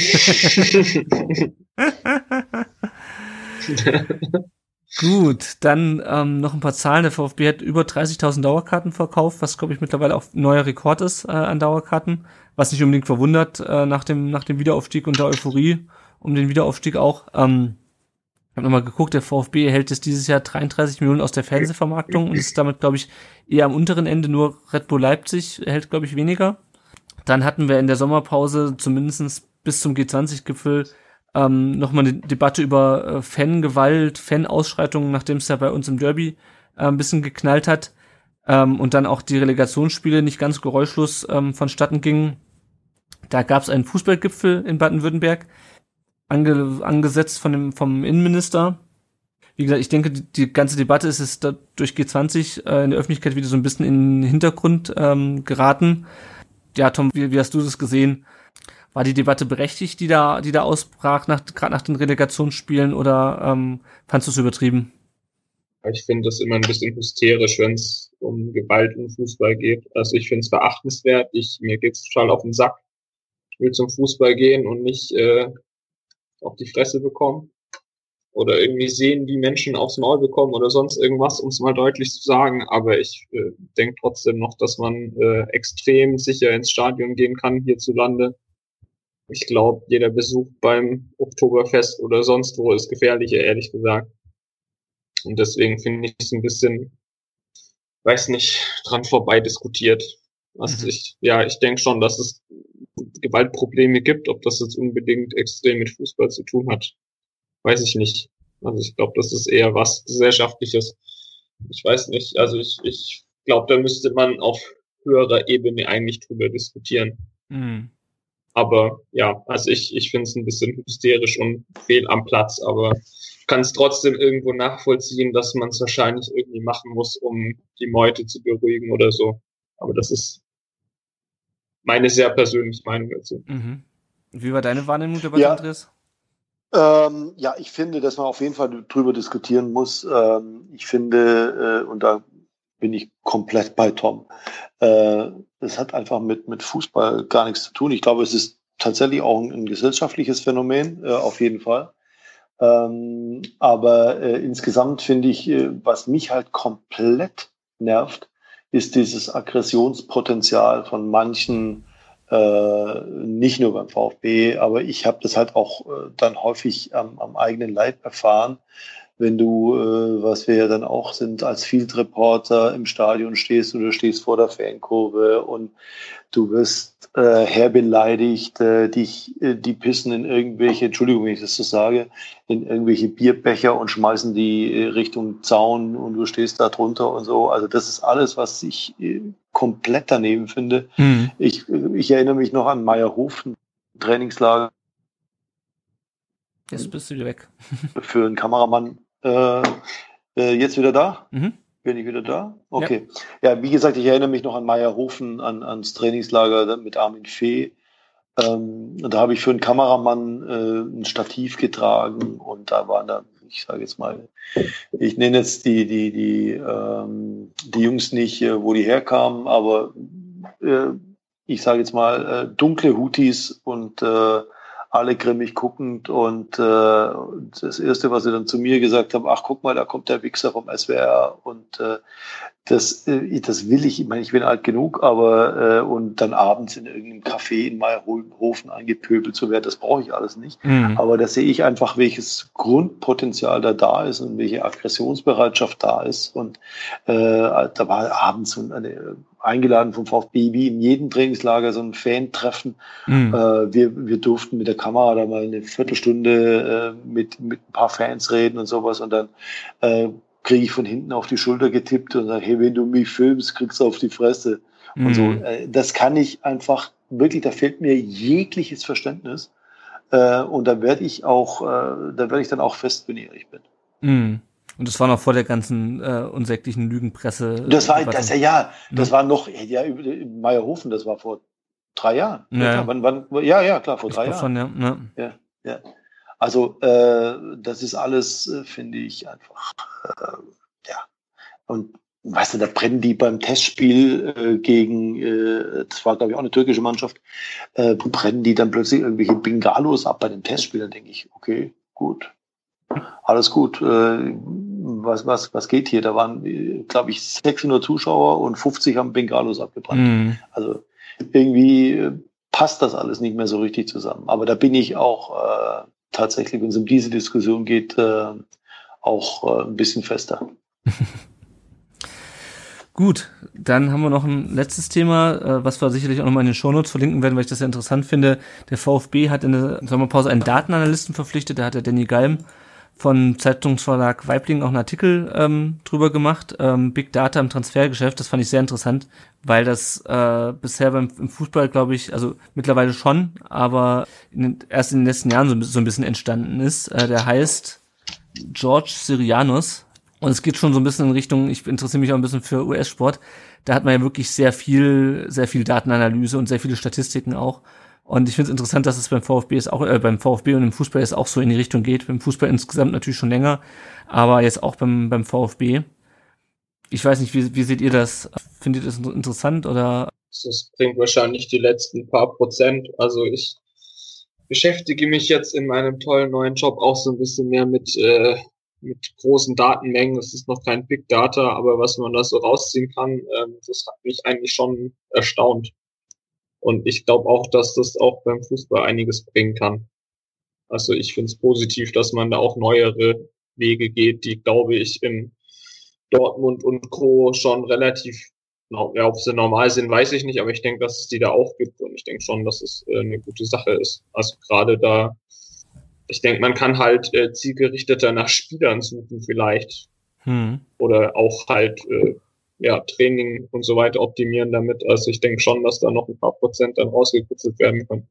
Gut, dann ähm, noch ein paar Zahlen. Der VfB hat über 30.000 Dauerkarten verkauft, was glaube ich mittlerweile auch neuer Rekord ist äh, an Dauerkarten, was nicht unbedingt verwundert äh, nach dem nach dem Wiederaufstieg und der Euphorie um den Wiederaufstieg auch. Ähm, ich habe nochmal geguckt, der VfB erhält es dieses Jahr 33 Millionen aus der Fernsehvermarktung und ist damit, glaube ich, eher am unteren Ende. Nur Red Bull Leipzig erhält, glaube ich, weniger. Dann hatten wir in der Sommerpause zumindestens bis zum G20-Gipfel ähm, nochmal eine Debatte über äh, Fangewalt, Fanausschreitungen, nachdem es ja bei uns im Derby äh, ein bisschen geknallt hat. Ähm, und dann auch die Relegationsspiele nicht ganz geräuschlos ähm, vonstatten gingen. Da gab es einen Fußballgipfel in Baden-Württemberg, ange angesetzt von dem, vom Innenminister. Wie gesagt, ich denke, die, die ganze Debatte ist es durch G20 äh, in der Öffentlichkeit wieder so ein bisschen in den Hintergrund ähm, geraten. Ja, Tom, wie, wie hast du das gesehen? War die Debatte berechtigt, die da, die da ausbrach, nach, gerade nach den Relegationsspielen, oder ähm, fandst du es übertrieben? Ich finde das immer ein bisschen hysterisch, wenn es um Gewalt im Fußball geht. Also ich finde es verachtenswert. Ich, mir geht's total auf den Sack. Ich will zum Fußball gehen und nicht äh, auf die Fresse bekommen. Oder irgendwie sehen, wie Menschen aufs Maul bekommen oder sonst irgendwas, um es mal deutlich zu sagen. Aber ich äh, denke trotzdem noch, dass man äh, extrem sicher ins Stadion gehen kann hierzulande ich glaube, jeder Besuch beim Oktoberfest oder sonst wo ist gefährlicher, ehrlich gesagt. Und deswegen finde ich es ein bisschen, weiß nicht, dran vorbei diskutiert. Also mhm. ich, ja, ich denke schon, dass es Gewaltprobleme gibt. Ob das jetzt unbedingt extrem mit Fußball zu tun hat, weiß ich nicht. Also ich glaube, das ist eher was gesellschaftliches. Ich weiß nicht. Also ich, ich glaube, da müsste man auf höherer Ebene eigentlich drüber diskutieren. Mhm. Aber ja, also ich, ich finde es ein bisschen hysterisch und fehl am Platz, aber kann es trotzdem irgendwo nachvollziehen, dass man es wahrscheinlich irgendwie machen muss, um die Meute zu beruhigen oder so. Aber das ist meine sehr persönliche Meinung dazu. Mhm. Wie war deine Wahrnehmung dabei, ja. Andreas? Ähm, ja, ich finde, dass man auf jeden Fall drüber diskutieren muss. Ähm, ich finde, äh, und da bin ich komplett bei Tom. Äh, hat einfach mit, mit Fußball gar nichts zu tun. Ich glaube, es ist tatsächlich auch ein, ein gesellschaftliches Phänomen, äh, auf jeden Fall. Ähm, aber äh, insgesamt finde ich, äh, was mich halt komplett nervt, ist dieses Aggressionspotenzial von manchen, äh, nicht nur beim VfB, aber ich habe das halt auch äh, dann häufig am, am eigenen Leib erfahren, wenn du, äh, was wir ja dann auch sind, als Field Reporter im Stadion stehst oder stehst vor der Fankurve und du wirst äh, herbeleidigt, äh, dich, äh, die pissen in irgendwelche, Entschuldigung, wenn ich das so sage, in irgendwelche Bierbecher und schmeißen die äh, Richtung Zaun und du stehst da drunter und so. Also das ist alles, was ich äh, komplett daneben finde. Mhm. Ich, ich erinnere mich noch an Meierhof, Trainingslager Jetzt bist du wieder weg. für einen Kameramann äh, äh, jetzt wieder da? Mhm. Bin ich wieder da? Okay. Ja. ja. wie gesagt, ich erinnere mich noch an Meierhofen, an, ans Trainingslager mit Armin Fee. Ähm, da habe ich für einen Kameramann äh, ein Stativ getragen und da waren da, ich sage jetzt mal, ich nenne jetzt die, die, die, ähm, die Jungs nicht, äh, wo die herkamen, aber äh, ich sage jetzt mal, äh, dunkle Hutis und äh, alle grimmig guckend und äh, das Erste, was sie dann zu mir gesagt haben, ach guck mal, da kommt der Wichser vom SWR und äh, das, äh, das will ich, ich meine, ich bin alt genug, aber äh, und dann abends in irgendeinem Café in Meierhofen angepöbelt zu werden, das brauche ich alles nicht. Mhm. Aber da sehe ich einfach, welches Grundpotenzial da da ist und welche Aggressionsbereitschaft da ist. Und äh, da war abends eine eingeladen vom VfB in jedem Trainingslager so ein Fan-Treffen. Mhm. Äh, wir, wir durften mit der Kamera da mal eine Viertelstunde äh, mit, mit ein paar Fans reden und sowas und dann äh, kriege ich von hinten auf die Schulter getippt und sage, hey, wenn du mich filmst, kriegst du auf die Fresse. Mhm. Und so, mhm. äh, das kann ich einfach wirklich, da fehlt mir jegliches Verständnis. Äh, und da werde ich auch, äh, da werde ich dann auch fest, wenn ich ehrlich bin. Mhm. Und das war noch vor der ganzen äh, unsäglichen Lügenpresse. Das war, das ja, ja, das war noch, ja, Meierhofen, das war vor drei Jahren. Ja, ja. Wann, wann, ja, ja, klar, vor drei Jahren. Von, ja, ja. ja, ja. Also äh, das ist alles, äh, finde ich, einfach, äh, ja. Und weißt du, da brennen die beim Testspiel äh, gegen, äh, das war glaube ich auch eine türkische Mannschaft, äh, brennen die dann plötzlich irgendwelche Bengalos ab bei dem Testspiel. Dann denke ich, okay, gut, alles gut. Äh, was, was, was geht hier? Da waren, glaube ich, 600 Zuschauer und 50 haben Bengalos abgebrannt. Mhm. Also irgendwie äh, passt das alles nicht mehr so richtig zusammen. Aber da bin ich auch äh, tatsächlich, wenn es um diese Diskussion geht, äh, auch äh, ein bisschen fester. Gut, dann haben wir noch ein letztes Thema, äh, was wir sicherlich auch nochmal in den Shownotes verlinken werden, weil ich das sehr interessant finde. Der VfB hat in der Sommerpause einen Datenanalysten verpflichtet, da hat der Danny Galm von Zeitungsverlag Weibling auch einen Artikel ähm, drüber gemacht, ähm, Big Data im Transfergeschäft. Das fand ich sehr interessant, weil das äh, bisher beim im Fußball, glaube ich, also mittlerweile schon, aber in den, erst in den letzten Jahren so, so ein bisschen entstanden ist. Äh, der heißt George Syrianus und es geht schon so ein bisschen in Richtung, ich interessiere mich auch ein bisschen für US-Sport. Da hat man ja wirklich sehr viel, sehr viel Datenanalyse und sehr viele Statistiken auch. Und ich finde es interessant, dass es beim VfB ist auch äh, beim VfB und im Fußball jetzt auch so in die Richtung geht. Beim Fußball insgesamt natürlich schon länger, aber jetzt auch beim beim VfB. Ich weiß nicht, wie, wie seht ihr das? Findet ihr das interessant oder? Das bringt wahrscheinlich die letzten paar Prozent. Also ich beschäftige mich jetzt in meinem tollen neuen Job auch so ein bisschen mehr mit äh, mit großen Datenmengen. Es ist noch kein Big Data, aber was man da so rausziehen kann, ähm, das hat mich eigentlich schon erstaunt. Und ich glaube auch, dass das auch beim Fußball einiges bringen kann. Also ich finde es positiv, dass man da auch neuere Wege geht, die, glaube ich, in Dortmund und Co. schon relativ, ja, ob sie normal sind, weiß ich nicht, aber ich denke, dass es die da auch gibt und ich denke schon, dass es äh, eine gute Sache ist. Also gerade da, ich denke, man kann halt äh, zielgerichteter nach Spielern suchen vielleicht. Hm. Oder auch halt äh, ja, Training und so weiter optimieren damit. Also ich denke schon, dass da noch ein paar Prozent dann rausgekitzelt werden können.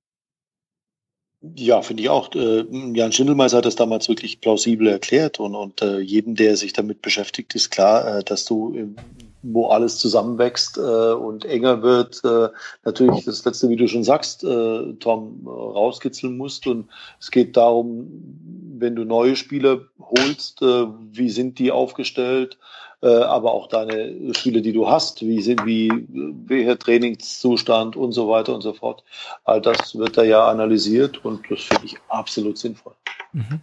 Ja, finde ich auch. Äh, Jan Schindelmeiser hat das damals wirklich plausibel erklärt und, und äh, jedem, der sich damit beschäftigt, ist klar, äh, dass du, äh, wo alles zusammenwächst äh, und enger wird, äh, natürlich das letzte, wie du schon sagst, Tom, rauskitzeln musst. Und es geht darum, wenn du neue Spieler holst, wie sind die aufgestellt? Äh, aber auch deine Spiele, die du hast, wie sind, wie, welcher Trainingszustand und so weiter und so fort. All das wird da ja analysiert und das finde ich absolut sinnvoll. Mhm.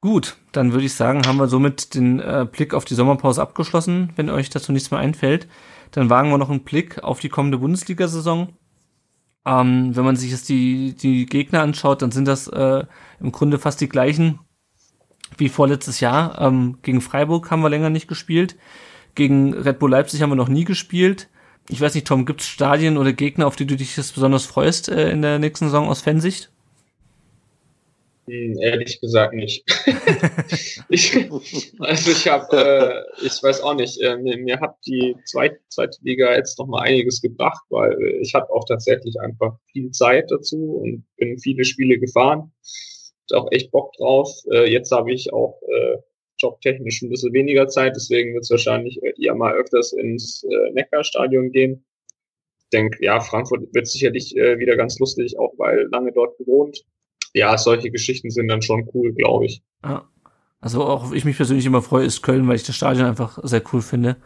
Gut, dann würde ich sagen, haben wir somit den äh, Blick auf die Sommerpause abgeschlossen. Wenn euch dazu nichts mehr einfällt, dann wagen wir noch einen Blick auf die kommende Bundesliga-Saison. Ähm, wenn man sich jetzt die, die Gegner anschaut, dann sind das äh, im Grunde fast die gleichen wie vorletztes Jahr. Ähm, gegen Freiburg haben wir länger nicht gespielt. Gegen Red Bull Leipzig haben wir noch nie gespielt. Ich weiß nicht, Tom, gibt es Stadien oder Gegner, auf die du dich jetzt besonders freust äh, in der nächsten Saison aus Fansicht? Hm, ehrlich gesagt nicht. ich, also ich habe, äh, ich weiß auch nicht, äh, mir, mir hat die zweite, zweite Liga jetzt noch mal einiges gebracht, weil ich habe auch tatsächlich einfach viel Zeit dazu und bin viele Spiele gefahren auch echt Bock drauf. Äh, jetzt habe ich auch äh, jobtechnisch ein bisschen weniger Zeit, deswegen wird es wahrscheinlich eher mal öfters ins äh, Neckarstadion gehen. Ich denke, ja, Frankfurt wird sicherlich äh, wieder ganz lustig, auch weil lange dort gewohnt. Ja, solche Geschichten sind dann schon cool, glaube ich. Ja. Also auch ich mich persönlich immer freue, ist Köln, weil ich das Stadion einfach sehr cool finde.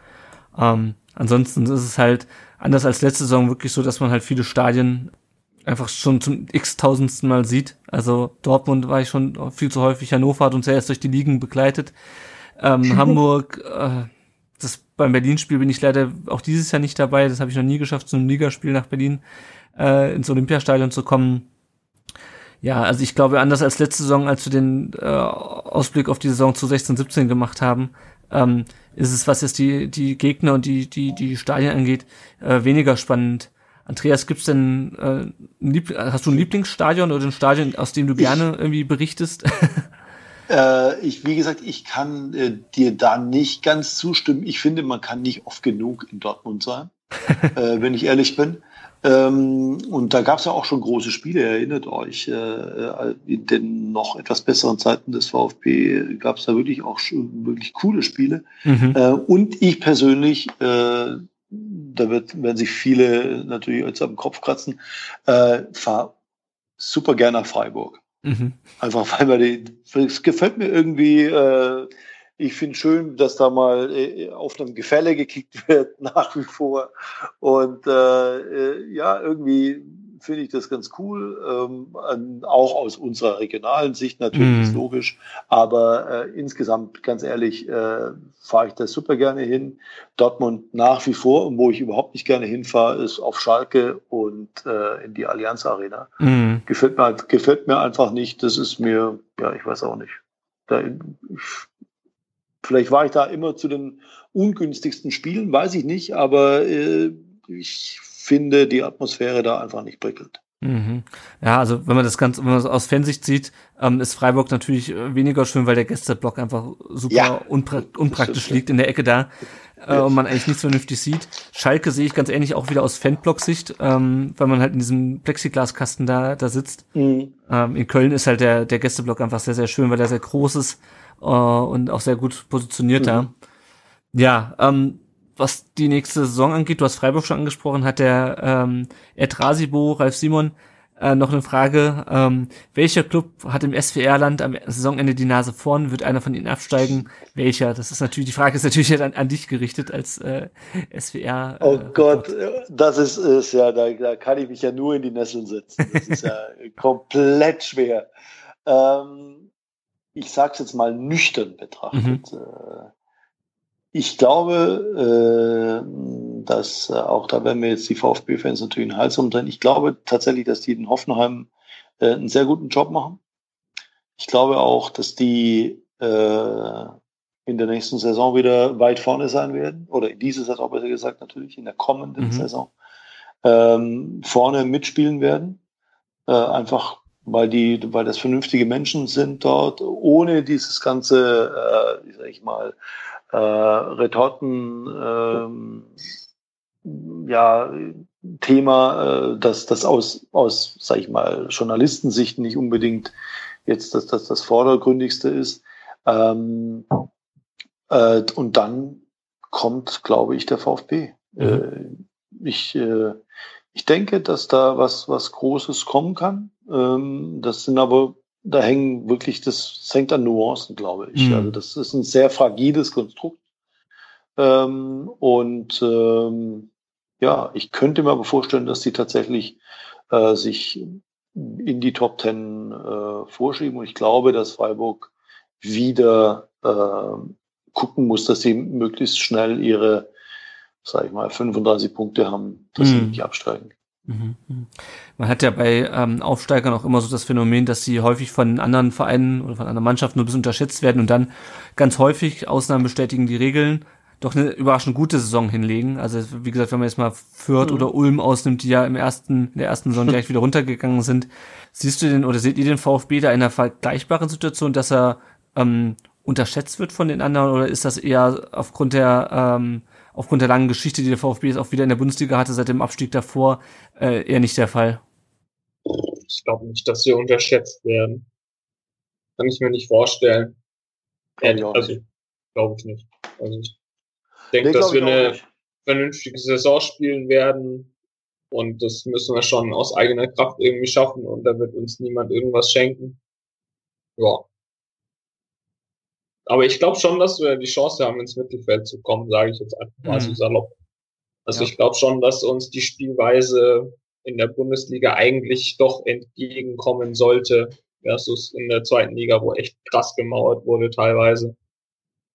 Ähm, ansonsten ist es halt anders als letzte Saison wirklich so, dass man halt viele Stadien einfach schon zum x-tausendsten Mal sieht. Also Dortmund war ich schon viel zu häufig, Hannover hat uns ja erst durch die Ligen begleitet. Ähm, Hamburg, äh, das beim Berlin-Spiel bin ich leider auch dieses Jahr nicht dabei. Das habe ich noch nie geschafft, zu einem Ligaspiel nach Berlin äh, ins Olympiastadion zu kommen. Ja, also ich glaube, anders als letzte Saison, als wir den äh, Ausblick auf die Saison zu 16, 17 gemacht haben, ähm, ist es, was jetzt die, die Gegner und die, die, die Stadien angeht, äh, weniger spannend. Andreas, gibt's denn äh, hast du ein Lieblingsstadion oder ein Stadion, aus dem du ich, gerne irgendwie berichtest? äh, ich, wie gesagt, ich kann äh, dir da nicht ganz zustimmen. Ich finde, man kann nicht oft genug in Dortmund sein, äh, wenn ich ehrlich bin. Ähm, und da gab es ja auch schon große Spiele, erinnert euch. Äh, äh, in den noch etwas besseren Zeiten des VfB gab es da wirklich auch schon wirklich coole Spiele. Mhm. Äh, und ich persönlich äh, da wird, werden sich viele natürlich jetzt am Kopf kratzen, äh, fahr super gerne nach Freiburg. Mhm. Einfach weil man die, es gefällt mir irgendwie, äh, ich finde schön, dass da mal äh, auf einem Gefälle gekickt wird, nach wie vor. Und äh, äh ja, irgendwie finde ich das ganz cool. Ähm, auch aus unserer regionalen Sicht natürlich, ist mhm. logisch. Aber äh, insgesamt, ganz ehrlich, äh, fahre ich da super gerne hin. Dortmund nach wie vor, und wo ich überhaupt nicht gerne hinfahre, ist auf Schalke und äh, in die Allianz Arena. Mhm. Gefällt, mir, gefällt mir einfach nicht. Das ist mir, ja, ich weiß auch nicht. Da, ich, vielleicht war ich da immer zu den ungünstigsten Spielen, weiß ich nicht, aber äh, ich finde die Atmosphäre da einfach nicht prickelnd. Mhm. Ja, also wenn man das ganz, wenn man das aus Fansicht sieht, ähm, ist Freiburg natürlich äh, weniger schön, weil der Gästeblock einfach super ja, unpra unpraktisch liegt in der Ecke da äh, ja. und man eigentlich nichts vernünftig sieht. Schalke sehe ich ganz ähnlich auch wieder aus Fanblock-Sicht, ähm, weil man halt in diesem Plexiglaskasten da da sitzt. Mhm. Ähm, in Köln ist halt der der Gästeblock einfach sehr sehr schön, weil er sehr groß ist äh, und auch sehr gut positioniert mhm. da. Ja, ähm, was die nächste Saison angeht, du hast Freiburg schon angesprochen, hat der ähm, Ed Rasibo, Ralf Simon, äh, noch eine Frage. Ähm, welcher Club hat im SWR-Land am Saisonende die Nase vorn? Wird einer von ihnen absteigen? Welcher? Das ist natürlich, die Frage ist natürlich an, an dich gerichtet als äh, SWR. Äh, oh Gott, das ist, ist ja, da, da kann ich mich ja nur in die Nesseln setzen. Das ist ja komplett schwer. Ähm, ich sag's jetzt mal nüchtern betrachtet. Mhm. Äh, ich glaube, äh, dass äh, auch da werden wir jetzt die VfB-Fans natürlich einen Hals umdrehen. Ich glaube tatsächlich, dass die in Hoffenheim äh, einen sehr guten Job machen. Ich glaube auch, dass die äh, in der nächsten Saison wieder weit vorne sein werden. Oder in dieser Saison besser gesagt natürlich, in der kommenden mhm. Saison. Ähm, vorne mitspielen werden. Äh, einfach weil die, weil das vernünftige Menschen sind dort, ohne dieses ganze, äh, wie sag ich mal, äh, Retorten, ähm, ja, Thema, äh, dass das aus, aus, sag ich mal, Journalistensicht nicht unbedingt jetzt das, das, das Vordergründigste ist. Ähm, äh, und dann kommt, glaube ich, der VfB. Mhm. Äh, ich, äh, ich denke, dass da was, was Großes kommen kann. Ähm, das sind aber da hängen wirklich, das hängt an Nuancen, glaube ich. Mhm. Also das ist ein sehr fragiles Konstrukt. Ähm, und ähm, ja, ich könnte mir aber vorstellen, dass die tatsächlich äh, sich in die Top Ten äh, vorschieben. Und ich glaube, dass Freiburg wieder äh, gucken muss, dass sie möglichst schnell ihre, sag ich mal, 35 Punkte haben, dass mhm. sie nicht absteigen. Man hat ja bei ähm, Aufsteigern auch immer so das Phänomen, dass sie häufig von anderen Vereinen oder von anderen Mannschaften nur ein bisschen unterschätzt werden und dann ganz häufig, Ausnahmen bestätigen die Regeln, doch eine überraschend gute Saison hinlegen. Also wie gesagt, wenn man jetzt mal Fürth mhm. oder Ulm ausnimmt, die ja im ersten, in der ersten Saison gleich wieder runtergegangen sind, siehst du den oder seht ihr den VfB da in einer vergleichbaren Situation, dass er ähm, unterschätzt wird von den anderen oder ist das eher aufgrund der ähm, aufgrund der langen Geschichte, die der VfB jetzt auch wieder in der Bundesliga hatte, seit dem Abstieg davor, äh, eher nicht der Fall. Ich glaube nicht, dass sie unterschätzt werden. Kann ich mir nicht vorstellen. Ehrlich, also, glaube ich nicht. Also, ich denke, nee, dass wir eine nicht. vernünftige Saison spielen werden. Und das müssen wir schon aus eigener Kraft irgendwie schaffen. Und da wird uns niemand irgendwas schenken. Ja. Aber ich glaube schon, dass wir die Chance haben, ins Mittelfeld zu kommen, sage ich jetzt einfach mal mhm. so salopp. Also ja. ich glaube schon, dass uns die Spielweise in der Bundesliga eigentlich doch entgegenkommen sollte, versus in der zweiten Liga, wo echt krass gemauert wurde teilweise.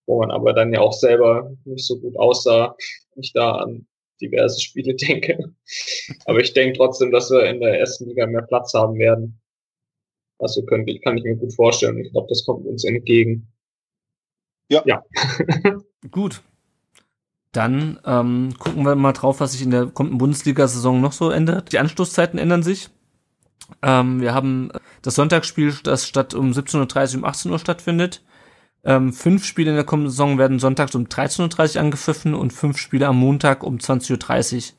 Wo man aber dann ja auch selber nicht so gut aussah, wenn ich da an diverse Spiele denke. aber ich denke trotzdem, dass wir in der ersten Liga mehr Platz haben werden. Also könnte ich, kann ich mir gut vorstellen. Ich glaube, das kommt uns entgegen. Ja. ja. Gut. Dann ähm, gucken wir mal drauf, was sich in der kommenden Bundesliga-Saison noch so ändert. Die Anstoßzeiten ändern sich. Ähm, wir haben das Sonntagsspiel, das statt um 17.30 Uhr um 18 Uhr stattfindet. Ähm, fünf Spiele in der kommenden Saison werden sonntags um 13.30 Uhr angepfiffen und fünf Spiele am Montag um 20.30 Uhr.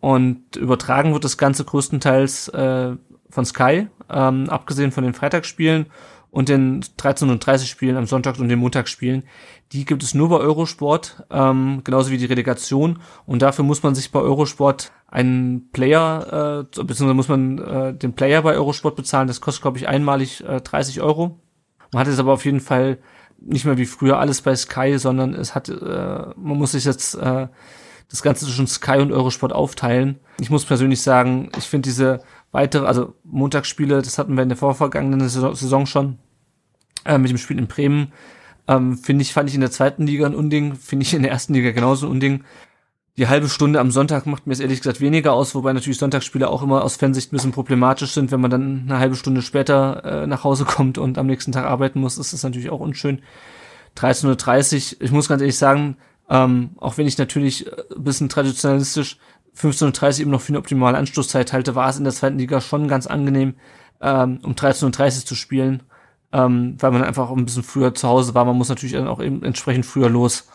Und übertragen wird das Ganze größtenteils äh, von Sky, ähm, abgesehen von den Freitagsspielen und den 13.30 Spielen am Sonntag und den Montagsspielen. Die gibt es nur bei Eurosport, ähm, genauso wie die Relegation. Und dafür muss man sich bei Eurosport einen Player, äh, beziehungsweise muss man äh, den Player bei Eurosport bezahlen. Das kostet, glaube ich, einmalig äh, 30 Euro. Man hat jetzt aber auf jeden Fall nicht mehr wie früher alles bei Sky, sondern es hat, äh, man muss sich jetzt äh, das Ganze zwischen Sky und Eurosport aufteilen. Ich muss persönlich sagen, ich finde diese weitere, also Montagsspiele, das hatten wir in der vorvergangenen Saison schon, äh, mit dem Spiel in Bremen, ähm, finde ich, fand ich in der zweiten Liga ein Unding, finde ich in der ersten Liga genauso ein Unding. Die halbe Stunde am Sonntag macht mir es ehrlich gesagt weniger aus, wobei natürlich Sonntagsspiele auch immer aus Fansicht ein bisschen problematisch sind. Wenn man dann eine halbe Stunde später äh, nach Hause kommt und am nächsten Tag arbeiten muss, ist das natürlich auch unschön. 13.30 Uhr, ich muss ganz ehrlich sagen, ähm, auch wenn ich natürlich äh, ein bisschen traditionalistisch 15.30 Uhr eben noch für eine optimale Anstoßzeit halte, war es in der zweiten Liga schon ganz angenehm, ähm, um 13.30 Uhr zu spielen, ähm, weil man einfach ein bisschen früher zu Hause war. Man muss natürlich dann auch eben entsprechend früher los.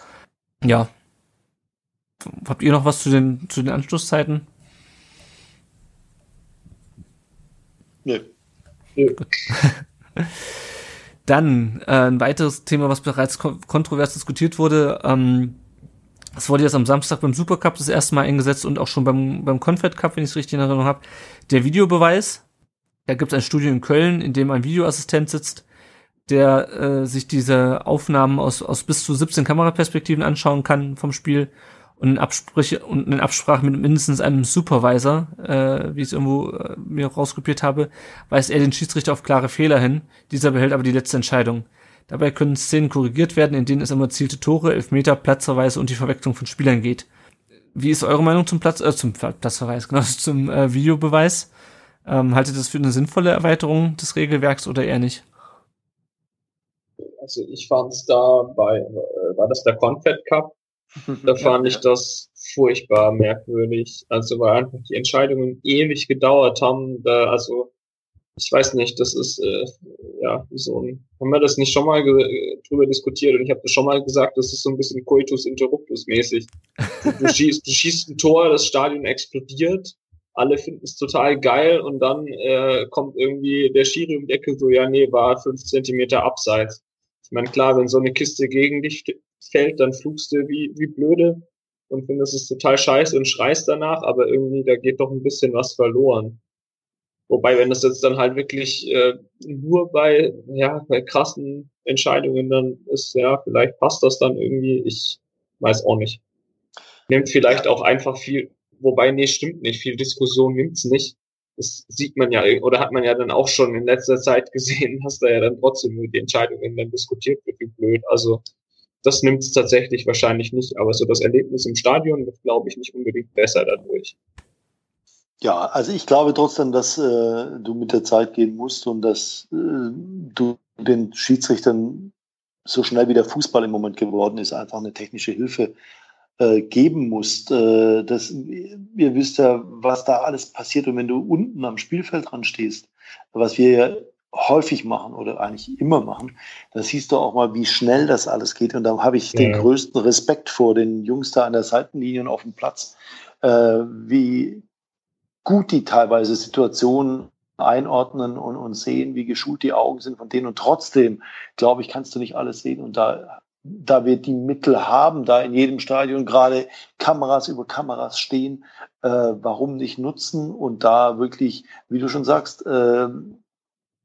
Ja. Habt ihr noch was zu den, zu den Anstoßzeiten? Nee. nee. Dann äh, ein weiteres Thema, was bereits kontrovers diskutiert wurde. Ähm, es wurde jetzt am Samstag beim Supercup das erste Mal eingesetzt und auch schon beim, beim Confed Cup, wenn ich es richtig in Erinnerung habe. Der Videobeweis. Da gibt es ein Studio in Köln, in dem ein Videoassistent sitzt, der äh, sich diese Aufnahmen aus, aus bis zu 17 Kameraperspektiven anschauen kann vom Spiel und in Absprache, und in Absprache mit mindestens einem Supervisor, äh, wie ich es irgendwo äh, mir rauskopiert habe, weist er den Schiedsrichter auf klare Fehler hin. Dieser behält aber die letzte Entscheidung. Dabei können Szenen korrigiert werden, in denen es um erzielte Tore, Elfmeter, Platzverweise und die Verwechslung von Spielern geht. Wie ist eure Meinung zum Platz, äh, zum Platzverweis, genau, zum äh, Videobeweis? Ähm, haltet ihr das für eine sinnvolle Erweiterung des Regelwerks oder eher nicht? Also ich fand es da bei, äh, war das der Confed Cup? Da fand ich das furchtbar merkwürdig. Also weil einfach die Entscheidungen ewig gedauert haben. Da, also ich weiß nicht, das ist äh, ja so ein, haben wir das nicht schon mal drüber diskutiert und ich habe das schon mal gesagt, das ist so ein bisschen Coitus Interruptus mäßig. Du, schießt, du schießt ein Tor, das Stadion explodiert, alle finden es total geil und dann äh, kommt irgendwie der Schiri um die Ecke so, ja nee, war fünf Zentimeter abseits. Ich meine, klar, wenn so eine Kiste gegen dich fällt, dann flugst du wie, wie blöde und findest es total scheiße und schreist danach, aber irgendwie, da geht doch ein bisschen was verloren. Wobei, wenn das jetzt dann halt wirklich äh, nur bei, ja, bei krassen Entscheidungen dann ist, ja, vielleicht passt das dann irgendwie, ich weiß auch nicht. Nimmt vielleicht auch einfach viel, wobei, nee, stimmt nicht, viel Diskussion nimmt's nicht. Das sieht man ja, oder hat man ja dann auch schon in letzter Zeit gesehen, dass da ja dann trotzdem nur die Entscheidungen dann diskutiert wird, wie blöd. Also, das nimmt's tatsächlich wahrscheinlich nicht, aber so das Erlebnis im Stadion wird, glaube ich, nicht unbedingt besser dadurch. Ja, also ich glaube trotzdem, dass äh, du mit der Zeit gehen musst und dass äh, du den Schiedsrichtern so schnell wie der Fußball im Moment geworden ist, einfach eine technische Hilfe äh, geben musst. Äh, das, ihr wisst ja, was da alles passiert und wenn du unten am Spielfeld dran stehst, was wir ja häufig machen oder eigentlich immer machen, da siehst du auch mal, wie schnell das alles geht. Und da habe ich ja. den größten Respekt vor den Jungs da an der Seitenlinie und auf dem Platz, äh, wie gut die teilweise Situationen einordnen und, und sehen, wie geschult die Augen sind von denen. Und trotzdem, glaube ich, kannst du nicht alles sehen. Und da, da wir die Mittel haben, da in jedem Stadion gerade Kameras über Kameras stehen, äh, warum nicht nutzen und da wirklich, wie du schon sagst, äh,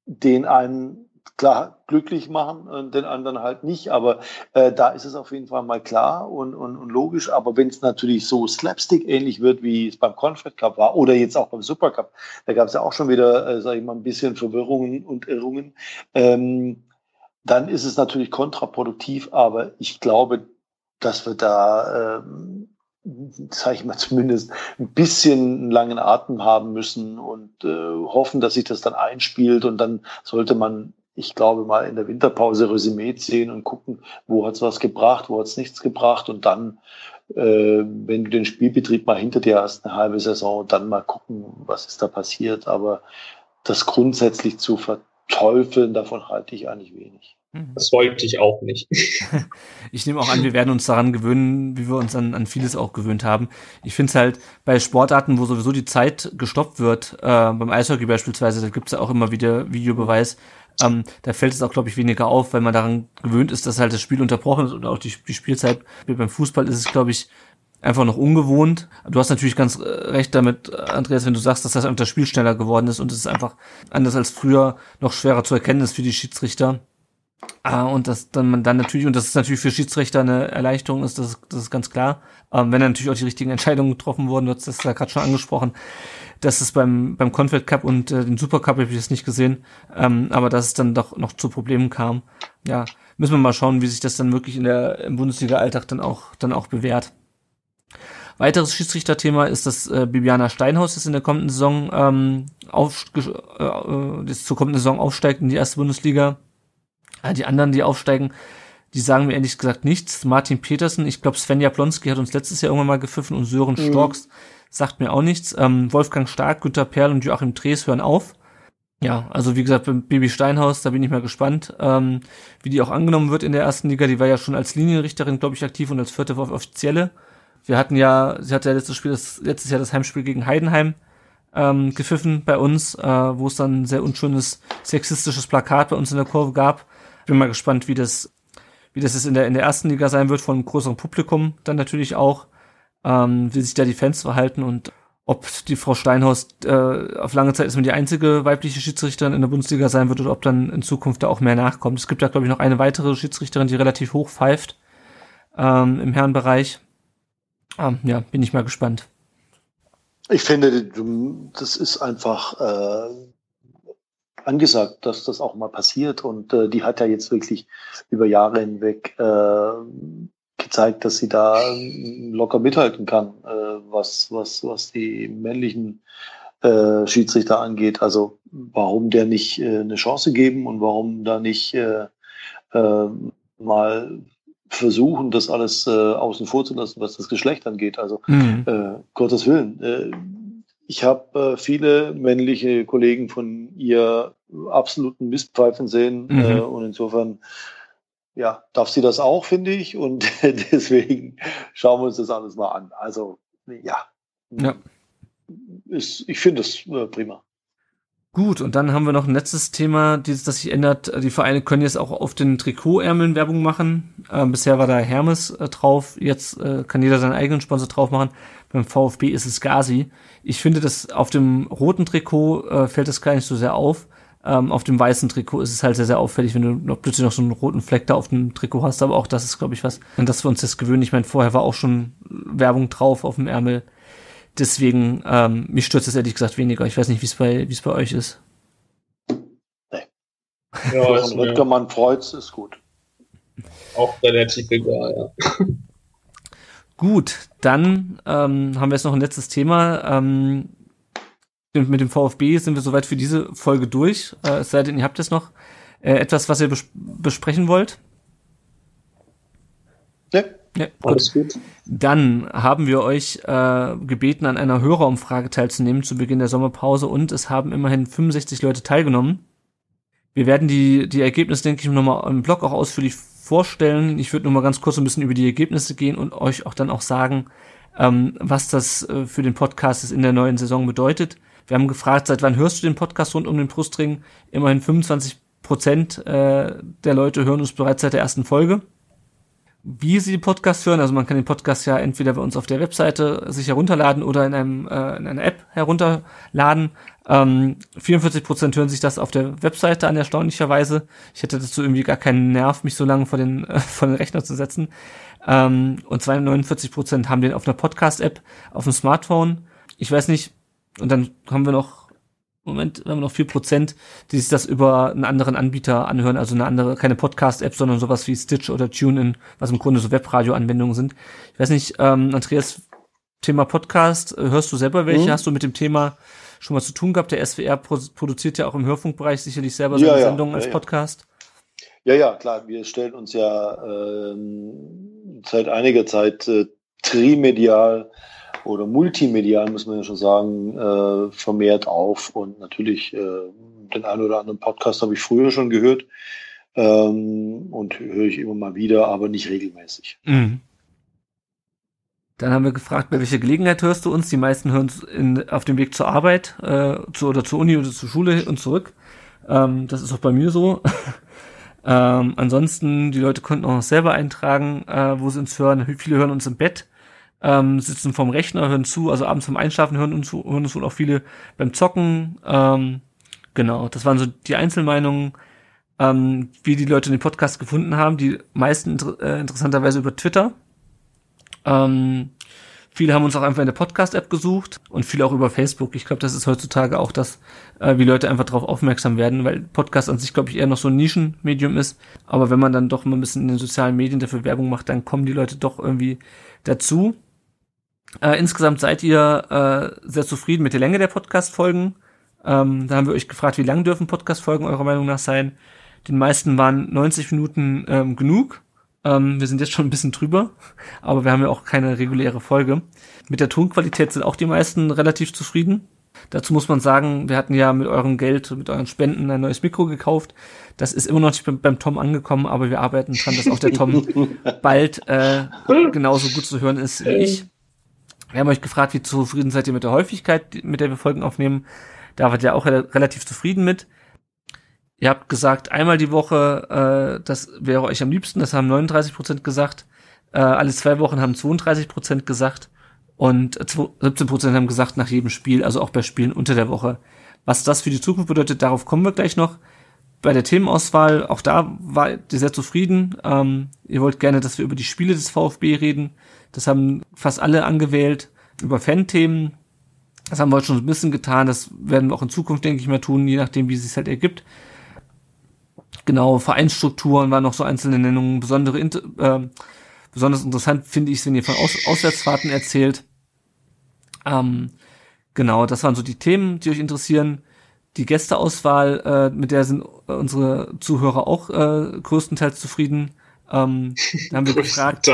den einen klar glücklich machen und den anderen halt nicht. Aber äh, da ist es auf jeden Fall mal klar und, und, und logisch. Aber wenn es natürlich so Slapstick ähnlich wird, wie es beim Confed Cup war oder jetzt auch beim Super Cup, da gab es ja auch schon wieder, äh, sage ich mal, ein bisschen Verwirrungen und Irrungen. Ähm, dann ist es natürlich kontraproduktiv, aber ich glaube, dass wir da, ähm, sage ich mal zumindest, ein bisschen einen langen Atem haben müssen und äh, hoffen, dass sich das dann einspielt und dann sollte man ich glaube mal in der Winterpause Resümee ziehen und gucken, wo hat es was gebracht, wo hat es nichts gebracht und dann, äh, wenn du den Spielbetrieb mal hinter dir hast, eine halbe Saison, dann mal gucken, was ist da passiert. Aber das grundsätzlich zu verteufeln, davon halte ich eigentlich wenig. Mhm. Das wollte ich auch nicht. ich nehme auch an, wir werden uns daran gewöhnen, wie wir uns an, an vieles auch gewöhnt haben. Ich finde es halt bei Sportarten, wo sowieso die Zeit gestoppt wird, äh, beim Eishockey beispielsweise, da gibt es ja auch immer wieder Videobeweis, ähm, da fällt es auch, glaube ich, weniger auf, weil man daran gewöhnt ist, dass halt das Spiel unterbrochen ist oder auch die, die Spielzeit. Beim Fußball ist es, glaube ich, einfach noch ungewohnt. Du hast natürlich ganz äh, recht damit, Andreas, wenn du sagst, dass das, das Spiel schneller geworden ist und es ist einfach anders als früher noch schwerer zu erkennen ist für die Schiedsrichter. Ah, und dass dann man dann natürlich, und das ist natürlich für Schiedsrichter eine Erleichterung ist, das, das ist ganz klar. Ähm, wenn dann natürlich auch die richtigen Entscheidungen getroffen wurden, du hast das ja gerade schon angesprochen, dass es beim, beim Confed Cup und äh, den Super Cup habe ich das nicht gesehen, ähm, aber dass es dann doch noch zu Problemen kam. Ja, müssen wir mal schauen, wie sich das dann wirklich in der, im Bundesliga-Alltag dann auch, dann auch bewährt. Weiteres Schiedsrichterthema ist, dass äh, Bibiana Steinhaus jetzt in der kommenden Saison ähm, auf, äh, äh, jetzt zur kommenden Saison aufsteigt in die erste Bundesliga Ah, die anderen, die aufsteigen, die sagen mir ehrlich gesagt nichts. Martin Petersen, ich glaube Sven Jablonski hat uns letztes Jahr irgendwann mal gepfiffen und Sören mhm. Storks sagt mir auch nichts. Ähm, Wolfgang Stark, Günter Perl und Joachim Drees hören auf. Ja, also wie gesagt, beim Baby Steinhaus, da bin ich mal gespannt, ähm, wie die auch angenommen wird in der ersten Liga. Die war ja schon als Linienrichterin, glaube ich, aktiv und als vierte Offizielle. Wir hatten ja, sie hatte ja letztes Spiel, das, letztes Jahr das Heimspiel gegen Heidenheim ähm, gepfiffen bei uns, äh, wo es dann ein sehr unschönes sexistisches Plakat bei uns in der Kurve gab bin mal gespannt, wie das, wie das in der, in der ersten Liga sein wird, von einem größeren Publikum dann natürlich auch, ähm, wie sich da die Fans verhalten und ob die Frau Steinhaus äh, auf lange Zeit erstmal die einzige weibliche Schiedsrichterin in der Bundesliga sein wird oder ob dann in Zukunft da auch mehr nachkommt. Es gibt da, glaube ich, noch eine weitere Schiedsrichterin, die relativ hoch pfeift ähm, im Herrenbereich. Ähm, ja, bin ich mal gespannt. Ich finde, das ist einfach äh, angesagt, dass das auch mal passiert. Und äh, die hat ja jetzt wirklich über Jahre hinweg äh, gezeigt, dass sie da locker mithalten kann, äh, was, was, was die männlichen äh, Schiedsrichter angeht. Also warum der nicht äh, eine Chance geben und warum da nicht äh, äh, mal versuchen, das alles äh, außen vor zu lassen, was das Geschlecht angeht. Also mhm. äh, Gottes Willen. Äh, ich habe äh, viele männliche Kollegen von ihr absoluten Mistpfeifen sehen mhm. äh, und insofern ja, darf sie das auch, finde ich. Und deswegen schauen wir uns das alles mal an. Also, ja. ja. Ist, ich finde es äh, prima. Gut, und dann haben wir noch ein letztes Thema, dieses, das sich ändert. Die Vereine können jetzt auch auf den Trikotärmeln Werbung machen. Äh, bisher war da Hermes äh, drauf, jetzt äh, kann jeder seinen eigenen Sponsor drauf machen. Beim VfB ist es Gazi. Ich finde, dass auf dem roten Trikot äh, fällt das gar nicht so sehr auf. Ähm, auf dem weißen Trikot ist es halt sehr, sehr auffällig, wenn du noch plötzlich noch so einen roten Fleck da auf dem Trikot hast. Aber auch das ist, glaube ich, was, an das wir uns jetzt gewöhnen. Ich meine, vorher war auch schon Werbung drauf auf dem Ärmel. Deswegen, ähm, mich stört es ehrlich gesagt weniger. Ich weiß nicht, wie es bei, wie es bei euch ist. Nee. Ja, ist Röttgermann Freud's ist gut. Auch relativ egal, ja. Gut, dann ähm, haben wir jetzt noch ein letztes Thema. Ähm, mit dem VfB sind wir soweit für diese Folge durch. Äh, es sei denn, ihr habt jetzt noch äh, etwas, was ihr bes besprechen wollt. Ja. Ja, Alles gut. Dann haben wir euch äh, gebeten, an einer Hörerumfrage teilzunehmen zu Beginn der Sommerpause und es haben immerhin 65 Leute teilgenommen. Wir werden die, die Ergebnisse, denke ich, nochmal im Blog auch ausführlich vorstellen. Ich würde nur mal ganz kurz ein bisschen über die Ergebnisse gehen und euch auch dann auch sagen, ähm, was das äh, für den Podcast in der neuen Saison bedeutet. Wir haben gefragt, seit wann hörst du den Podcast rund um den Brustring? Immerhin 25 Prozent äh, der Leute hören uns bereits seit der ersten Folge wie Sie den Podcast hören. Also man kann den Podcast ja entweder bei uns auf der Webseite sich herunterladen oder in, einem, äh, in einer App herunterladen. Ähm, 44 Prozent hören sich das auf der Webseite an, erstaunlicherweise. Ich hätte dazu irgendwie gar keinen Nerv, mich so lange vor den, äh, vor den Rechner zu setzen. Ähm, und 49 Prozent haben den auf einer Podcast-App auf dem Smartphone. Ich weiß nicht, und dann haben wir noch Moment haben wir noch vier Prozent, die sich das über einen anderen Anbieter anhören, also eine andere, keine Podcast-App, sondern sowas wie Stitch oder TuneIn, was im Grunde so Webradio-Anwendungen sind. Ich weiß nicht, ähm, Andreas, Thema Podcast, äh, hörst du selber welche? Mhm. Hast du mit dem Thema schon mal zu tun gehabt? Der SWR pro produziert ja auch im Hörfunkbereich sicherlich selber seine ja, ja. Sendungen als ja, Podcast. Ja, ja, klar. Wir stellen uns ja ähm, seit einiger Zeit äh, trimedial oder multimedial, muss man ja schon sagen, äh, vermehrt auf. Und natürlich, äh, den einen oder anderen Podcast habe ich früher schon gehört. Ähm, und höre ich immer mal wieder, aber nicht regelmäßig. Mhm. Dann haben wir gefragt, bei welcher Gelegenheit hörst du uns? Die meisten hören uns in, auf dem Weg zur Arbeit äh, zu, oder zur Uni oder zur Schule und zurück. Ähm, das ist auch bei mir so. ähm, ansonsten, die Leute konnten auch noch selber eintragen, äh, wo sie uns hören. Viele hören uns im Bett, ähm, sitzen vorm Rechner, hören zu. Also abends beim Einschlafen hören uns, hören uns wohl auch viele beim Zocken. Ähm, genau, das waren so die Einzelmeinungen, ähm, wie die Leute den Podcast gefunden haben. Die meisten inter äh, interessanterweise über Twitter. Ähm, viele haben uns auch einfach in der Podcast-App gesucht und viele auch über Facebook. Ich glaube, das ist heutzutage auch das, äh, wie Leute einfach darauf aufmerksam werden, weil Podcast an sich, glaube ich, eher noch so ein Nischenmedium ist. Aber wenn man dann doch mal ein bisschen in den sozialen Medien dafür Werbung macht, dann kommen die Leute doch irgendwie dazu. Äh, insgesamt seid ihr äh, sehr zufrieden mit der Länge der Podcast-Folgen. Ähm, da haben wir euch gefragt, wie lang dürfen Podcast-Folgen eurer Meinung nach sein? Den meisten waren 90 Minuten ähm, genug. Ähm, wir sind jetzt schon ein bisschen drüber, aber wir haben ja auch keine reguläre Folge. Mit der Tonqualität sind auch die meisten relativ zufrieden. Dazu muss man sagen, wir hatten ja mit eurem Geld, mit euren Spenden ein neues Mikro gekauft. Das ist immer noch nicht beim, Tom angekommen, aber wir arbeiten dran, dass auch der Tom bald äh, genauso gut zu hören ist wie ich. Wir haben euch gefragt, wie zufrieden seid ihr mit der Häufigkeit, mit der wir Folgen aufnehmen. Da wart ihr auch relativ zufrieden mit. Ihr habt gesagt, einmal die Woche, äh, das wäre euch am liebsten, das haben 39 Prozent gesagt. Äh, alle zwei Wochen haben 32 Prozent gesagt. Und 17 Prozent haben gesagt, nach jedem Spiel, also auch bei Spielen unter der Woche. Was das für die Zukunft bedeutet, darauf kommen wir gleich noch. Bei der Themenauswahl, auch da war ihr sehr zufrieden. Ähm, ihr wollt gerne, dass wir über die Spiele des VfB reden. Das haben fast alle angewählt. Über Fan-Themen. Das haben wir heute schon ein bisschen getan. Das werden wir auch in Zukunft, denke ich mal, tun, je nachdem, wie es sich halt ergibt. Genau, Vereinsstrukturen waren noch so einzelne Nennungen. Besondere, äh, besonders interessant finde ich, wenn ihr von Aus Auswärtsfahrten erzählt. Ähm, genau, das waren so die Themen, die euch interessieren. Die Gästeauswahl, äh, mit der sind unsere Zuhörer auch äh, größtenteils zufrieden. Ähm, da haben wir gefragt.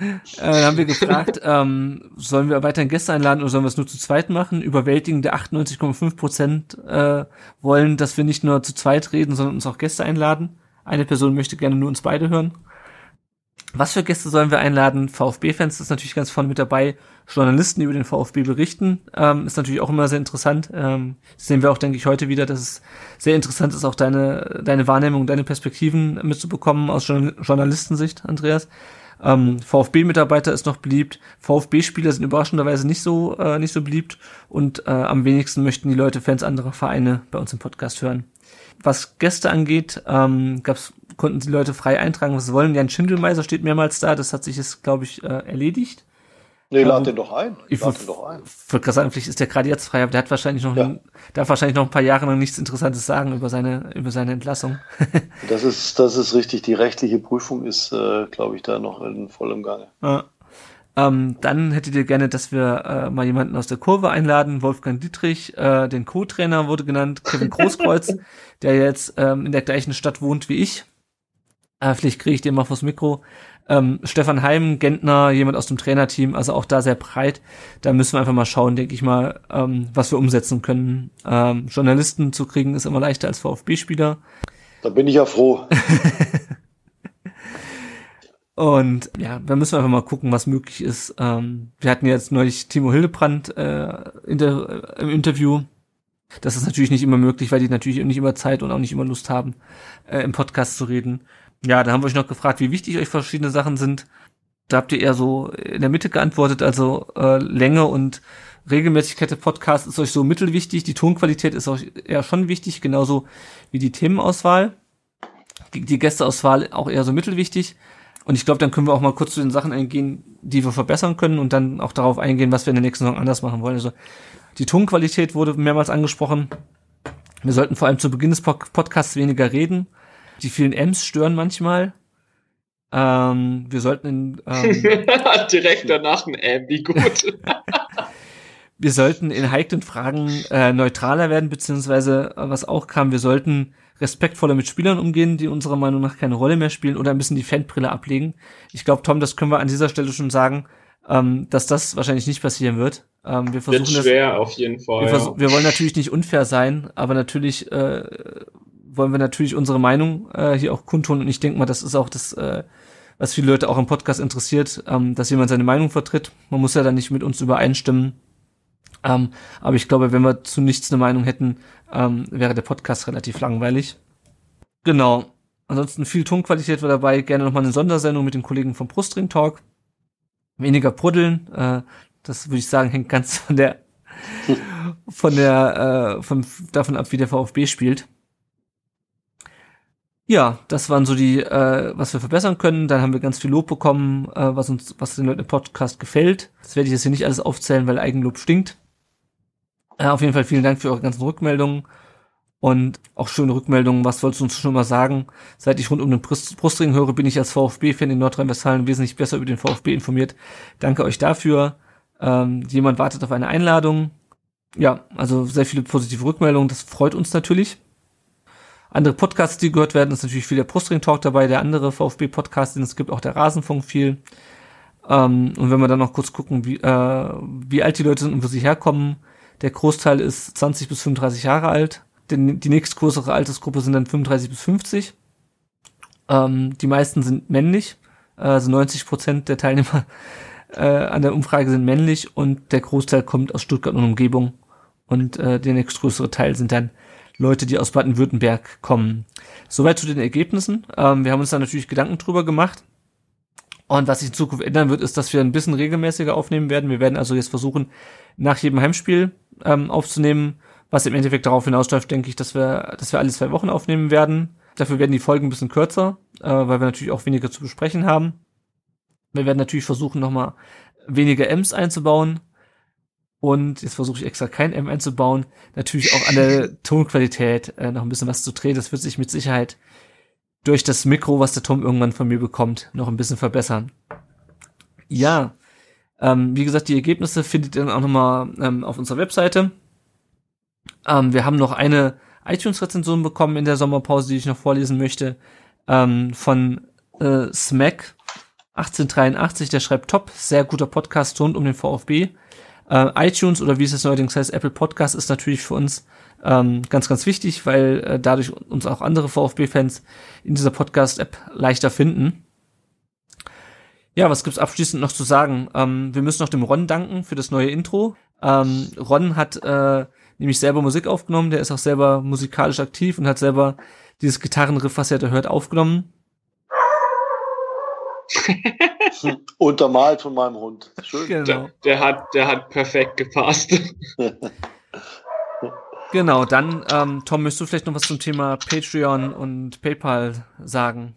Äh, haben wir gefragt, ähm, sollen wir weiterhin Gäste einladen oder sollen wir es nur zu zweit machen? Überwältigende 98,5 Prozent äh, wollen, dass wir nicht nur zu zweit reden, sondern uns auch Gäste einladen. Eine Person möchte gerne nur uns beide hören. Was für Gäste sollen wir einladen? VfB-Fans ist natürlich ganz vorne mit dabei. Journalisten, die über den VfB berichten, ähm, ist natürlich auch immer sehr interessant. Ähm, das sehen wir auch, denke ich, heute wieder, dass es sehr interessant ist, auch deine, deine Wahrnehmung, deine Perspektiven mitzubekommen aus Journalistensicht, Andreas. Ähm, VfB-Mitarbeiter ist noch beliebt. VfB-Spieler sind überraschenderweise nicht so äh, nicht so beliebt und äh, am wenigsten möchten die Leute Fans anderer Vereine bei uns im Podcast hören. Was Gäste angeht, ähm, gab's, konnten die Leute frei eintragen, was sie wollen. Jan Schindelmeiser steht mehrmals da. Das hat sich jetzt, glaube ich, äh, erledigt. Nee, lad ähm, den doch ein. Ich lad den doch ein. sagen, vielleicht ist der gerade jetzt frei, aber der hat wahrscheinlich noch, ja. ein, darf wahrscheinlich noch ein paar Jahre lang nichts Interessantes sagen über seine, über seine Entlassung. das ist, das ist richtig. Die rechtliche Prüfung ist, äh, glaube ich, da noch in vollem Gange. Ja. Ähm, dann hättet ihr gerne, dass wir äh, mal jemanden aus der Kurve einladen. Wolfgang Dietrich, äh, den Co-Trainer wurde genannt, Kevin Großkreuz, der jetzt ähm, in der gleichen Stadt wohnt wie ich. Äh, vielleicht kriege ich den mal vors Mikro. Ähm, Stefan Heim, Gentner, jemand aus dem Trainerteam, also auch da sehr breit. Da müssen wir einfach mal schauen, denke ich mal, ähm, was wir umsetzen können. Ähm, Journalisten zu kriegen ist immer leichter als VfB-Spieler. Da bin ich ja froh. Und ja, da müssen wir einfach mal gucken, was möglich ist. Ähm, wir hatten jetzt neulich Timo Hildebrand äh, in der, äh, im Interview. Das ist natürlich nicht immer möglich, weil die natürlich nicht immer Zeit und auch nicht immer Lust haben, äh, im Podcast zu reden. Ja, da haben wir euch noch gefragt, wie wichtig euch verschiedene Sachen sind. Da habt ihr eher so in der Mitte geantwortet, also äh, Länge und Regelmäßigkeit der Podcasts ist euch so mittelwichtig, die Tonqualität ist euch eher schon wichtig, genauso wie die Themenauswahl. Die, die Gästeauswahl auch eher so mittelwichtig. Und ich glaube, dann können wir auch mal kurz zu den Sachen eingehen, die wir verbessern können und dann auch darauf eingehen, was wir in der nächsten Saison anders machen wollen. Also die Tonqualität wurde mehrmals angesprochen. Wir sollten vor allem zu Beginn des Podcasts weniger reden die vielen M's stören manchmal. Ähm, wir sollten in, ähm, direkt danach ein M, wie gut. wir sollten in heiklen Fragen äh, neutraler werden, beziehungsweise äh, was auch kam, wir sollten respektvoller mit Spielern umgehen, die unserer Meinung nach keine Rolle mehr spielen oder ein bisschen die Fanbrille ablegen. Ich glaube, Tom, das können wir an dieser Stelle schon sagen, ähm, dass das wahrscheinlich nicht passieren wird. Ähm, wir versuchen wird schwer, das, auf jeden Fall. Wir, ja. wir, wollen natürlich nicht unfair sein, aber natürlich äh, wollen wir natürlich unsere Meinung äh, hier auch kundtun und ich denke mal, das ist auch das, äh, was viele Leute auch im Podcast interessiert, ähm, dass jemand seine Meinung vertritt. Man muss ja dann nicht mit uns übereinstimmen. Ähm, aber ich glaube, wenn wir zu nichts eine Meinung hätten, ähm, wäre der Podcast relativ langweilig. Genau. Ansonsten viel Tonqualität war dabei. Gerne nochmal eine Sondersendung mit den Kollegen vom Brustring Talk. Weniger Pruddeln. Äh, das würde ich sagen, hängt ganz von der von der äh, von davon ab, wie der VfB spielt. Ja, das waren so die, äh, was wir verbessern können. Dann haben wir ganz viel Lob bekommen, äh, was uns, was den Leuten im Podcast gefällt. Das werde ich jetzt hier nicht alles aufzählen, weil Eigenlob stinkt. Äh, auf jeden Fall vielen Dank für eure ganzen Rückmeldungen und auch schöne Rückmeldungen. Was wolltest du uns schon mal sagen? Seit ich rund um den Brust Brustring höre, bin ich als VfB-Fan in Nordrhein-Westfalen wesentlich besser über den VfB informiert. Danke euch dafür. Ähm, jemand wartet auf eine Einladung. Ja, also sehr viele positive Rückmeldungen. Das freut uns natürlich. Andere Podcasts, die gehört werden, ist natürlich viel der Brustring Talk dabei, der andere VfB-Podcast, den es gibt, auch der Rasenfunk viel. Ähm, und wenn wir dann noch kurz gucken, wie, äh, wie alt die Leute sind und wo sie herkommen, der Großteil ist 20 bis 35 Jahre alt. Denn die nächstgrößere Altersgruppe sind dann 35 bis 50. Ähm, die meisten sind männlich. Also 90 Prozent der Teilnehmer äh, an der Umfrage sind männlich und der Großteil kommt aus Stuttgart und Umgebung. Und äh, der nächstgrößere Teil sind dann Leute, die aus Baden-Württemberg kommen. Soweit zu den Ergebnissen. Ähm, wir haben uns da natürlich Gedanken drüber gemacht. Und was sich in Zukunft ändern wird, ist, dass wir ein bisschen regelmäßiger aufnehmen werden. Wir werden also jetzt versuchen, nach jedem Heimspiel ähm, aufzunehmen, was im Endeffekt darauf hinausläuft, denke ich, dass wir, dass wir alle zwei Wochen aufnehmen werden. Dafür werden die Folgen ein bisschen kürzer, äh, weil wir natürlich auch weniger zu besprechen haben. Wir werden natürlich versuchen, nochmal weniger M's einzubauen. Und jetzt versuche ich extra kein M einzubauen. Natürlich auch an der Tonqualität äh, noch ein bisschen was zu drehen. Das wird sich mit Sicherheit durch das Mikro, was der Tom irgendwann von mir bekommt, noch ein bisschen verbessern. Ja, ähm, wie gesagt, die Ergebnisse findet ihr dann auch nochmal ähm, auf unserer Webseite. Ähm, wir haben noch eine iTunes-Rezension bekommen in der Sommerpause, die ich noch vorlesen möchte, ähm, von äh, Smack 1883, der schreibt top, sehr guter Podcast rund um den VfB. Äh, iTunes oder wie es jetzt neuerdings heißt, Apple Podcast ist natürlich für uns ähm, ganz, ganz wichtig, weil äh, dadurch uns auch andere VfB-Fans in dieser Podcast-App leichter finden. Ja, was gibt's abschließend noch zu sagen? Ähm, wir müssen noch dem Ron danken für das neue Intro. Ähm, Ron hat äh, nämlich selber Musik aufgenommen, der ist auch selber musikalisch aktiv und hat selber dieses Gitarrenriff, was er da hört, aufgenommen. Untermalt von meinem Hund. Schön. Genau. Der, der, hat, der hat perfekt gepasst. genau, dann, ähm, Tom, möchtest du vielleicht noch was zum Thema Patreon und PayPal sagen?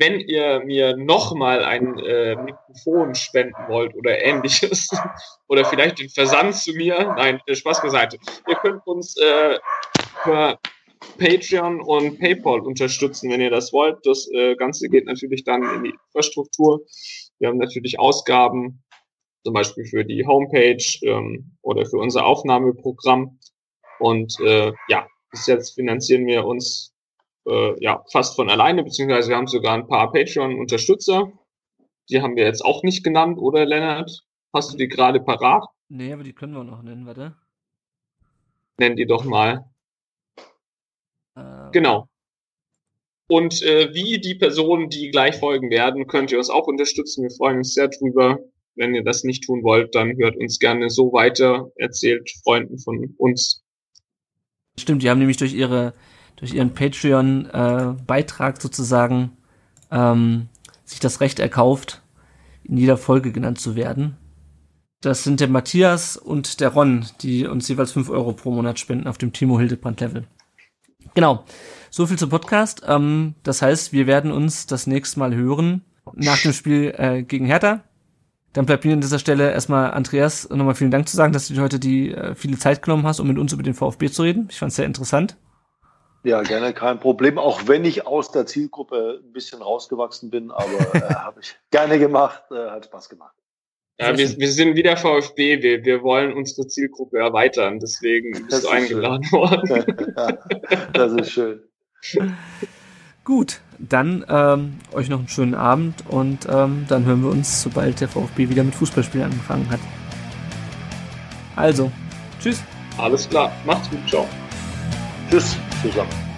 wenn ihr mir nochmal ein äh, Mikrofon spenden wollt oder ähnliches, oder vielleicht den Versand zu mir, nein, Spaß beiseite, ihr könnt uns äh, per Patreon und PayPal unterstützen, wenn ihr das wollt. Das äh, Ganze geht natürlich dann in die Infrastruktur. Wir haben natürlich Ausgaben, zum Beispiel für die Homepage ähm, oder für unser Aufnahmeprogramm. Und äh, ja, bis jetzt finanzieren wir uns äh, ja fast von alleine, beziehungsweise wir haben sogar ein paar Patreon-Unterstützer. Die haben wir jetzt auch nicht genannt, oder Lennart? Hast du die gerade parat? Nee, aber die können wir noch nennen, warte. Nenn die doch mal. Äh, genau. Und äh, wie die Personen, die gleich folgen werden, könnt ihr uns auch unterstützen. Wir freuen uns sehr drüber. Wenn ihr das nicht tun wollt, dann hört uns gerne so weiter, erzählt Freunden von uns. Stimmt, die haben nämlich durch ihre durch ihren Patreon-Beitrag äh, sozusagen ähm, sich das Recht erkauft, in jeder Folge genannt zu werden. Das sind der Matthias und der Ron, die uns jeweils fünf Euro pro Monat spenden auf dem Timo Hildebrand Level. Genau. So viel zum Podcast. Ähm, das heißt, wir werden uns das nächste Mal hören nach dem Spiel äh, gegen Hertha. Dann bleibt mir an dieser Stelle erstmal Andreas nochmal vielen Dank zu sagen, dass du dir heute die äh, viele Zeit genommen hast, um mit uns über den VfB zu reden. Ich fand es sehr interessant. Ja, gerne, kein Problem. Auch wenn ich aus der Zielgruppe ein bisschen rausgewachsen bin, aber äh, habe ich gerne gemacht, äh, hat Spaß gemacht. Ja, wir, wir sind wieder VfB, wir, wir wollen unsere Zielgruppe erweitern, deswegen bist das du eingeladen schön. worden. das ist schön. Gut, dann ähm, euch noch einen schönen Abend und ähm, dann hören wir uns, sobald der VfB wieder mit Fußballspielen angefangen hat. Also, tschüss. Alles klar, macht's gut, ciao. Tschüss zusammen.